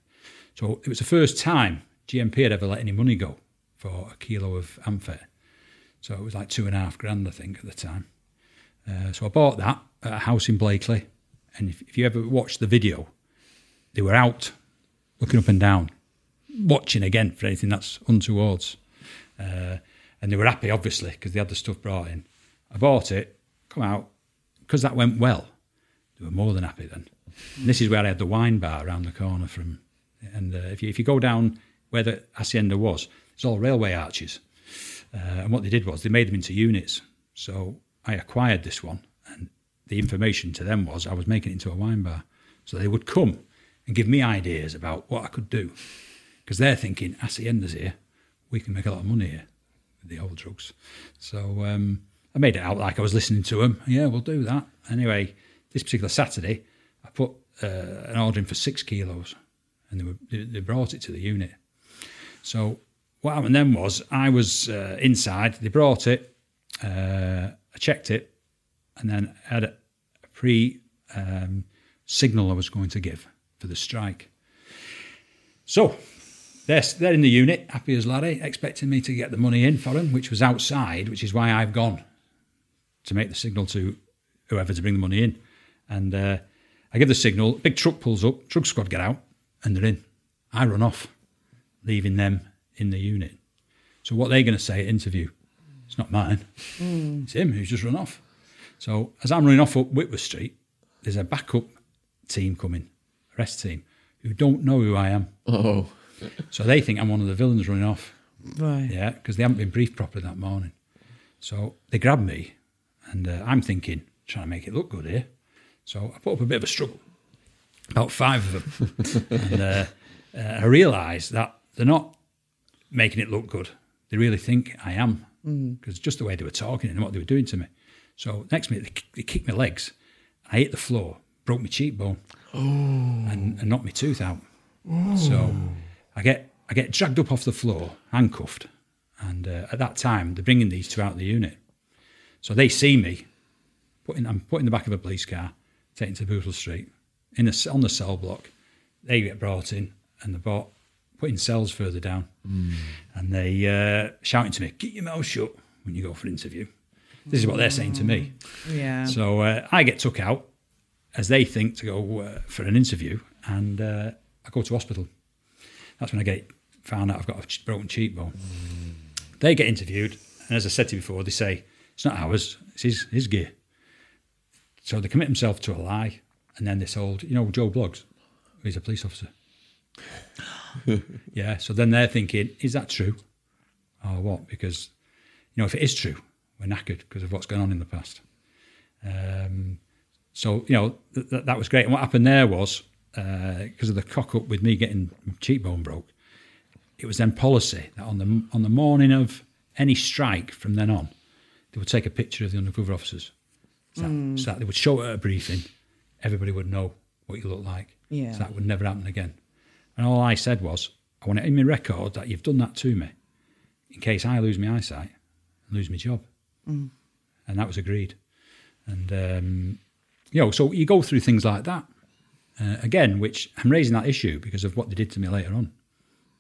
So it was the first time GMP had ever let any money go for a kilo of amphet. So it was like two and a half grand, I think, at the time. Uh, so I bought that at a house in Blackley. And if, if you ever watched the video, they were out looking up and down, watching again for anything that's untowards. Uh, and they were happy, obviously, because they had the stuff brought in. I bought it, come out, because that went well, they were more than happy then. And this is where I had the wine bar around the corner from. And uh, if, you, if you go down where the hacienda was, it's all railway arches. Uh, and what they did was they made them into units. So I acquired this one, and the information to them was I was making it into a wine bar. So they would come and give me ideas about what I could do. Because they're thinking, Hacienda's here, we can make a lot of money here with the old drugs. So um, I made it out like I was listening to them. Yeah, we'll do that. Anyway, this particular Saturday, I put uh, an order in for six kilos, and they, were, they, brought it to the unit. So what happened then was I was uh, inside. They brought it. Uh, I checked it, and then had a, a pre um, signal I was going to give for the strike. So they're, they're in the unit, happy as Larry, expecting me to get the money in for them, which was outside, which is why I've gone to make the signal to whoever to bring the money in. And uh, I give the signal, big truck pulls up, truck squad get out, and they're in. I run off, leaving them in the unit. So what they're going to say at interview, it's not mine. It's him who's just run off. So as I'm running off up Whitworth Street, there's a backup team coming, arrest team, who don't know who I am. Oh. So they think I'm one of the villains running off. Right. Yeah, because they haven't been briefed properly that morning. So they grab me, and uh, I'm thinking, trying to make it look good here. So I put up a bit of a struggle, about five of them. and uh, uh, I realised that they're not making it look good. They really think I am, because just the way they were talking and what they were doing to me. So next minute, they, they kicked my legs. I hit the floor, broke my cheekbone, and, and knocked my tooth out. So I get I get dragged up off the floor, handcuffed, and uh, at that time they're bringing these two out of the unit. So they see me, putting I'm put in the back of a police car, taken to Bootle Street, in the, on the cell block. They get brought in, and they're brought put cells further down, and they uh, shouting to me, "Keep your mouth shut when you go for an interview." This is what they're saying to me. Yeah. So uh, I get took out as they think to go uh, for an interview, and uh, I go to hospital. That's when I get found out I've got a broken cheekbone. They get interviewed, and as I said to you before, they say it's not ours; it's his, his gear. So they commit themselves to a lie, and then they told, you know, Joe Bloggs, he's a police officer. yeah. So then they're thinking, is that true, or what? Because you know, if it is true, we're knackered because of what's gone on in the past. Um, so you know th- th- that was great. And what happened there was because of the cock up with me getting cheekbone broke, it was then policy that on the on the morning of any strike from then on, they would take a picture of the undercover officers, so, that, so that they would show it at a briefing. Everybody would know what you look like. Yeah. So that would never happen again. And all I said was, I want it in my record that you've done that to me, in case I lose my eyesight and lose my job. And that was agreed. And um, you know, so you go through things like that uh, again, which I'm raising that issue because of what they did to me later on.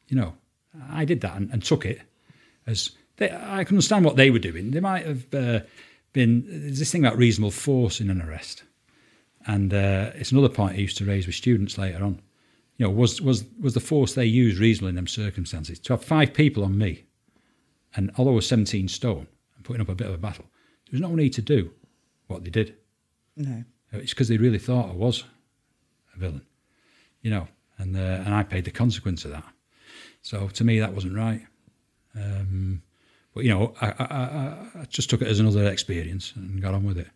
You know, I did that and, and took it as they, I can understand what they were doing. They might have uh, been there's this thing about reasonable force in an arrest, and uh, it's another point I used to raise with students later on. You know, was was was the force they used reasonable in them circumstances? To have five people on me, and although I was 17 stone and putting up a bit of a battle, there was no need to do. what they did. No. It's because they really thought I was a villain, you know, and uh, and I paid the consequence of that. So to me, that wasn't right. Um, but you know, I, I, I, I just took it as another experience and got on with it,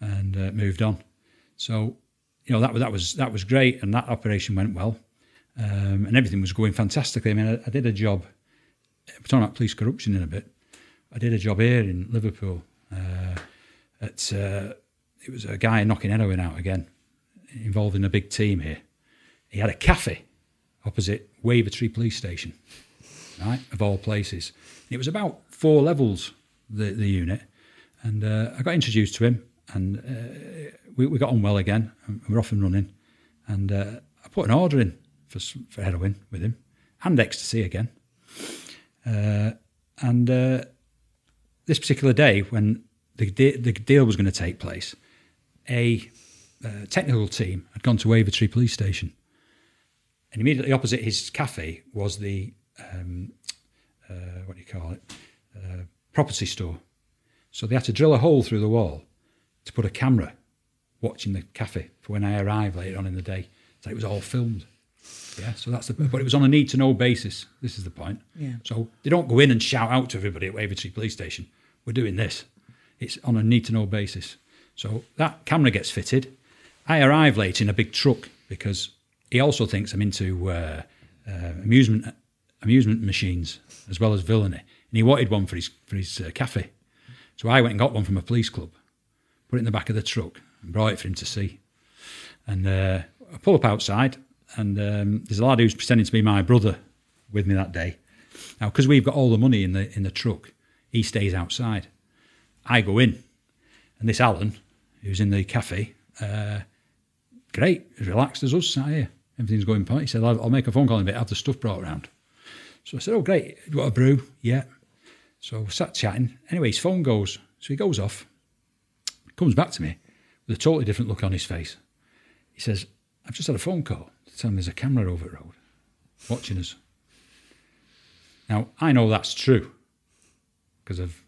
and uh, moved on. So you know that that was that was great, and that operation went well, um, and everything was going fantastically. I mean, I, I did a job. We're talking about police corruption in a bit. I did a job here in Liverpool. Uh, at uh, it was a guy knocking heroin out again, involving a big team here. He had a cafe opposite Wavertree Police Station, right, of all places. It was about four levels, the, the unit. And uh, I got introduced to him, and uh, we, we got on well again. We're off and running. And uh, I put an order in for, for heroin with him and ecstasy again. Uh, and uh, this particular day, when the, de- the deal was going to take place, a uh, technical team had gone to Wavertree Police Station. And immediately opposite his cafe was the, um, uh, what do you call it, property store. So they had to drill a hole through the wall to put a camera watching the cafe for when I arrived later on in the day. So it was all filmed. Yeah, so that's the, but it was on a need to know basis. This is the point. Yeah. So they don't go in and shout out to everybody at Wavertree Police Station, we're doing this. It's on a need to know basis. So that camera gets fitted. I arrive late in a big truck because he also thinks I'm into uh, uh, amusement amusement machines as well as villainy, and he wanted one for his for his uh, cafe. So I went and got one from a police club, put it in the back of the truck, and brought it for him to see. And uh, I pull up outside, and um, there's a lad who's pretending to be my brother with me that day. Now, because we've got all the money in the in the truck, he stays outside. I go in, and this Alan, who's in the cafe, uh, great, as relaxed as us sat here. Everything's going fine. He said, I'll, I'll make a phone call in a bit, have the stuff brought around. So I said, Oh, great. You a brew? Yeah. So we sat chatting. Anyway, his phone goes. So he goes off, comes back to me with a totally different look on his face. He says, I've just had a phone call to tell me there's a camera over the road watching us. Now, I know that's true because of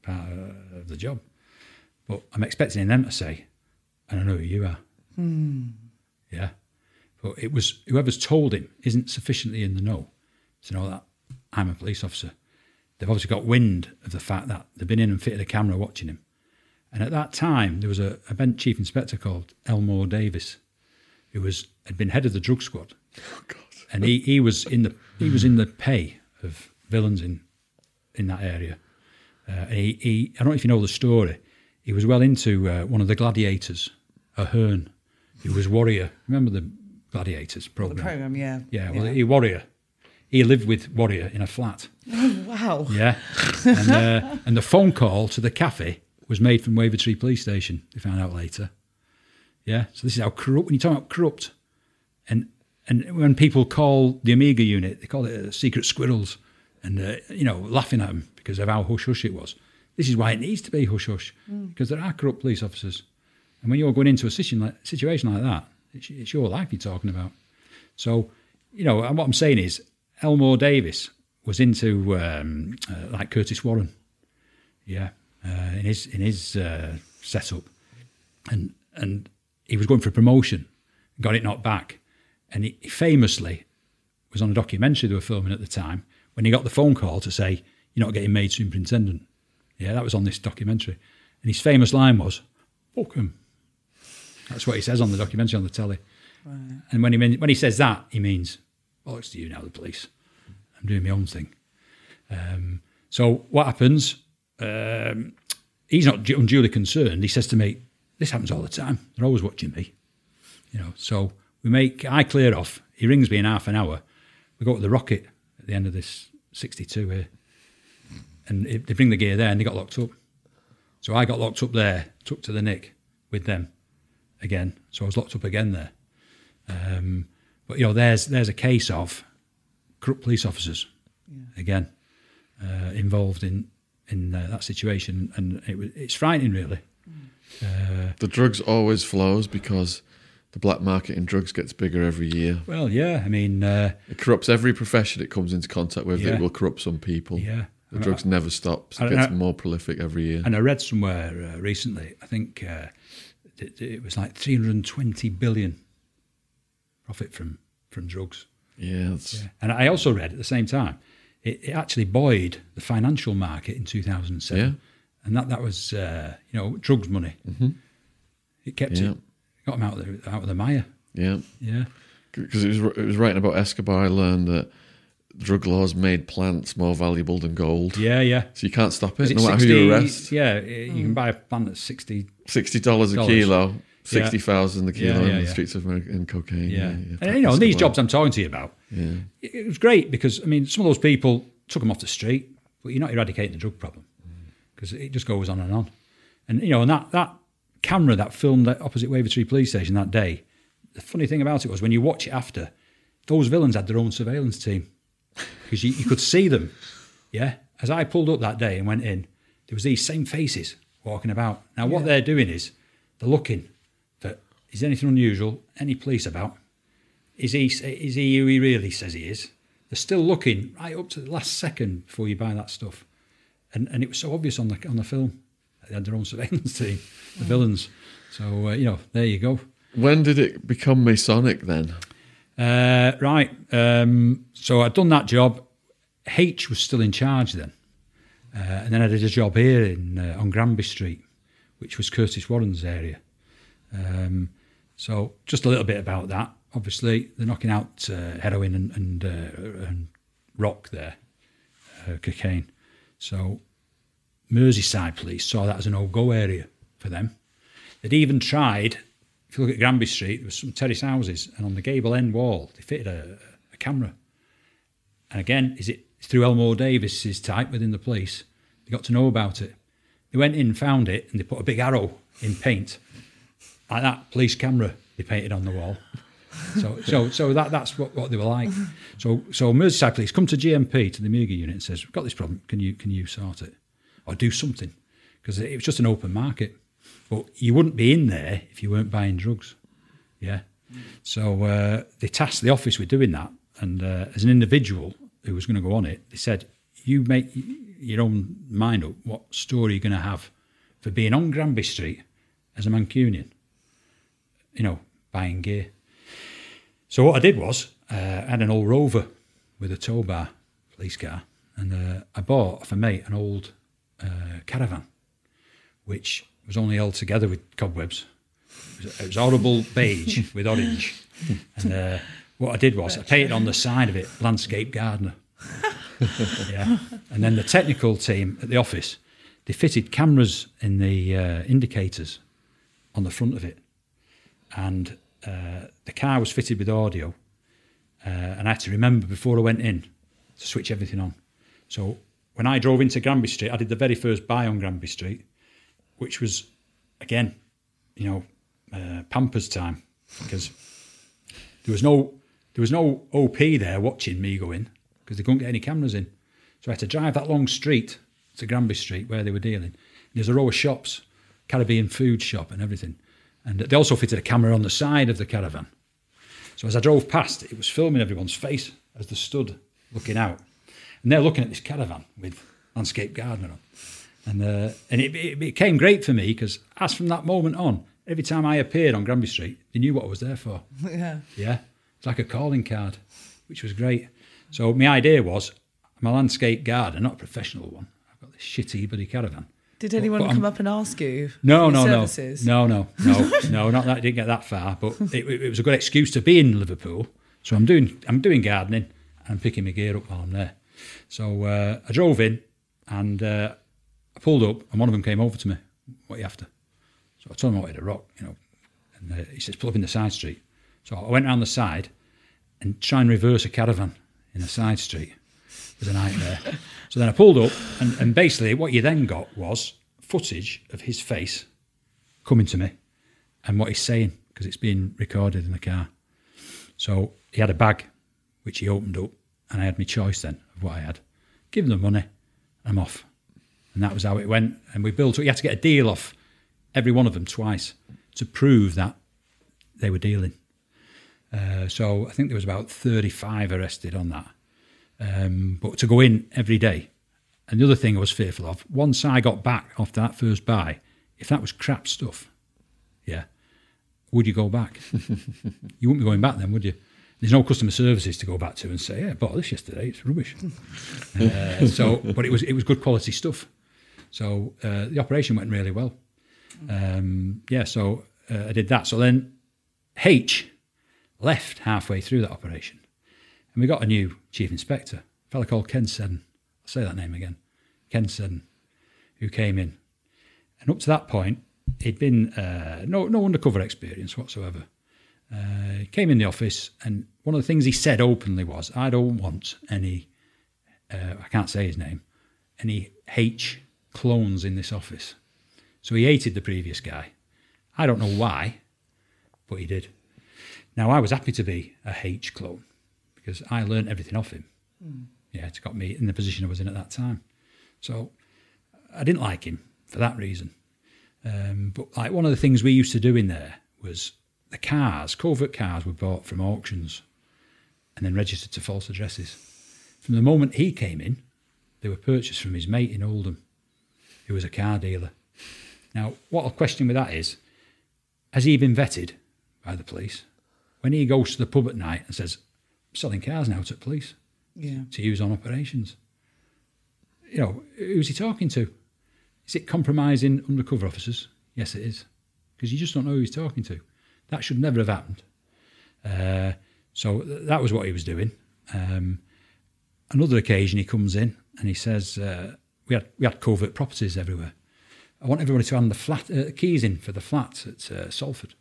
part of the job. But I'm expecting them to say, I don't know who you are. Hmm. Yeah. But it was whoever's told him isn't sufficiently in the know to know that I'm a police officer. They've obviously got wind of the fact that they've been in and fitted a camera watching him. And at that time, there was a, bench chief inspector called Elmore Davies, who was had been head of the drug squad, Oh, God. and he, he was in the he was in the pay of villains in in that area. Uh, he, he I don't know if you know the story. He was well into uh, one of the gladiators, Ahern, who was warrior. Remember the gladiators The program? program, yeah. Yeah, well, he warrior. He lived with warrior in a flat. Oh, wow. Yeah, and uh, and the phone call to the cafe was made from Wavertree Police Station. they found out later. Yeah, so this is how corrupt. When you talk about corrupt, and and when people call the Omega unit, they call it uh, secret squirrels, and uh, you know laughing at them because of how hush hush it was. This is why it needs to be hush hush because there are corrupt police officers, and when you're going into a situation like, situation like that, it's, it's your life you're talking about. So, you know, and what I'm saying is, Elmore Davies was into um, uh, like Curtis Warren, yeah, uh, in his in his uh, setup, and and he was going for a promotion, got it knocked back, and he, famously was on a documentary they were filming at the time when he got the phone call to say you're not getting made superintendent. Yeah, that was on this documentary, and his famous line was, "Fuck him." That's what he says on the documentary on the telly. And when he mean, when he says that, he means, "Well, it's to you now, the police. I'm doing my own thing." Um, so what happens? Um, he's not unduly concerned. He says to me, "This happens all the time. They're always watching me." You know. So we make. I clear off. He rings me in half an hour. We go to the Rocket at the end of this 62 here, and it, they bring the gear there, and they got locked up. So I got locked up there, took to the Nick with them again. So I was locked up again there. Um, but you know, there's there's a case of corrupt police officers again uh, involved in in uh, that situation, and it was it's frightening, really. Uh, The drugs always flows because the black market in drugs gets bigger every year. well, yeah, I mean, uh, It corrupts every profession it comes into contact with. Yeah. It will corrupt some people. yeah, The drugs never stops. It and gets I- more prolific every year. And I read somewhere uh, recently, I think uh, it, it was like 320 billion profit from, from drugs. yeah, it's, And I also read at the same time, it, it actually buoyed the financial market in 2007. Yeah. And that, that was, uh, you know, drugs money. Mm-hmm. It kept Yeah. it, got them out of the, out of the mire. yeah. Yeah. Because it was it was writing about Escobar. I learned that drug laws made plants more valuable than gold. Yeah, yeah. So you can't stop it, no matter who you arrest. Yeah, you can buy a plant at 60. Sixty dollars a kilo, sixty thousand a kilo Yeah, yeah, in the yeah. streets of America in cocaine. Yeah. Yeah, And, you know, these jobs I'm talking to you about, Yeah, it was great because, I mean, some of those people took them off the street, but you're not eradicating the drug problem mm. because it just goes on and on. And, you know, and that, that camera that filmed that opposite Wavertree police station that day, the funny thing about it was when you watch it after, those villains had their own surveillance team because you, you could see them. Yeah. As I pulled up that day and went in, there was these same faces walking about. Now, what they're doing is they're looking is there anything unusual, any police about? Is he is he who he really says he is? They're still looking right up to the last second before you buy that stuff, and and it was so obvious on the on the film. They had their own surveillance team, the villains. So uh, you know, there you go. When did it become Masonic then? Uh, right. Um, so I'd done that job. H was still in charge then, uh, and then I did a job here in uh, on Granby Street, which was Curtis Warren's area. Um, so just a little bit about that. Obviously, they're knocking out uh, heroin and and, uh, and rock there, uh, cocaine. So Merseyside police saw that as an no-go area for them. They'd even tried. If you look at Granby Street, there was some terrace houses, and on the gable end wall, they fitted a, a camera. And again, is it through Elmore Davies's type within the police? They got to know about it. They went in, found it, and they put a big arrow in paint, like that police camera they painted on the wall. So, so, so that that's what, what they were like. So, so Merseyside police come to GMP to the Omega unit and says, "We've got this problem. Can you can you sort it or do something?" Because it was just an open market, but you wouldn't be in there if you weren't buying drugs. Yeah. So uh, they tasked the office with doing that, and uh, as an individual who was going to go on it, they said, "You make your own mind up. What story you're going to have for being on Granby Street as a Mancunian? You know, buying gear." So what I did was uh, I had an old Rover with a tow bar police car, and uh, I bought for mate an old uh, caravan, which was only held together with cobwebs. It was, it was horrible beige with orange, and uh, what I did was I painted on the side of it landscape gardener. yeah, and then the technical team at the office they fitted cameras in the uh, indicators on the front of it, and uh, the car was fitted with audio, uh, and I had to remember before I went in to switch everything on. So when I drove into Granby Street, I did the very first buy on Granby Street, which was, again, you know, uh, Pampers time because there was no there was no OP there watching me go in because they couldn't get any cameras in. So I had to drive that long street to Granby Street where they were dealing. There's a row of shops, Caribbean food shop and everything. And they also fitted a camera on the side of the caravan. So as I drove past, it was filming everyone's face as they stood looking out. And they're looking at this caravan with landscape gardener on. And, uh, and it, it became great for me because as from that moment on, every time I appeared on Granby Street, they knew what I was there for. Yeah. Yeah, it's like a calling card, which was great. So my idea was, I'm a landscape gardener, not a professional one. I've got this shitty bloody caravan. Did anyone but I'm- come up and ask you? No, no, no, no, no, no, no, not that. Didn't get that far, but it, it was a good excuse to be in Liverpool. So I'm doing, I'm doing gardening, and picking my gear up while I'm there. So uh, I drove in, and uh, I pulled up, and one of them came over to me. What are you after? So I told him I wanted a rock, you know, and uh, he says pull up in the side street. So I went around the side, and try and reverse a caravan in a side street was a nightmare. so then I pulled up, and, and basically what you then got was footage of his face coming to me and what he's saying because it's being recorded in the car. So he had a bag which he opened up, and I had my choice then of what I had. Give him the money, I'm off. And that was how it went. And we built. You had to get a deal off every one of them twice to prove that they were dealing. Uh, so I think there was about 35 arrested on that. Um, but to go in every day And the other thing I was fearful of, once I got back after that first buy, if that was crap stuff, yeah, would you go back? you wouldn't be going back then, would you? There's no customer services to go back to and say, "Yeah, I bought this yesterday. It's rubbish." uh, so, but it was it was good quality stuff. So uh, the operation went really well. Um, yeah, so uh, I did that. So then H left halfway through that operation, and we got a new chief inspector, a fellow called Ken Seddon. I'll say that name again, Ken Seddon, who came in, and up to that point, he'd been uh, no no undercover experience whatsoever. Uh, came in the office, and one of the things he said openly was, "I don't want any, uh, I can't say his name, any H clones in this office." So he hated the previous guy. I don't know why, but he did. Now I was happy to be a H clone because I learned everything off him. Yeah, it got me in the position I was in at that time. So I didn't like him for that reason. Um, but like one of the things we used to do in there was the cars, covert cars, were bought from auctions and then registered to false addresses. From the moment he came in, they were purchased from his mate in Oldham, who was a car dealer. Now, what I'll question with that is, has he been vetted by the police? When he goes to the pub at night and says, selling cars now to police Yeah. to use on operations, you know, who's he talking to? Is it compromising undercover officers? Yes, it is. Because you just don't know who he's talking to. That should never have happened. Uh, so th- that was what he was doing. Um, another occasion, he comes in and he says, uh, "We had we had covert properties everywhere. I want everybody to hand the flat uh, keys in for the flats at uh, Salford.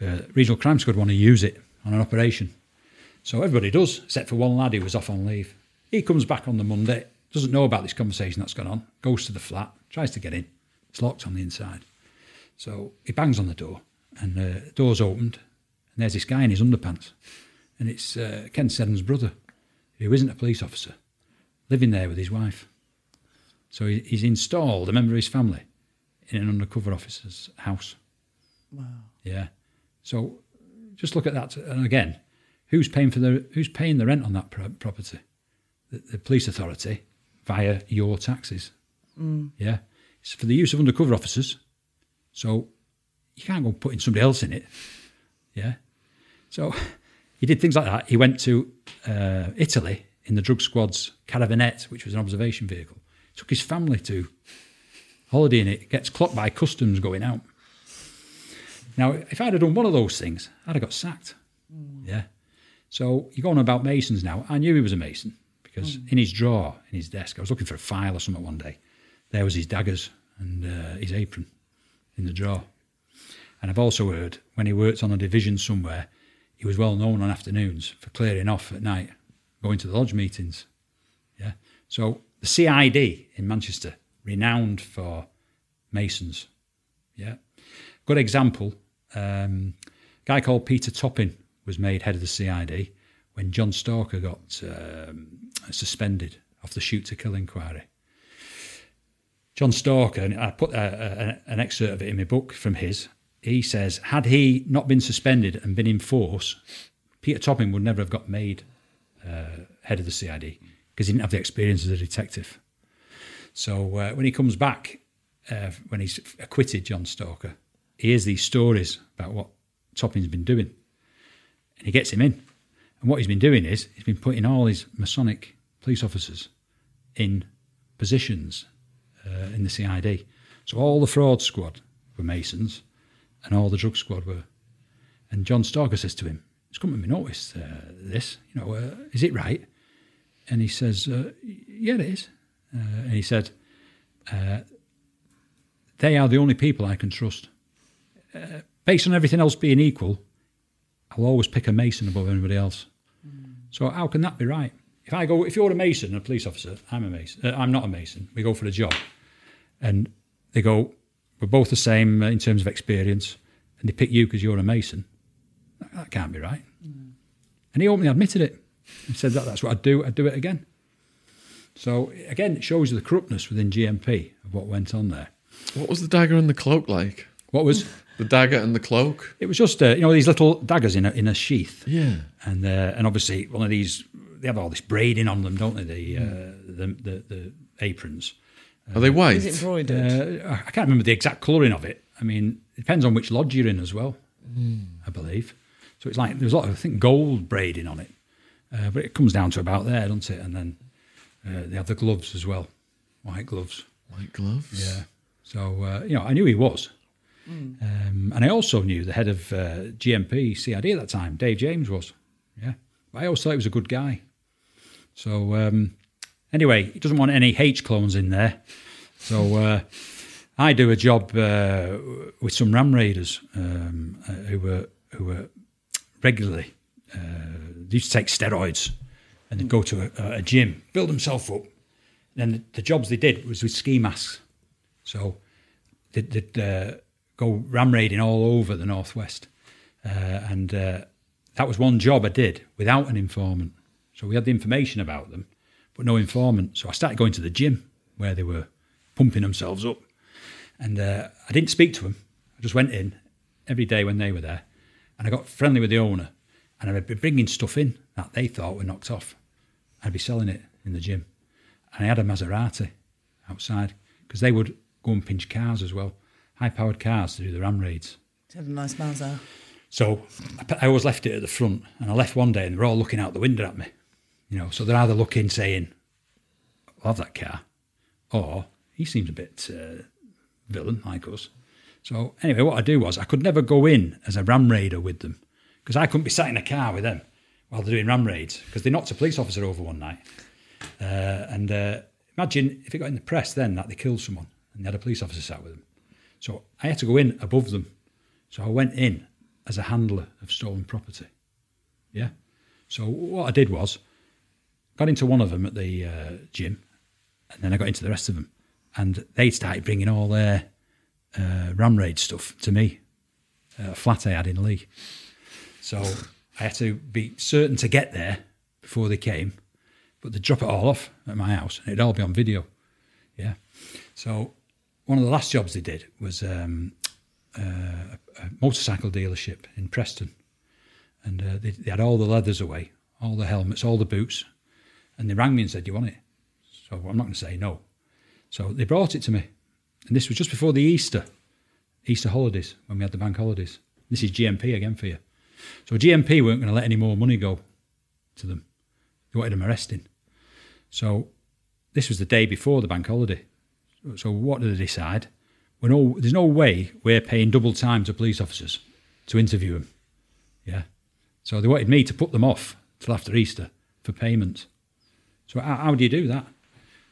Uh, Regional Crime Squad want to use it on an operation. So everybody does, except for one lad who was off on leave. He comes back on the Monday, doesn't know about this conversation that's gone on, goes to the flat, tries to get in. It's locked on the inside. So he bangs on the door, and uh, the door's opened, and there's this guy in his underpants. And it's uh, Ken Seddon's brother, who isn't a police officer, living there with his wife. So he, he's installed a member of his family in an undercover officer's house. Wow. Yeah. So just look at that. And again, who's paying for the who's paying the rent on that pro- property? The, the police authority via your taxes. Yeah. It's for the use of undercover officers. So you can't go putting somebody else in it. Yeah. So he did things like that. He went to uh, Italy in the drug squad's caravanette, which was an observation vehicle. Took his family to holiday in it. Gets clocked by customs going out. Now, if I'd have done one of those things, I'd have got sacked. Yeah. So you're going on about Masons now. I knew he was a Mason because in his drawer, in his desk, I was looking for a file or something one day. There was his daggers and uh, his apron in the drawer. And I've also heard when he worked on a division somewhere, he was well known on afternoons for clearing off at night, going to the lodge meetings. Yeah. So the CID in Manchester, renowned for Masons. Yeah. Good example. Um, a guy called Peter Topping was made head of the CID when John Stalker got um, suspended off the shoot to kill inquiry. John Stalker, and I put uh, uh, an excerpt of it in my book from his. He says, had he not been suspended and been in force, Peter Topping would never have got made uh, head of the CID because he didn't have the experience as a detective. So uh, when he comes back, uh, when he's acquitted John Stalker, he hears these stories about what Topping's been doing, and he gets him in. And what he's been doing is he's been putting all his Masonic police officers in positions uh, in the CID. So all the fraud squad were Masons, and all the drug squad were. And John Stalker says to him, "It's come to me notice uh, this. You know, uh, is it right?" And he says, uh, "Yeah, it is." Uh, and he said, uh, "They are the only people I can trust. Based on everything else being equal, I'll always pick a Mason above anybody else. So how can that be right? If I go, if you're a Mason, a police officer, I'm a Mason. Uh, I'm not a Mason. We go for a job, and they go, we're both the same uh, in terms of experience, and they pick you because you're a Mason. That, that can't be right. And he openly admitted it. He said that that's what I'd do. I'd do it again. So again, it shows you the corruptness within GMP of what went on there. What was the dagger and the cloak like? What was The dagger and the cloak? it was just uh, you know these little daggers in a in a sheath. Yeah. and uh, and obviously one of these they have all this braiding on them, don't they? The uh, the, the the aprons. Are they white? Is it embroidered? Uh, I can't remember the exact colouring of it. I mean, it depends on which lodge you're in as well, I believe. So it's like there's a lot of I think gold braiding on it, uh, but it comes down to about there, doesn't it? And then uh, they have the gloves as well, white gloves. White gloves. Yeah. So uh, you know, I knew he was, um, and I also knew the head of uh, GMP CID at that time, Dave James was. Yeah, but I always thought he was a good guy. So um, anyway, he doesn't want any H clones in there. So uh, I do a job uh, with some Ram Raiders um, uh, who were who were regularly uh, they used to take steroids and they'd go to a, a gym, build themselves up. Then the, the jobs they did was with ski masks. So they'd, they'd uh, go ram raiding all over the northwest, uh, and uh, that was one job I did without an informant. So we had the information about them, but no informant. So I started going to the gym where they were pumping themselves up, and uh, I didn't speak to them. I just went in every day when they were there, and I got friendly with the owner, and I'd be bringing stuff in that they thought were knocked off. I'd be selling it in the gym, and I had a Maserati outside because they would go and pinch cars as well, high-powered cars to do the ram raids. Had a nice Mazda. So I, I always left it at the front, and I left one day, and they were all looking out the window at me. You know, so they're either looking, saying, "I'll have that car," or "He seems a bit uh, villain like us." So anyway, what I do was I could never go in as a ram raider with them because I couldn't be sat in a car with them while they're doing ram raids because they knocked a police officer over one night. Uh, and uh, imagine if it got in the press then that they killed someone and they had a police officer sat with them. So I had to go in above them. So I went in as a handler of stolen property. Yeah. So what I did was got into one of them at the uh, gym, and then I got into the rest of them, and they started bringing all their uh, ram raid stuff to me. Uh, flat I had in Leigh. So I had to be certain to get there before they came, but they'd drop it all off at my house, and it'd all be on video. Yeah. So one of the last jobs they did was um, uh, a, motorcycle dealership in Preston, and uh, they, they had all the leathers away, all the helmets, all the boots, and they rang me and said, "Do you want it?" So I'm not going to say no. So they brought it to me, and this was just before the Easter, Easter holidays when we had the bank holidays. This is GMP again for you. So GMP weren't going to let any more money go to them. They wanted them arresting. So this was the day before the bank holiday. So what did they decide? We're no, there's no way we're paying double time to police officers to interview them. Yeah. So they wanted me to put them off till after Easter for payment. So how, how do you do that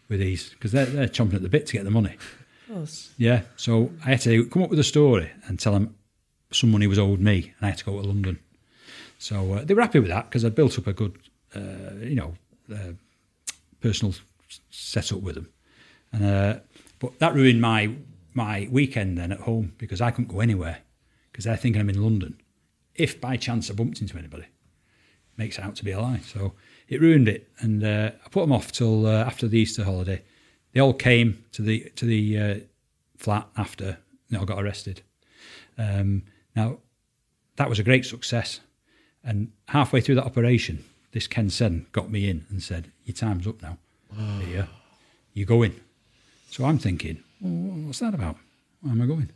with these? Because they're, they're chomping at the bit to get the money. Of course. Yeah. So I had to come up with a story and tell them some money was owed me, and I had to go to London. So uh, they were happy with that because I'd built up a good, uh, you know, uh, personal setup with them. And uh, but that ruined my my weekend then at home because I couldn't go anywhere because they're thinking I'm in London. If by chance I bumped into anybody, makes it out to be a lie. So it ruined it, and uh, I put them off till uh, after the Easter holiday. They all came to the to the uh, flat after. They all got arrested. Um, now that was a great success, and halfway through that operation, this Ken Seddon got me in and said, "Your time's up now. Here, you go in." So I'm thinking, well, what's that about? Where am I going?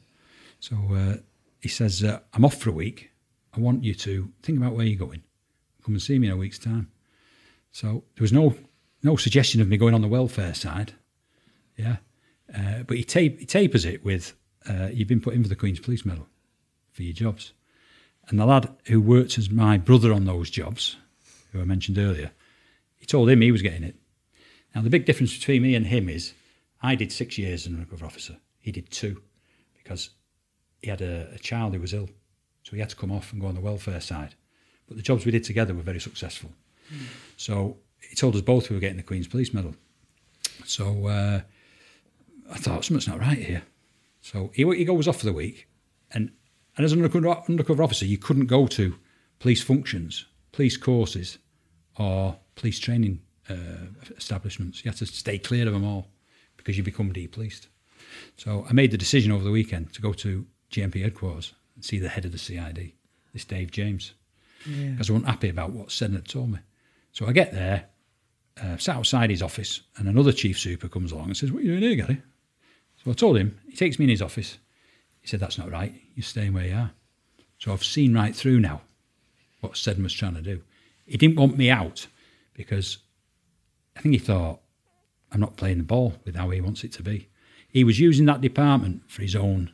So uh, he says, uh, I'm off for a week. I want you to think about where you're going. Come and see me in a week's time. So there was no no suggestion of me going on the welfare side. Yeah. Uh, but he, he tapers it with, uh, you've been put in for the Queen's Police Medal for your jobs. And the lad who worked as my brother on those jobs, who I mentioned earlier, he told him he was getting it. Now, the big difference between me and him is I did six years as an undercover officer. He did two because he had a, a child who was ill. So he had to come off and go on the welfare side. But the jobs we did together were very successful. So he told us both we were getting the Queen's Police Medal. So uh, I thought, something's not right here. So he, he goes off for the week. And, and as an undercover, undercover officer, you couldn't go to police functions, police courses, or police training uh, establishments. You had to stay clear of them all because you become depoliced. So I made the decision over the weekend to go to GMP headquarters and see the head of the CID, this Dave James, because I wasn't happy about what Seddon had told me. So I get there, uh, sat outside his office, and another chief super comes along and says, "What are you doing here, Gary?" So I told him. He takes me in his office. He said, "That's not right. You're staying where you are." So I've seen right through now what Seddon was trying to do. He didn't want me out because I think he thought I'm not playing the ball with how he wants it to be. He was using that department for his own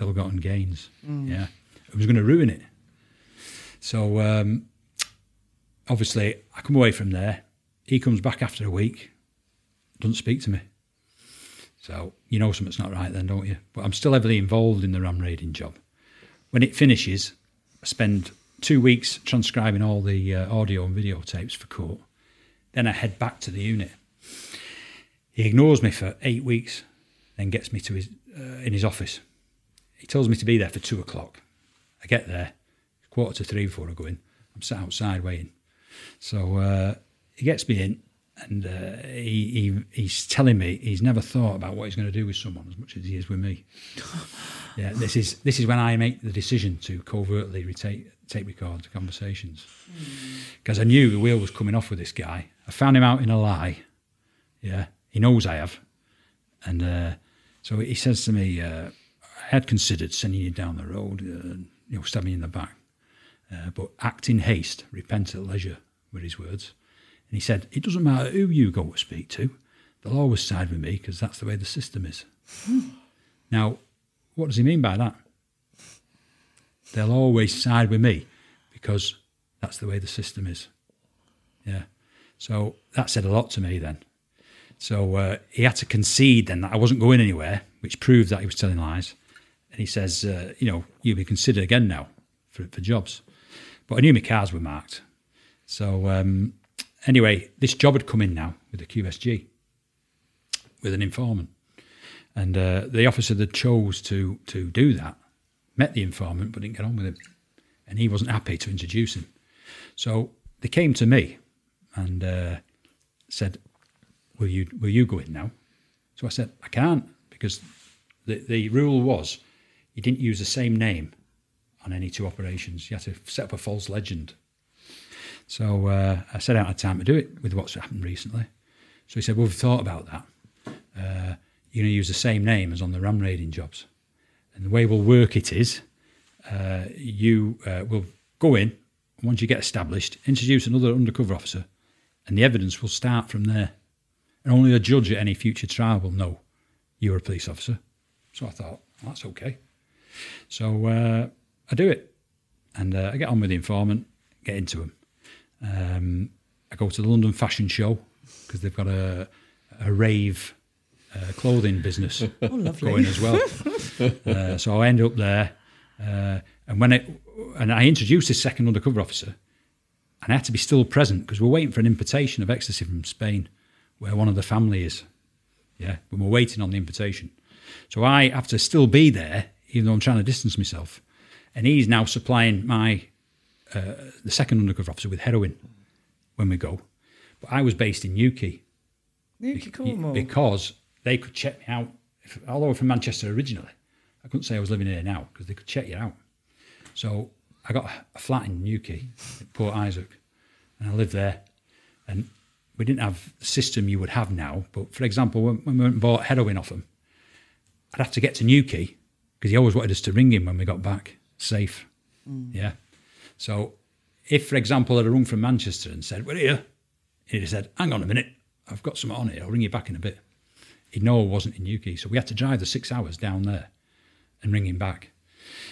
ill-gotten gains. Yeah, it was going to ruin it. So um, obviously, I come away from there. He comes back after a week, doesn't speak to me. So you know something's not right then, don't you? But I'm still heavily involved in the ram raiding job. When it finishes, I spend two weeks transcribing all the uh, audio and video tapes for court. Then I head back to the unit. He ignores me for eight weeks, then gets me to his uh, in his office. He tells me to be there for two o'clock. I get there, quarter to three before I go in. I'm sat outside waiting. So uh, he gets me in, and uh, he, he he's telling me he's never thought about what he's going to do with someone as much as he is with me. yeah, this is this is when I make the decision to covertly retake tape record conversations because I knew the wheel was coming off with this guy. I found him out in a lie. Yeah, he knows I have, and uh, so he says to me, uh, "I had considered sending you down the road, uh, you know, stabbing you in the back, uh, but act in haste, repent at leisure," were his words. And he said, "It doesn't matter who you go to speak to; they'll always side with me because that's the way the system is." now, what does he mean by that? They'll always side with me because that's the way the system is. Yeah. So that said a lot to me then. So uh, he had to concede then that I wasn't going anywhere, which proved that he was telling lies. And he says, uh, you know, you'll be considered again now for, for jobs. But I knew my cars were marked. So um, anyway, this job had come in now with the QSG, with an informant. And uh, the officer that chose to, to do that met the informant but didn't get on with him. And he wasn't happy to introduce him. So they came to me and uh, said, will you will you go in now? So I said, I can't because the, the rule was you didn't use the same name on any two operations. You had to set up a false legend. So uh, I set out a time to do it with what's happened recently. So he said, well, we've thought about that. Uh, you're going to use the same name as on the ram raiding jobs. And the way we'll work it is uh, you uh, will go in, once you get established, introduce another undercover officer, and the evidence will start from there. And only a judge at any future trial will know you're a police officer. So I thought, that's okay. So uh, I do it. And uh, I get on with the informant, get into him. Um, I go to the London Fashion Show because they've got a, a rave uh, clothing business going as well. uh, so I end up there. Uh, and when it, and I introduced this second undercover officer, and I had to be still present because we're waiting for an importation of ecstasy from Spain, where one of the family is. Yeah, when we're waiting on the invitation. So I have to still be there, even though I'm trying to distance myself. And he's now supplying my uh, the second undercover officer with heroin when we go. But I was based in Newquay Newquay Cornwall. because they could check me out. If, although I'm from Manchester originally, I couldn't say I was living here now because they could check you out. So I got a flat in Newquay, Port Isaac, and I lived there. And we didn't have the system you would have now. But for example, when, when we went and bought heroin off him, I'd have to get to Newquay because he always wanted us to ring him when we got back safe. Mm. Yeah. So if, for example, I'd have rung from Manchester and said, We're here, he'd have said, Hang on a minute, I've got something on it, I'll ring you back in a bit. He'd know I wasn't in Newquay. So we had to drive the six hours down there and ring him back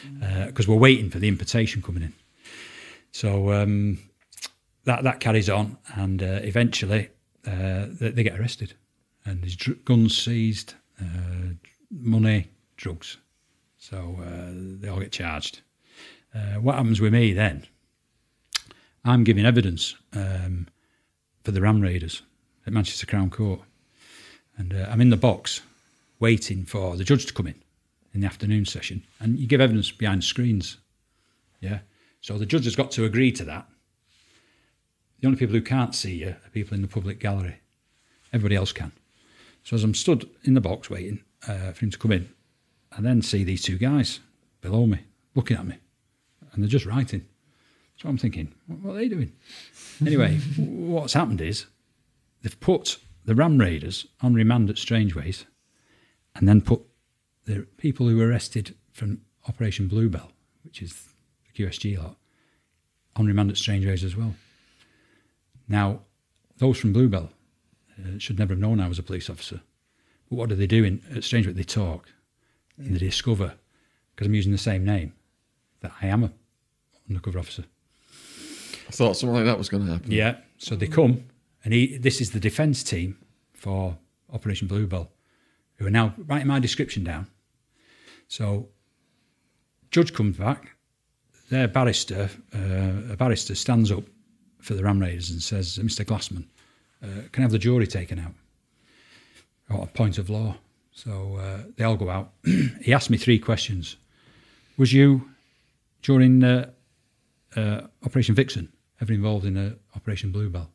mm. uh, because we're waiting for the invitation coming in. So um, that that carries on, and uh, eventually uh, they, they get arrested, and his dr- guns seized, uh, money, drugs. So uh, they all get charged. Uh, what happens with me then? I'm giving evidence um, for the Ram Raiders at Manchester Crown Court, and uh, I'm in the box waiting for the judge to come in in the afternoon session, and you give evidence behind screens. Yeah. So the judge has got to agree to that. The only people who can't see you are people in the public gallery. Everybody else can. So as I'm stood in the box waiting uh, for him to come in, I then see these two guys below me looking at me, and they're just writing. So I'm thinking, what, what are they doing? anyway, what's happened is they've put the Ram Raiders on remand at Strangeways and then put the people who were arrested from Operation Bluebell, which is the QSG lot, on remand at Strangeways as well. Now, those from Bluebell uh, should never have known I was a police officer. But what do they do in, at Strangeways? They talk and they discover, because I'm using the same name, that I am a undercover officer. I thought something like that was going to happen. Yeah. So they come, and he. This is the defence team for Operation Bluebell, who are now writing my description down. So, judge comes back. Their barrister, uh, a barrister, stands up for the Ram Raiders and says, "Mr. Glassman, uh, can I have the jury taken out?" Or a point of law. So uh, they all go out. he asked me three questions. Was you during uh, uh, Operation Vixen ever involved in uh, Operation Bluebell?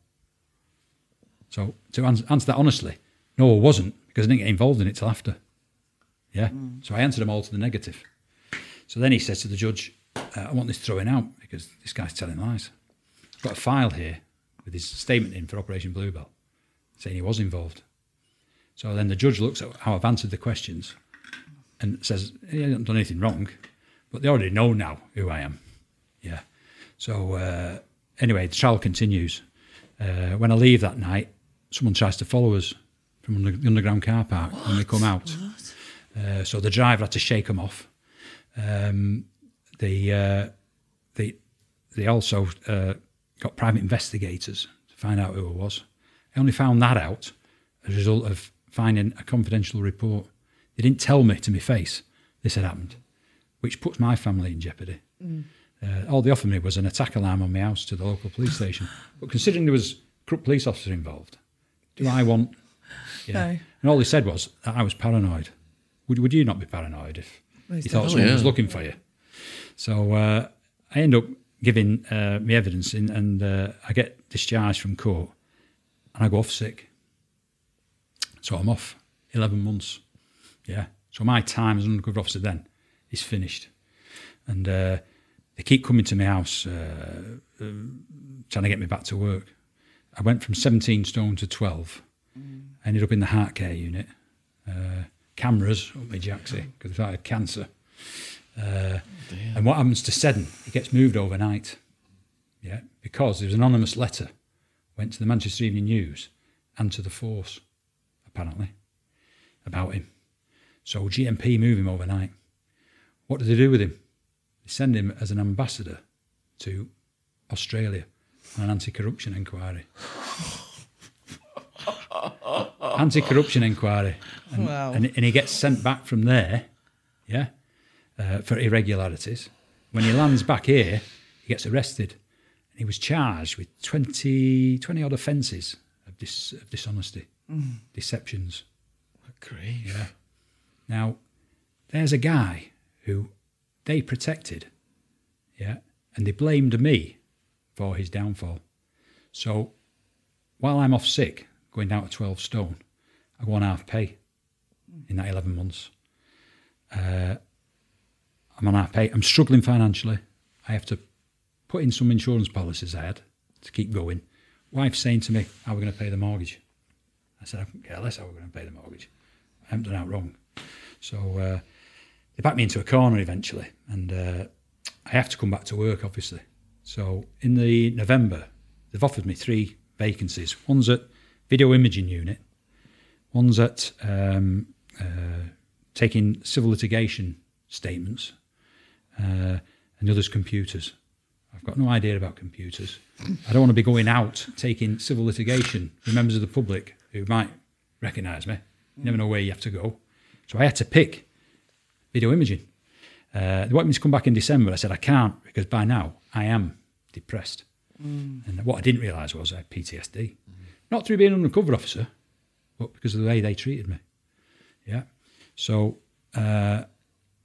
So to ans- answer that honestly, no, I wasn't because I didn't get involved in it till after. Yeah. So I answered them all to the negative. So then he says to the judge, uh, "I want this throwing out because this guy's telling lies." Got a file here with his statement in for Operation Bluebell, saying he was involved. So then the judge looks at how I've answered the questions and says, he hasn't done anything wrong, but they already know now who I am. Yeah. So uh, anyway, the trial continues. Uh, when I leave that night, someone tries to follow us from under, the underground car park when we come out. Uh, so the driver had to shake them off. Um, the, uh, the, they also uh, got private investigators to find out who I was. I only found that out as a result of finding a confidential report. They didn't tell me to my face this had happened, which puts my family in jeopardy. Uh, all they offered me was an attack alarm on my house to the local police station. But considering there was a corrupt police officer involved, do I want? Yeah. No. And all they said was that I was paranoid. Would, would you not be paranoid if Most you thought someone was looking for you? So uh, I end up giving uh, my evidence in, and uh, I get discharged from court and I go off sick. So I'm off 11 months. Yeah. So my time as an undercover officer then is finished. And uh, they keep coming to my house uh, uh, trying to get me back to work. I went from 17 stone to 12. I ended up in the heart care unit. Uh, cameras up my jacksie because I had cancer. Uh, and what happens to Seddon? It gets moved overnight. Yeah, because there was an anonymous letter went to the Manchester Evening News and to the Force, apparently, about him. So GMP move him overnight. What do they do with him? They send him as an ambassador to Australia on an anti-corruption inquiry. anti-corruption inquiry, and, Wow. and, and he gets sent back from there, yeah, uh, for irregularities. When he lands back here, he gets arrested, and he was charged with 20, 20 odd offences of, dis, of dishonesty, deceptions. Great. Yeah. Now, there's a guy who they protected, yeah, and they blamed me for his downfall. So while I'm off sick, going down to 12 stone, I go on half pay in that 11 months. Uh, I'm pay. I'm struggling financially. I have to put in some insurance policies I had to keep going. Wife's saying to me, How are we going to pay the mortgage? I said, I couldn't care less how we're going to pay the mortgage. I haven't done out wrong. So uh, they backed me into a corner eventually, and uh, I have to come back to work, obviously. So in the November, they've offered me three vacancies. One's at video imaging unit, one's at um, uh, taking civil litigation statements, uh, and the other's computers. I've got no idea about computers. I don't want to be going out taking civil litigation with members of the public who might recognise me. You never know where you have to go. So I had to pick video imaging. Uh, they wanted me to come back in December. I said I can't because by now I am depressed. And what I didn't realise was I had PTSD. Not through being an undercover officer, but because of the way they treated me. Yeah. So uh,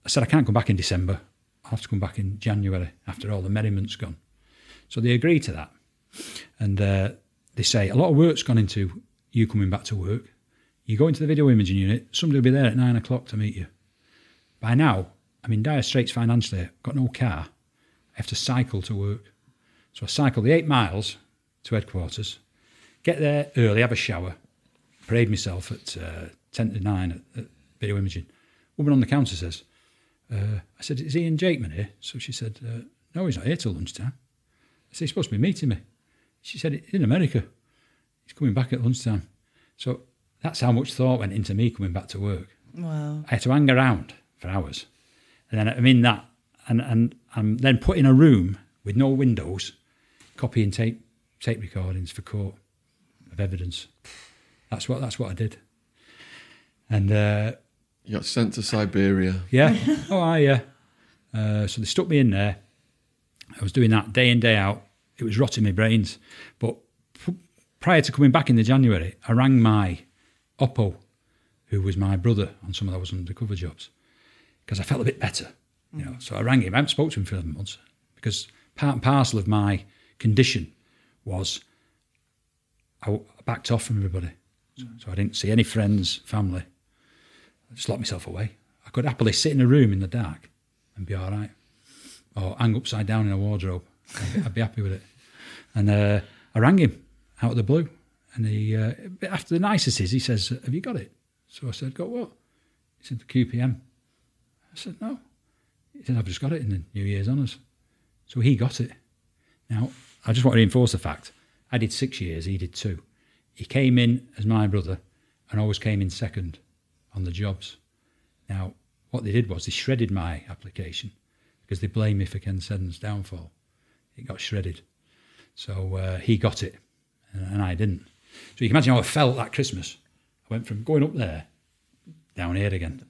I said I can't come back in December. I'll have to come back in January after all the merriment's gone. So they agree to that. And uh, they say a lot of work's gone into you coming back to work. You go into the video imaging unit, somebody will be there at nine o'clock to meet you. By now, I'm in dire straits financially. Got no car. I have to cycle to work. So I cycle the eight miles to headquarters, Get there early, have a shower, parade myself at uh, 10 to 9 at, at video imaging. Woman on the counter says, uh, I said, is Ian Jakeman here? So she said, uh, no, he's not here till lunchtime. I said, he's supposed to be meeting me. She said, in America. He's coming back at lunchtime. So that's how much thought went into me coming back to work. Wow. I had to hang around for hours. And then I'm in that, and, and I'm then put in a room with no windows, copying tape, tape recordings for court of evidence. That's what, that's what I did. And uh, You got sent to Siberia. yeah. oh, I, yeah. Uh, so they stuck me in there. I was doing that day in, day out. It was rotting my brains. But p- prior to coming back in the January, I rang my Oppo, who was my brother on some of those undercover jobs, because I felt a bit better. You know, so I rang him. I haven't spoken to him for 11 months because part and parcel of my condition was I backed off from everybody. So, so I didn't see any friends, family. I just locked myself away. I could happily sit in a room in the dark and be all right, or hang upside down in a wardrobe. I'd be, I'd be happy with it. And uh, I rang him out of the blue, and he, uh, after the niceties, he says, "Have you got it?" So I said, "Got what?" He said, "The QPM." I said, "No." He said, "I've just got it in the New Year's honours." So he got it. Now, I just want to reinforce the fact I did six years, he did two. He came in as my brother and always came in second on the jobs. Now, what they did was they shredded my application because they blame me for Ken Seddon's downfall. It got shredded. So uh, he got it and, and I didn't. So you can imagine how I felt that Christmas. I went from going up there down here again.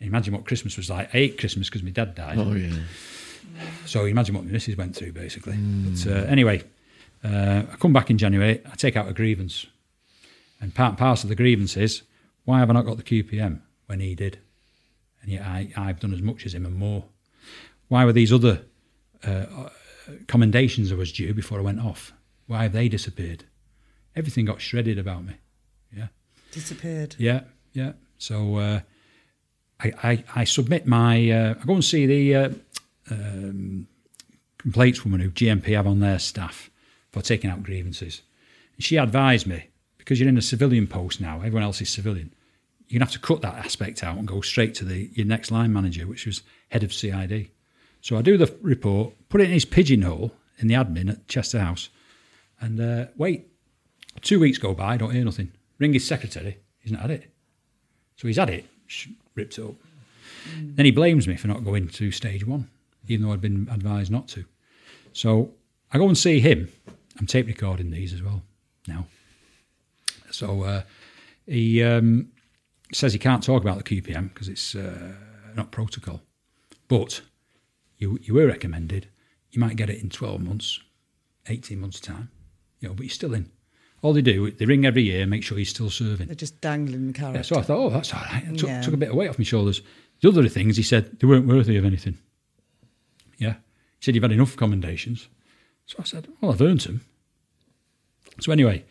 Imagine what Christmas was like. I ate Christmas because my dad died. Oh yeah. So imagine what my missus went through, basically. But uh, anyway, uh, I come back in January. I take out a grievance, and part and parcel of the grievance is why have I not got the QPM when he did, and yet I, I've done as much as him and more. Why were these other uh, commendations I was due before I went off? Why have they disappeared? Everything got shredded about me. Yeah. Disappeared. Yeah, yeah. So uh, I, I, I submit my. Uh, I go and see the uh, um, complaints woman who GMP have on their staff for taking out grievances. And she advised me because you're in a civilian post now. Everyone else is civilian. You're gonna have to cut that aspect out and go straight to the your next line manager, which was head of CID. So I do the report, put it in his pigeonhole in the admin at Chester House, and uh, wait. Two weeks go by, don't hear nothing. Ring his secretary, he's not had it. So he's had it, ripped it up. Then he blames me for not going to stage one, even though I'd been advised not to. So I go and see him. I'm tape recording these as well now. So uh, he um, says he can't talk about the QPM because it's uh, not protocol. But you, you were recommended. You might get it in 12 months, 18 months' time. You know, but you're still in. All they do, they ring every year, make sure he's still serving. They're just dangling the carrot. Yeah, so I thought, oh, that's all right. It took, Yeah. took a bit of weight off my shoulders. The other things, he said, they weren't worthy of anything. Yeah. He said, you've had enough commendations. So I said, well, I've earned them. So anyway,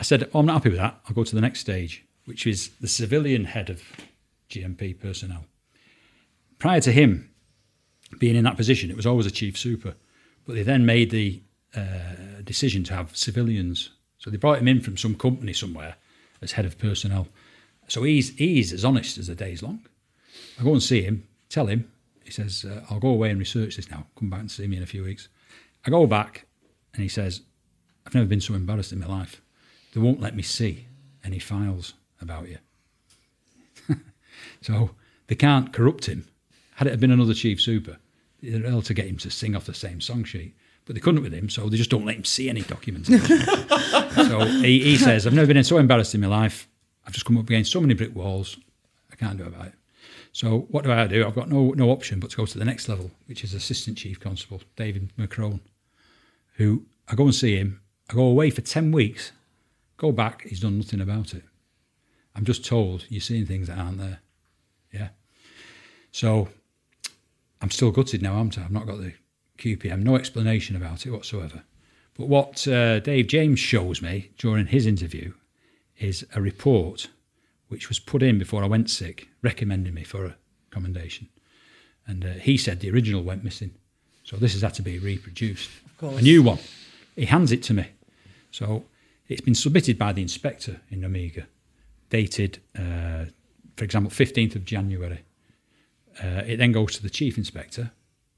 I said, oh, I'm not happy with that. I'll go to the next stage, which is the civilian head of GMP personnel. Prior to him being in that position, it was always a chief super. But they then made the uh, decision to have civilians. So they brought him in from some company somewhere as head of personnel. So he's he's as honest as the day's long. I go and see him, tell him. He says, uh, "I'll go away and research this now. Come back and see me in a few weeks." I go back, and he says, "I've never been so embarrassed in my life. They won't let me see any files about you." so they can't corrupt him. Had it been another chief super, they're able to get him to sing off the same song sheet. But they couldn't with him, so they just don't let him see any documents. so he, he says, I've never been so embarrassed in my life. I've just come up against so many brick walls. I can't do about it. So what do I do? I've got no no option but to go to the next level, which is Assistant Chief Constable David McCrone, who I go and see him. I go away for ten weeks, go back. He's done nothing about it. I'm just told you're seeing things that aren't there. Yeah. So I'm still gutted now, haven't I? I've not got the QPM, no explanation about it whatsoever. But what uh, Dave James shows me during his interview is a report which was put in before I went sick, recommending me for a commendation. And uh, he said the original went missing. So this has had to be reproduced. course. A new one. He hands it to me. So It's been submitted by the inspector in Omega, dated, uh, for example, 15th of January. Uh, it then goes to the chief inspector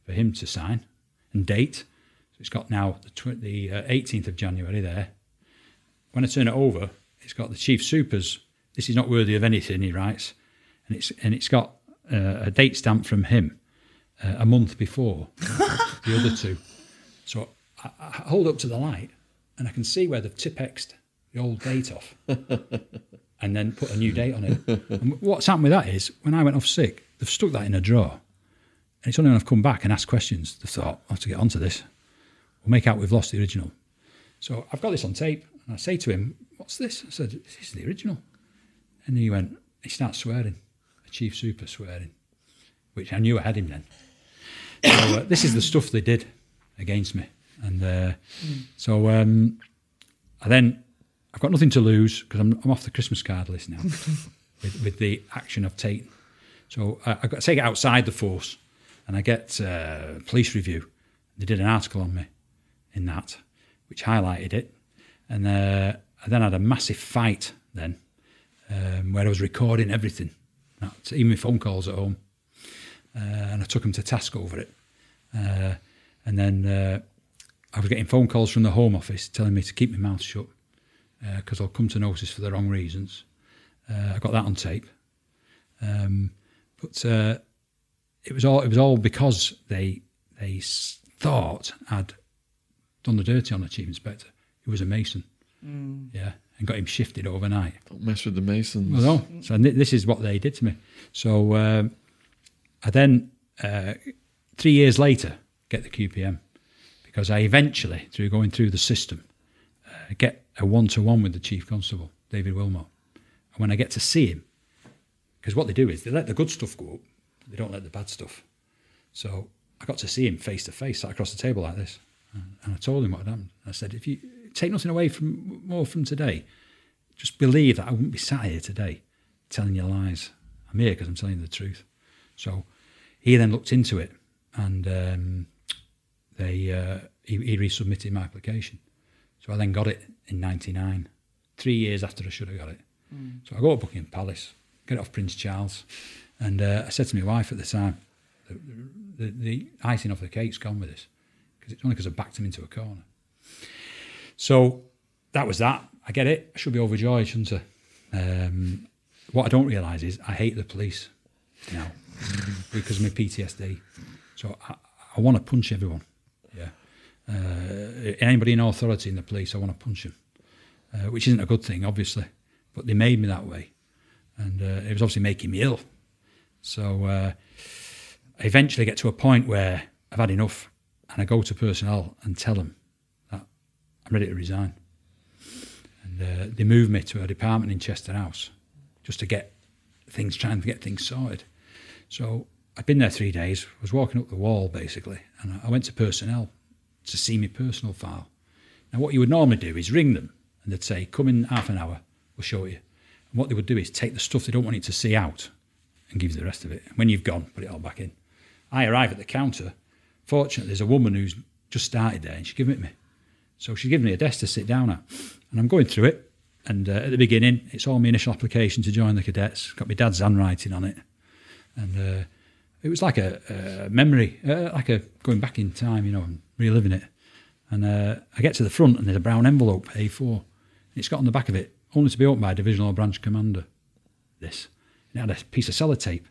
for him to sign and date. So it's got now the, tw- the uh, 18th of January there. When I turn it over, it's got the chief supers. This is not worthy of anything, he writes, and it's and it's got uh, a date stamp from him uh, a month before the other two. So I, I hold up to the light, and I can see where they've tipexed the old date off, and then put a new date on it. And what's happened with that is when I went off sick, they've stuck that in a drawer, and it's only when I've come back and asked questions they thought I have to get onto this. We'll make out we've lost the original. So I've got this on tape, and I say to him, "What's this?" I said, "This is the original." And he went, he starts swearing, a chief super swearing, which I knew I had him then. So uh, this is the stuff they did against me, and uh, so um, I then I've got nothing to lose because I'm, I'm off the Christmas card list now with, with the action I've taken. So I, I got to take it outside the force, and I get uh, police review. They did an article on me in that, which highlighted it, and uh, I then had a massive fight then um, where I was recording everything, That- even my phone calls at home, uh, and I took them to task over it. Uh, and then uh, I was getting phone calls from the Home Office telling me to keep my mouth shut because I'll come to notice for the wrong reasons. Uh, I got that on tape, um, but uh, it was all it was all because they they thought I'd done the dirty on the chief inspector, who was a mason, yeah, and got him shifted overnight. Don't mess with the Masons. Well, no. So th- this is what they did to me. So um, I then, uh, three years later, get the QPM because I eventually, through going through the system, uh, get a one-to-one with the chief constable, David Wilmot. And when I get to see him, because what they do is they let the good stuff go up, they don't let the bad stuff. So I got to see him face to face, sat across the table like this, and I told him what had happened. I said, if you take nothing away from more from today, just believe that I wouldn't be sat here today telling you lies. I'm here because I'm telling you the truth. So he then looked into it and um, they uh, he, he resubmitted my application. So I then got it in '99, three years after I should have got it. So I go to Buckingham Palace, get it off Prince Charles, and uh, I said to my wife at the time, the, the, the icing off the cake's gone with this because it's only because I backed him into a corner. So that was that. I get it. I should be overjoyed, shouldn't I? Um, what I don't realise is I hate the police now because of my PTSD. So I, I want to punch everyone. Yeah. Uh, anybody in authority in the police, I want to punch them, uh, which isn't a good thing, obviously. But they made me that way. And uh, it was obviously making me ill. So uh, I eventually get to a point where I've had enough and I go to personnel and tell them that I'm ready to resign. And uh, they move me to a department in Chester House just to get things, trying to get things sorted. So I'd been there three days, was walking up the wall basically, and I went to personnel to see my personal file. Now, what you would normally do is ring them and they'd say, Come in half an hour, we'll show you. And what they would do is take the stuff they don't want you to see out and give you the rest of it. And when you've gone, put it all back in. I arrive at the counter. Fortunately, there's a woman who's just started there and she's gave it me. So she's given me a desk to sit down at. And I'm going through it. And uh, at the beginning, it's all my initial application to join the cadets. Got my dad's handwriting on it. And uh, it was like a, a memory, uh, like a going back in time, you know, and reliving it. And uh, I get to the front and there's a brown envelope, A4. It's got on the back of it, only to be opened by a divisional or branch commander. This. And it had a piece of sellotape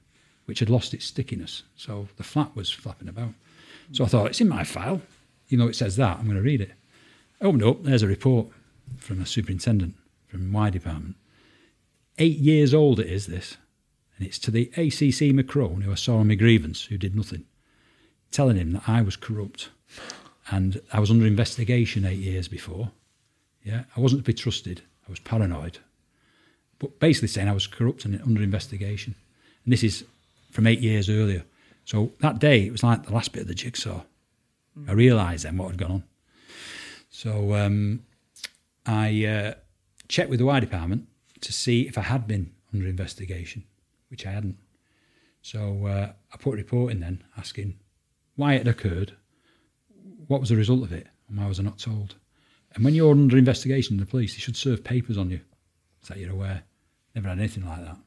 which had lost its stickiness. So the flap was flapping about. So I thought, it's in my file. Even though it says that, I'm going to read it. I opened it up, there's a report from a superintendent from my department. Eight years old it is, this. And it's to the ACC Macron, who I saw on my grievance, who did nothing, telling him that I was corrupt and I was under investigation eight years before. Yeah, I wasn't to be trusted. I was paranoid. But basically saying I was corrupt and under investigation. And this is from eight years earlier. So that day, it was like the last bit of the jigsaw. I realised then what had gone on. So um, I uh, checked with the wire department to see if I had been under investigation, which I hadn't. So uh, I put a report in then asking why it occurred, what was the result of it, and why was I not told. And when you're under investigation, in the police, they should serve papers on you so that you're aware. Never had anything like that.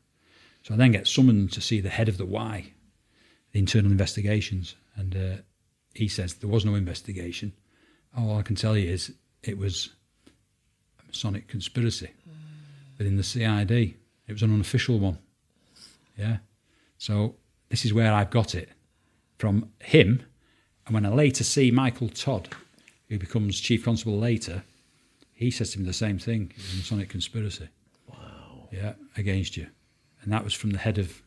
So I then get summoned to see the head of the Y, the internal investigations, and uh, he says there was no investigation. All I can tell you is it was a Masonic conspiracy within the CID. It was an unofficial one. Yeah. So this is where I've got it from him. And when I later see Michael Todd, who becomes chief constable later, he says to me the same thing. A Masonic conspiracy. Wow. Yeah, against you. And that was from the head of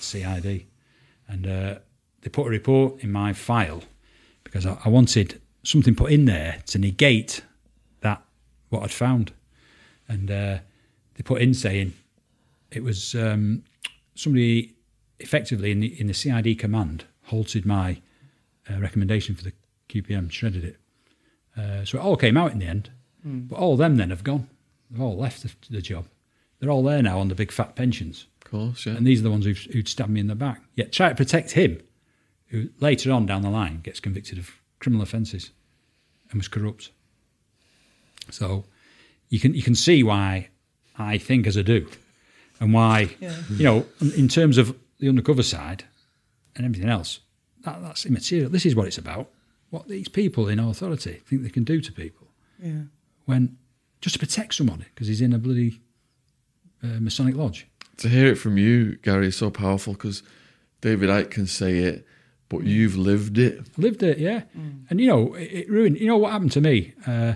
CID. And uh, they put a report in my file because I, I wanted something put in there to negate that, what I'd found. And uh, they put in saying it was um, somebody effectively in the, in the CID command halted my uh, recommendation for the QPM, shredded it. Uh, so it all came out in the end. But all of them then have gone. They've all left the, the job. They're all there now on the big fat pensions. Of course, yeah. And these are the ones who've, who'd stabbed me in the back. Yet try to protect him, who later on down the line gets convicted of criminal offences and was corrupt. So you can you can see why I think as I do, and why you know in terms of the undercover side and everything else, that, that's immaterial. This is what it's about. What these people in authority think they can do to people Yeah. when just to protect somebody because he's in a bloody uh, Masonic lodge. to hear it from you, Gary, is so powerful because David Icke can say it, but mm. you've lived it. lived it, yeah. Mm. And you know, it, it ruined. You know what happened to me uh,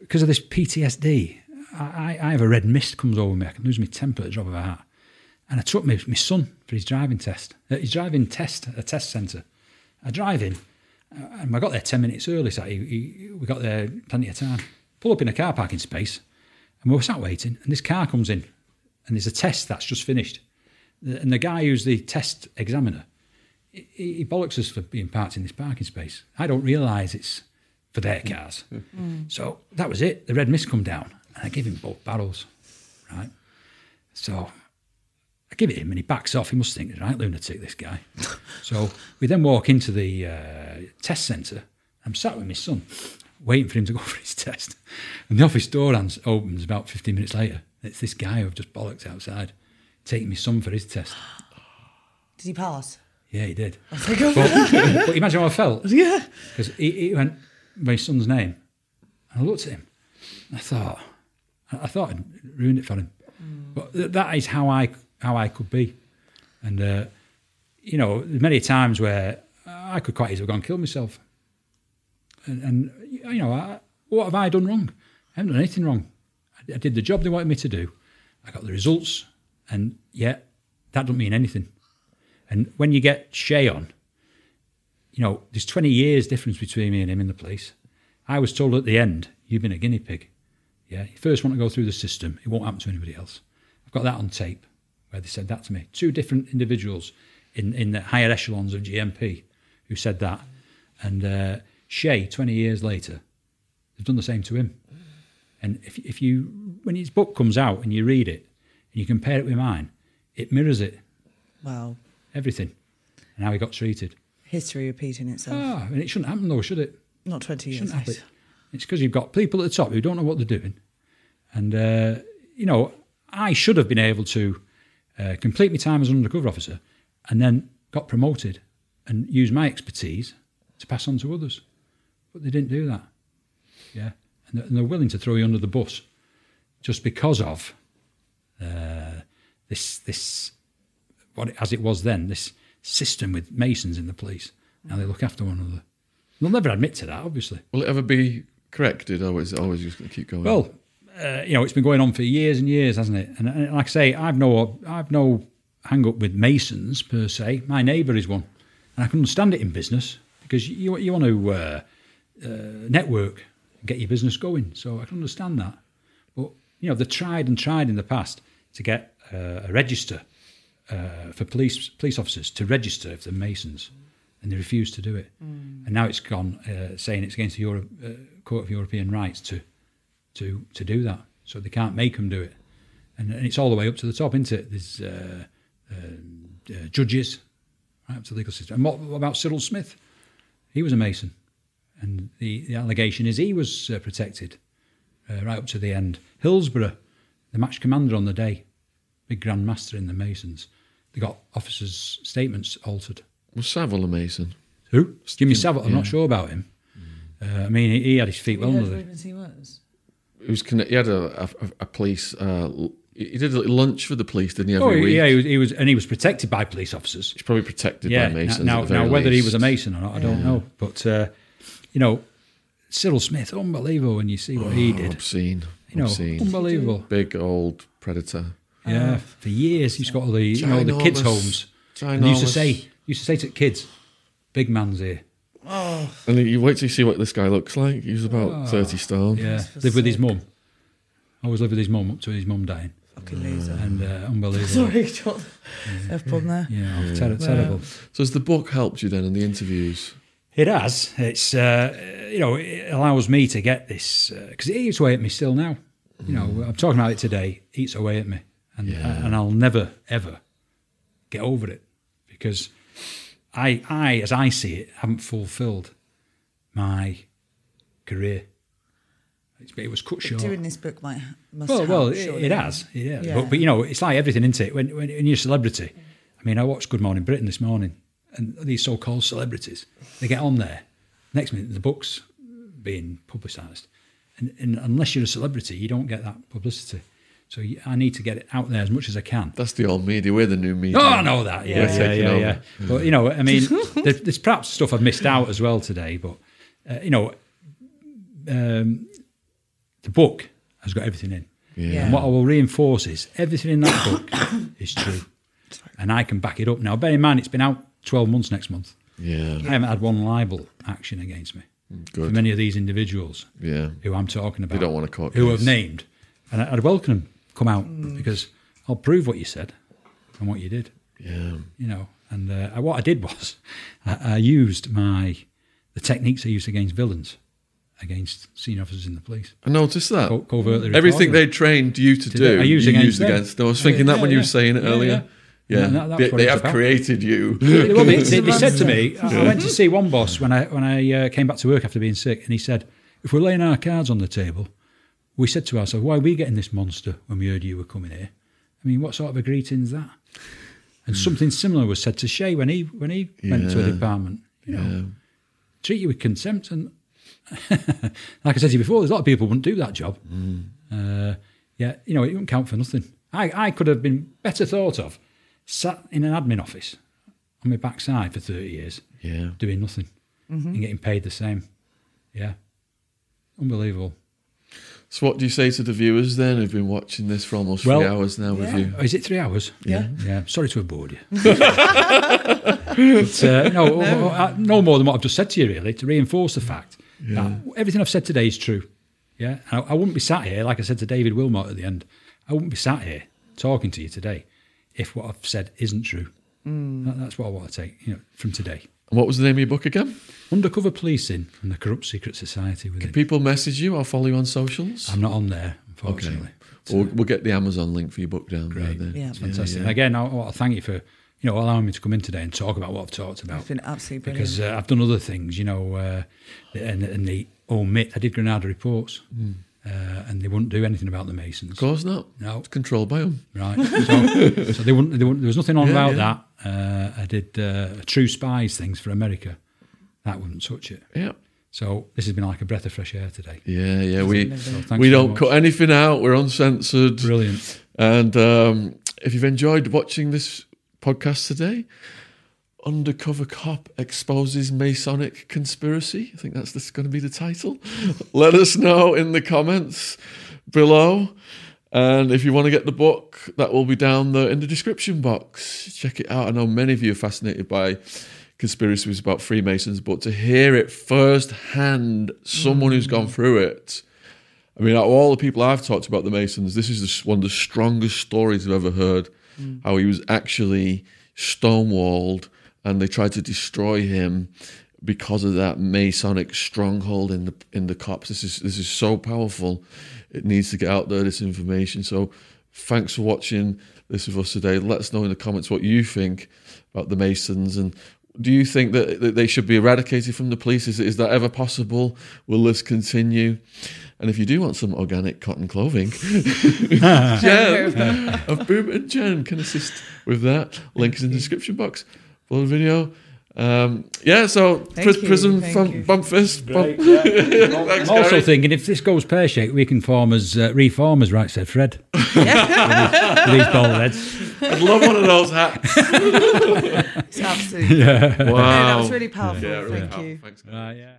because of this PTSD. I, I have a red mist comes over me. I can lose my temper at the drop of a hat. And I took my, my son for his driving test. Uh, his driving test at a test centre. I drive in, uh, and I got there ten minutes early. So he, he, we got there plenty of time. Pull up in a car parking space, and we were sat waiting. And this car comes in, and there's a test that's just finished. And the guy who's the test examiner, he, he bollocks us for being parked in this parking space. I don't realise it's for their cars. So that was it. The red mist come down, and I give him both barrels, right? So I give it him, and he backs off. He must think, right, lunatic, this guy. so we then walk into the uh, test centre. I'm sat with my son, waiting for him to go for his test. And the office door opens about 15 minutes later. It's this guy who I've just bollocked outside, taking my son for his test. Did he pass? Yeah, he did. I was like, oh, But, but imagine how I felt. yeah. Because he, he went, my son's name. And I looked at him. I thought, I thought I'd ruined it for him. But th- that is how I how I could be. And, uh, you know, there's many times where I could quite easily have gone and killed myself. And, and you know, I, what have I done wrong? I haven't done anything wrong. I, I did the job they wanted me to do. I got the results. And yet, that doesn't mean anything. And when you get Shay on, you know, there's 20 years difference between me and him in the police. I was told at the end, you've been a guinea pig. Yeah, you first want to go through the system. It won't happen to anybody else. I've got that on tape where they said that to me. Two different individuals in, in the higher echelons of GMP who said that. And uh, Shay, 20 years later, they've done the same to him. And if, if you, when his book comes out and you read it and you compare it with mine, it mirrors it, Wow. everything, and how he got treated. History repeating itself. Ah, and it shouldn't happen though, should it? Not 20 years shouldn't have later. it. It's because you've got people at the top who don't know what they're doing. And, uh, you know, I should have been able to uh, complete my time as an undercover officer and then got promoted and use my expertise to pass on to others. But they didn't do that. Yeah. And they're, and they're willing to throw you under the bus just because of uh, this, this, what it, as it was then, this system with Masons in the police. Now they look after one another. They'll never admit to that, obviously. Will it ever be corrected, or is it always just going to keep going? Well, uh, you know, it's been going on for years and years, hasn't it? And, and like I say, I've no, I've no hang up with masons per se. My neighbour is one, and I can understand it in business because you you want to uh, uh, network, and get your business going. So I can understand that. But you know, they tried and tried in the past to get uh, a register uh, for police police officers to register if they're masons, and they refused to do it. And now it's gone uh, saying it's against the Euro- uh, Court of European Rights to to to do that. So they can't make them do it, and, and it's all the way up to the top, isn't it? There's uh, um, uh, judges right up to the legal system. And what, what about Cyril Smith? He was a Mason, and the, the allegation is he was uh, protected uh, right up to the end. Hillsborough, the match commander on the day, big Grand Master in the Masons, they got officers' statements altered. Was Savile a Mason? Who? Jimmy Savile. I'm not sure about him. Uh, I mean, he, he had his feet well You under heard the. rumours he was. He was. conne- He had a a, a police. Uh, he did a lunch for the police, didn't he? Every Oh, week. yeah, he was, he was, and he was protected by police officers. He's probably protected Yeah. by Masons. now, at the now, very whether he was a Mason or not, I don't know. But uh, you know, Cyril Smith, unbelievable when you see what he did. obscene, You know, obscene, unbelievable. big old predator. Yeah, for years he's got all the you know the kids' Ginormous. homes. And he used to Ginormous. say, used to say to kids, "Big man's here." And you wait till you see what this guy looks like. He was about thirty stone. Oh. Yeah, for live with his sick. mum. Always lived with his mum up to his mum dying, Fucking loser. and uh, unbelievable. Sorry, John. F bomb there. Yeah, ter- terrible. So has the book helped you then in the interviews? It has. It's uh, you know it allows me to get this because it eats away at me still now. You know, I'm talking about it today. Eats away at me, and and I'll never ever get over it because I I as I see it haven't fulfilled my career. It's, it was cut short. Doing this book might must Well, well, it, it has. Yeah. Yeah. But, but you know, it's like everything, isn't it? When, when, when you're a celebrity, I mean, I watched Good Morning Britain this morning, and these so-called celebrities, they get on there. Next minute, the book's being publicised, and, and unless you're a celebrity, you don't get that publicity. So I need to get it out there as much as I can. That's the old media. We're the new media. Oh, I know that. Yeah, We're yeah, yeah, yeah. But you know, I mean, there's, there's perhaps stuff I've missed out as well today. But uh, you know, um, the book has got everything in. Yeah. And what I will reinforce is everything in that book is true, and I can back it up. Now, bear in mind, it's been out 12 months next month. Yeah, I haven't had one libel action against me for good. many of these individuals Yeah, who I'm talking about. they don't want a court Who have named, and I'd welcome them come out because I'll prove what you said and what you did yeah. you know. And uh, what I did was, I, I used my the techniques I used against villains, against senior officers in the police, I noticed that. Co- covertly. Everything they trained you to, To do, do, I use you against used them. against. them. I was thinking that Yeah, when you were saying it Yeah, earlier. yeah. Yeah, that- they, they have about. created you. Well, they, they, they said to me, I I went to see one boss when I when I uh, came back to work after being sick, and he said, "If we're laying our cards on the table, we said to ourselves, why are we getting this monster when we heard you were coming here? I mean, what sort of a greeting's that?" And hmm. something similar was said to Shay when he when he went to a department. You know, treat you with contempt. And like I said to you before, there's a lot of people who wouldn't do that job. Hmm. Uh, yeah, you know, it wouldn't count for nothing. I, I could have been better thought of, sat in an admin office on my backside for 30 years, Yeah. doing nothing mm-hmm. and getting paid the same. Yeah. Unbelievable. So, what do you say to the viewers then who've been watching this for almost Well- three hours now with you? Oh, is it three hours? Yeah. Yeah. Sorry to have bored you. but uh, no, no. no more than what I've just said to you, really, to reinforce the fact that everything I've said today is true. Yeah. I, I wouldn't be sat here, like I said to David Wilmot at the end, I wouldn't be sat here talking to you today if what I've said isn't true. That, that's what I want to take you know, from today. And what was the name of your book again? Undercover policing and the corrupt secret society within. Can people message you or follow you on socials? I'm not on there, okay. unfortunately. We'll, we'll get the Amazon link for your book down there. Great. Then. Yeah. It's fantastic. And again, I want to thank you for you know allowing me to come in today and talk about what I've talked about. It's been absolutely brilliant. because uh, I've done other things, you know, uh, and, and they omit. I did Granada reports, uh, and they wouldn't do anything about the Masons. Of course not. No, It's controlled by them. right. So, so they wouldn't, they wouldn't. There was nothing on Yeah, about yeah. that. Uh, I did uh, True Spies things for America. That wouldn't touch it. Yeah. So this has been like a breath of fresh air today. Yeah, yeah. We. So we don't cut anything out. We're uncensored. Brilliant. And um, if you've enjoyed watching this podcast today, Undercover Cop exposes Masonic conspiracy. I think that's this going to be the title. Let us know in the comments below. And if you want to get the book, that will be down there in the description box. Check it out. I know many of you are fascinated by conspiracies about Freemasons, but to hear it firsthand, someone who's gone mm. through it, I mean, out of all the people I've talked about the Masons, this is one of the strongest stories I've ever heard. Mm. How he was actually stonewalled and they tried to destroy him because of that Masonic stronghold in the in the cops. This is this is so powerful. It needs to get out there. This information. So, thanks for watching this with us today. Let us know in the comments what you think about the Masons and Do you think that, that they should be eradicated from the police? Is, is that ever possible? Will this continue? And if you do want some organic cotton clothing, Jen of Boom and Jen can assist with that. Link is in the description box for the video. Um, yeah, so pris- prison thank bump, you. bump fist. Bump. I'm also Gary. thinking if this goes pear shaped, we can form as uh, reform as right said Fred. with, these, these bald heads. I'd love one of those hats. It's absolutely. Wow. No, that was really powerful. Yeah, really Thank powerful. you. Thanks. Right, yeah.